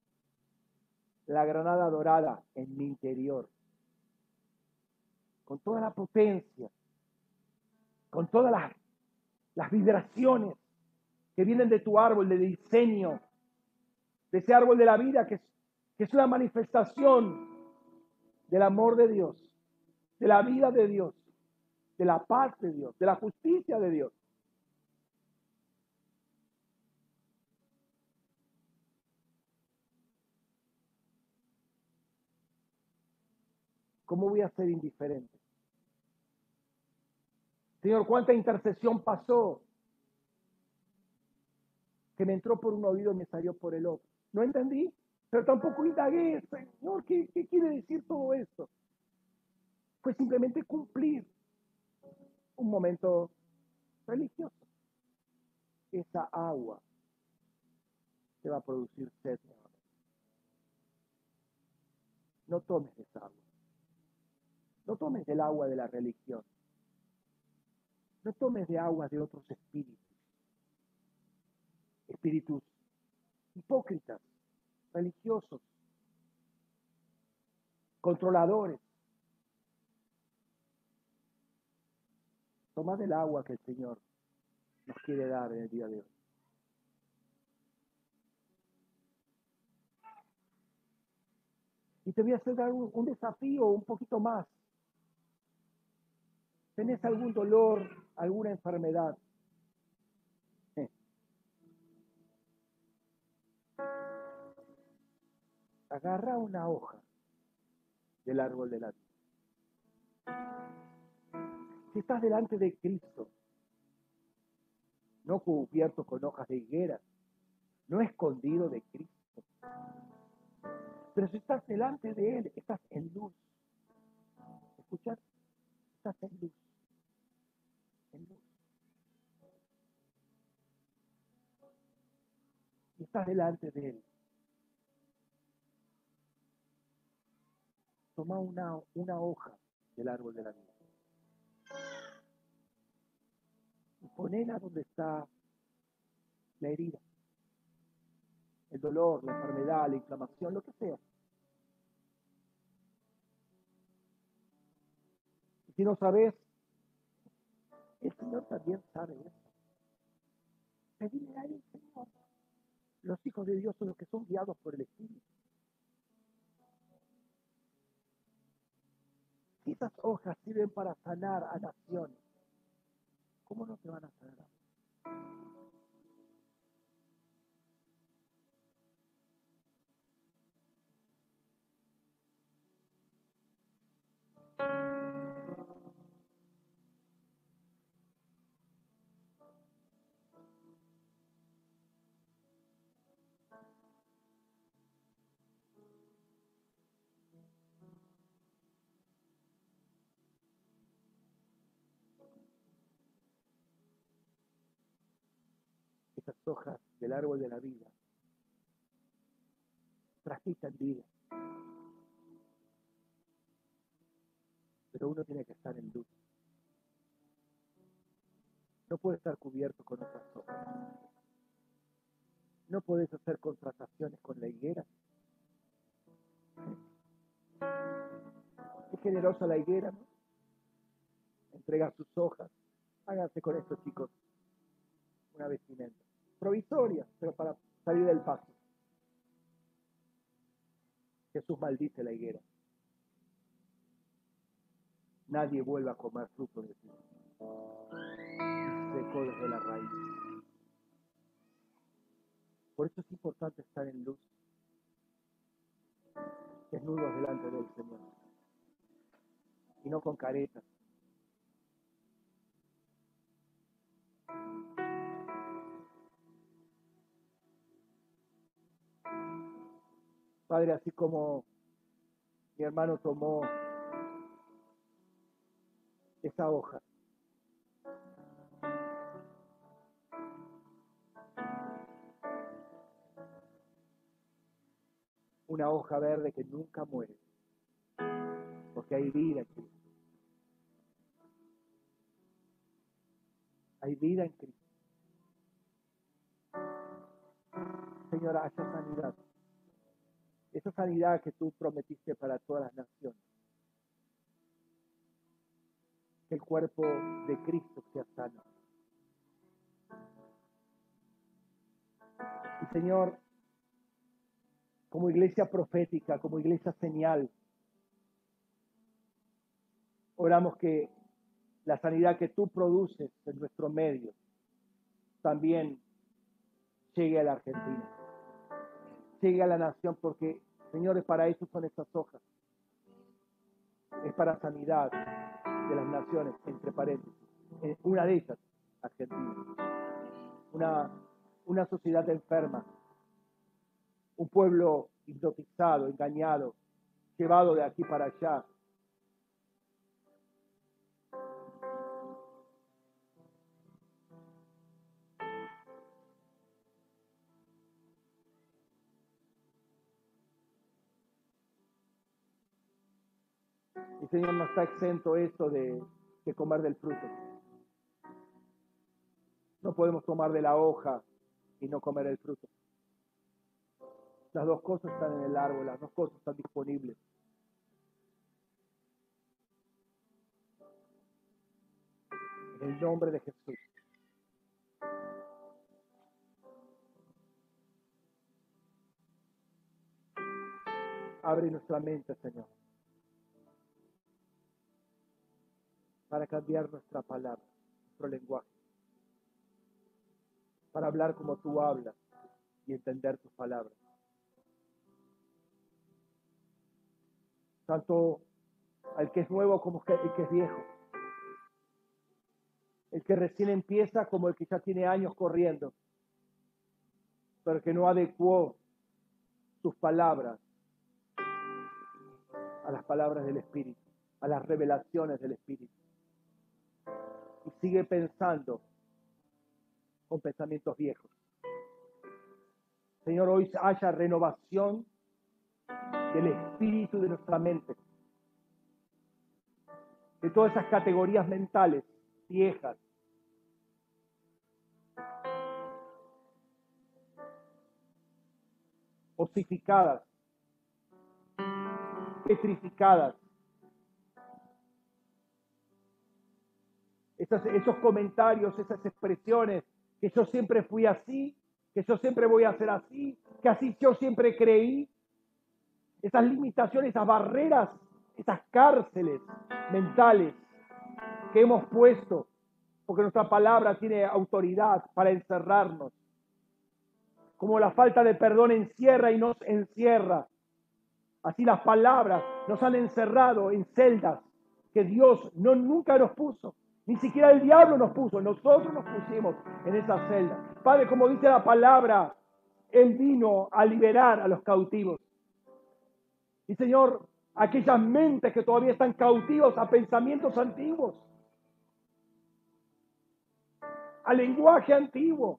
la granada dorada en mi interior, con toda la potencia, con todas las, vibraciones que vienen de tu árbol de diseño, de ese árbol de la vida que es, que es una manifestación del amor de Dios, de la vida de Dios, de la paz de Dios, de la justicia de Dios. ¿Cómo voy a ser indiferente? Señor, ¿cuánta intercesión pasó? Que me entró por un oído y me salió por el otro. No entendí, pero tampoco indagué, Señor, ¿qué, quiere decir todo esto? Fue simplemente cumplir un momento religioso. Esa agua te va a producir sed. No tomes esa agua. No tomes del agua de la religión. No tomes de agua de otros espíritus. Espíritus hipócritas, religiosos, controladores. Toma del agua que el Señor nos quiere dar en el día de hoy. Y te voy a hacer un, un desafío un poquito más. ¿Tenés algún dolor, alguna enfermedad? Agarra una hoja del árbol de la vida. Si estás delante de Cristo, no cubierto con hojas de higuera, no escondido de Cristo, pero si estás delante de Él, estás en luz. ¿Escuchas? Estás en luz. Y estás delante de Él. Toma una, una hoja del árbol de la vida. Y ponela donde está la herida, el dolor, la enfermedad, la inflamación, lo que sea. Y si no sabes, el Señor también sabe eso. Pedile a. Los hijos de Dios son los que son guiados por el Espíritu. Si esas hojas sirven para sanar a naciones, ¿cómo no te van a sanar? Esas hojas del árbol de la vida transmitan vida. Pero uno tiene que estar en luz. No puede estar cubierto con otras hojas. No puedes hacer contrataciones con la higuera. Es generosa la higuera, ¿no? Entrega sus hojas. Háganse con esto, chicos. Una vestimenta provisoria, pero para salir del paso. Jesús maldice la higuera. Nadie vuelve a comer fruto de ti. Secó desde la raíz. Por eso es importante estar en luz, desnudos delante del Señor. Y no con caretas. Padre, así como mi hermano tomó esa hoja. Una hoja verde que nunca muere, porque hay vida aquí. Hay vida en Cristo. Señor, haya sanidad. Esa sanidad que tú prometiste para todas las naciones. Que el cuerpo de Cristo sea sano. Y Señor, como iglesia profética, como iglesia señal, oramos que la sanidad que tú produces en nuestro medio también llegue a la Argentina, llegue a la nación, porque, señores, para eso son estas hojas. Es para sanidad de las naciones, entre paréntesis. Eh, una de ellas, Argentina. Una, una sociedad enferma, un pueblo hipnotizado, engañado, llevado de aquí para allá, Señor no está exento esto de, de comer del fruto. No podemos tomar de la hoja y no comer el fruto. Las dos cosas están en el árbol, las dos cosas están disponibles. En el nombre de Jesús. Abre nuestra mente, Señor. Para cambiar nuestra palabra, nuestro lenguaje, para hablar como tú hablas y entender tus palabras. Tanto al que es nuevo como el que es viejo, el que recién empieza como el que ya tiene años corriendo, pero que no adecuó sus palabras a las palabras del Espíritu, a las revelaciones del Espíritu y sigue pensando con pensamientos viejos. Señor, hoy haya renovación del espíritu de nuestra mente, de todas esas categorías mentales viejas. osificadas, petrificadas, esos comentarios, esas expresiones, que yo siempre fui así, que yo siempre voy a ser así, que así yo siempre creí, esas limitaciones, esas barreras, esas cárceles mentales que hemos puesto, porque nuestra palabra tiene autoridad para encerrarnos. Como la falta de perdón encierra y nos encierra. Así las palabras nos han encerrado en celdas que Dios no nunca nos puso. Ni siquiera el diablo nos puso, nosotros nos pusimos en esa celda. Padre, como dice la palabra, Él vino a liberar a los cautivos. Y Señor, aquellas mentes que todavía están cautivos a pensamientos antiguos, a lenguaje antiguo,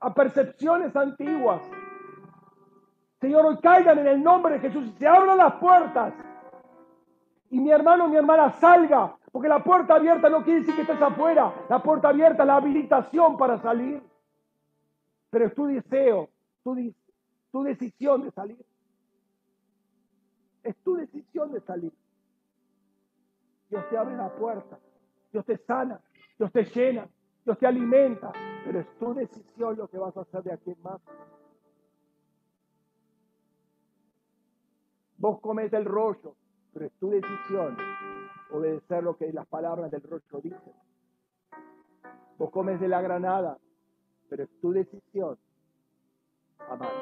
a percepciones antiguas. Señor, hoy caigan en el nombre de Jesús y se abran las puertas. Y mi hermano, mi hermana salga porque la puerta abierta no quiere decir que estés afuera. La puerta abierta es la habilitación para salir. Pero es tu deseo, tu, decisión de salir. Es tu decisión de salir. Dios te abre la puerta. Dios te sana. Dios te llena. Dios te alimenta. Pero es tu decisión lo que vas a hacer de aquí en más. Vos comes el rollo, pero es tu decisión obedecer lo que las palabras del rostro dicen. Vos comes de la granada, pero es tu decisión amar.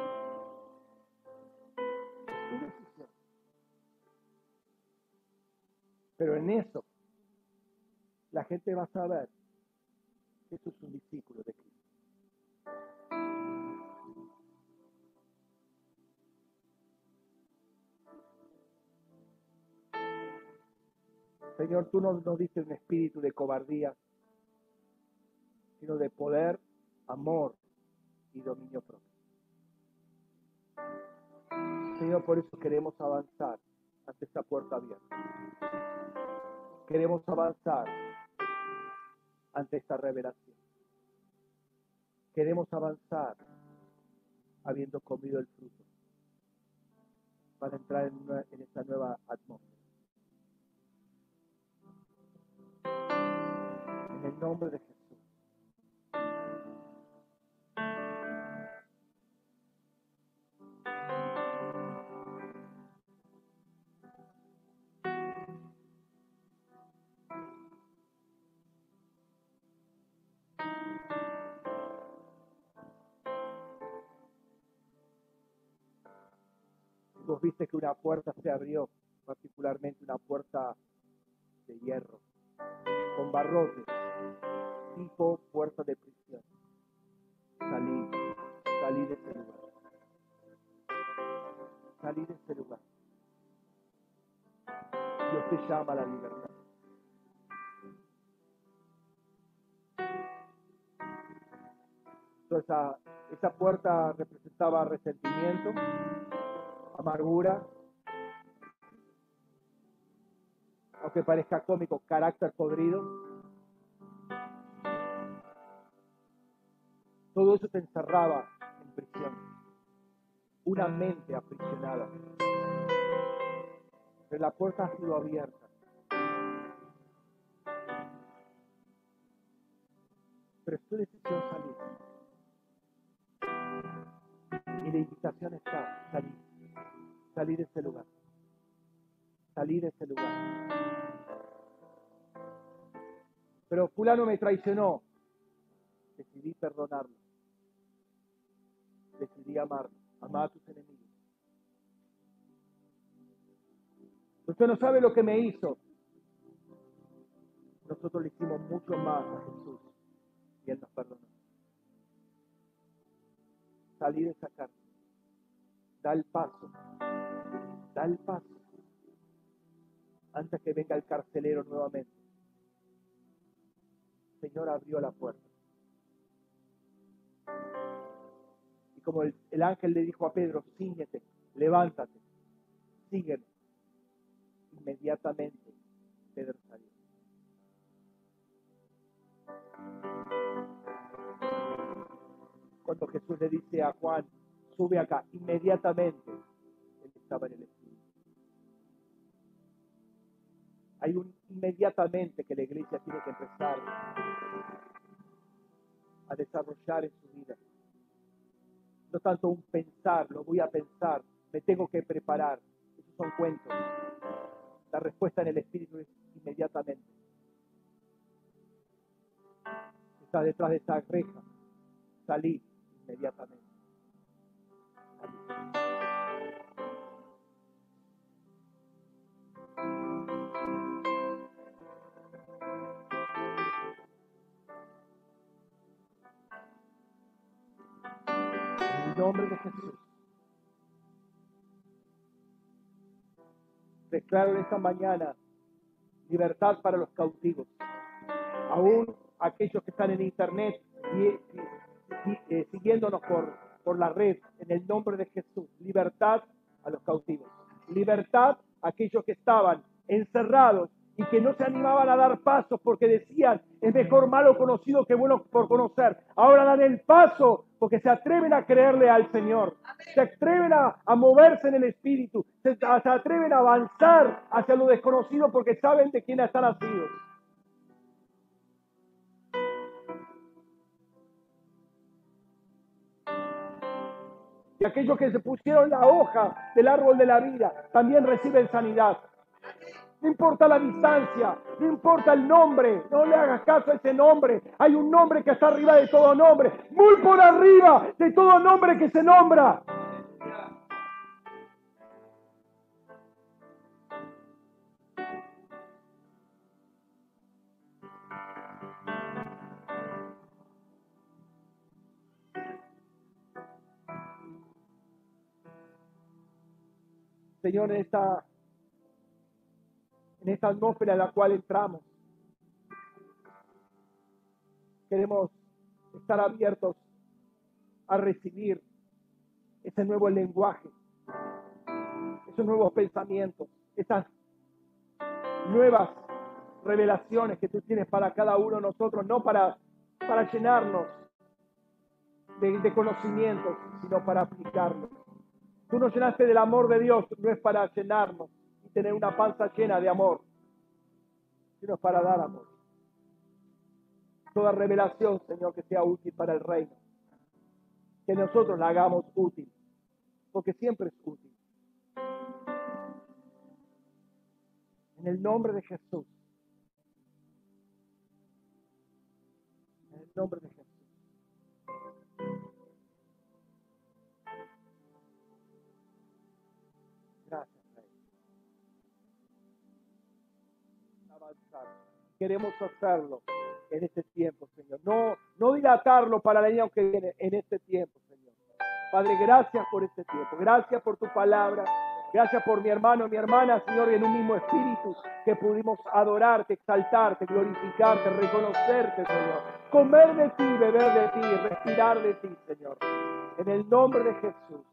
Pero en eso, la gente va a saber que es un discípulo de Cristo. Señor, tú no nos diste un espíritu de cobardía, sino de poder, amor y dominio propio. Señor, por eso queremos avanzar ante esta puerta abierta. Queremos avanzar ante esta revelación. Queremos avanzar habiendo comido el fruto para entrar en, esta nueva atmósfera. En el nombre de Jesús. Vos viste que una puerta se abrió, particularmente una puerta de hierro, con barrotes, tipo puerta de prisión. Salí, salí de ese lugar. Salí de ese lugar. Dios te llama a la libertad. Entonces, esa, esa puerta representaba resentimiento, amargura, aunque parezca cómico, carácter podrido. Todo eso te encerraba en prisión, una mente aprisionada. Pero la puerta ha sido abierta. Pero es tu salir. Y la invitación está, salir salir de ese lugar. Salir de ese lugar. Pero fulano me traicionó. Decidí perdonarlo. Decidí amarlo. Amar a tus enemigos. Usted no sabe lo que me hizo. Nosotros le hicimos mucho más a Jesús y Él nos perdonó. Salí de esa cárcel. Da el paso da el paso antes que venga el carcelero nuevamente. El Señor abrió la puerta. Y como el, el ángel le dijo a Pedro, ciñete, levántate, sígueme. Inmediatamente Pedro salió. Cuando Jesús le dice a Juan, sube acá, inmediatamente él estaba en el Hay un inmediatamente que la iglesia tiene que empezar a desarrollar en su vida. No tanto un pensar, lo voy a pensar, me tengo que preparar. Esos son cuentos. La respuesta en el Espíritu es inmediatamente. Está detrás de esa reja. Salí inmediatamente. Salí. Nombre de Jesús. Declaro esta mañana libertad para los cautivos. Aún aquellos que están en internet y, eh, siguiéndonos por, por la red, en el nombre de Jesús. Libertad a los cautivos. Libertad a aquellos que estaban encerrados y que no se animaban a dar pasos porque decían, es mejor malo conocido que bueno por conocer. Ahora dan el paso porque se atreven a creerle al Señor. Se atreven a, a moverse en el Espíritu. Se, se atreven a avanzar hacia lo desconocido porque saben de quién están nacidos. Y aquellos que se pusieron la hoja del árbol de la vida también reciben sanidad. No importa la distancia, no importa el nombre, no le hagas caso a ese nombre. Hay un nombre que está arriba de todo nombre, muy por arriba de todo nombre que se nombra. Señor, en esta, en esta atmósfera en la cual entramos, queremos estar abiertos a recibir ese nuevo lenguaje, esos nuevos pensamientos, esas nuevas revelaciones que tú tienes para cada uno de nosotros, no para, para llenarnos de, de conocimientos, sino para aplicarlos. Tú nos llenaste del amor de Dios, no es para llenarnos tener una panza llena de amor, sino para dar amor. Toda revelación, Señor, que sea útil para el reino. Que nosotros la hagamos útil, porque siempre es útil. En el nombre de Jesús. En el nombre de Jesús. Queremos hacerlo en este tiempo, Señor. No, no dilatarlo para el año que viene, en este tiempo, Señor. Padre, gracias por este tiempo. Gracias por tu palabra. Gracias por mi hermano y mi hermana, Señor, en un mismo espíritu que pudimos adorarte, exaltarte, glorificarte, reconocerte, Señor. Comer de ti, beber de ti, respirar de ti, Señor. En el nombre de Jesús.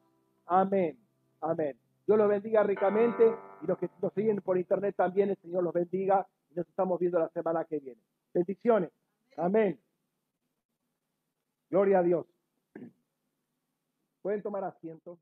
Amén. Amén. Dios los bendiga ricamente y los que nos siguen por internet también, el Señor los bendiga nos estamos viendo la semana que viene. Bendiciones. Amén. Gloria a Dios. <clears throat> Pueden tomar asiento.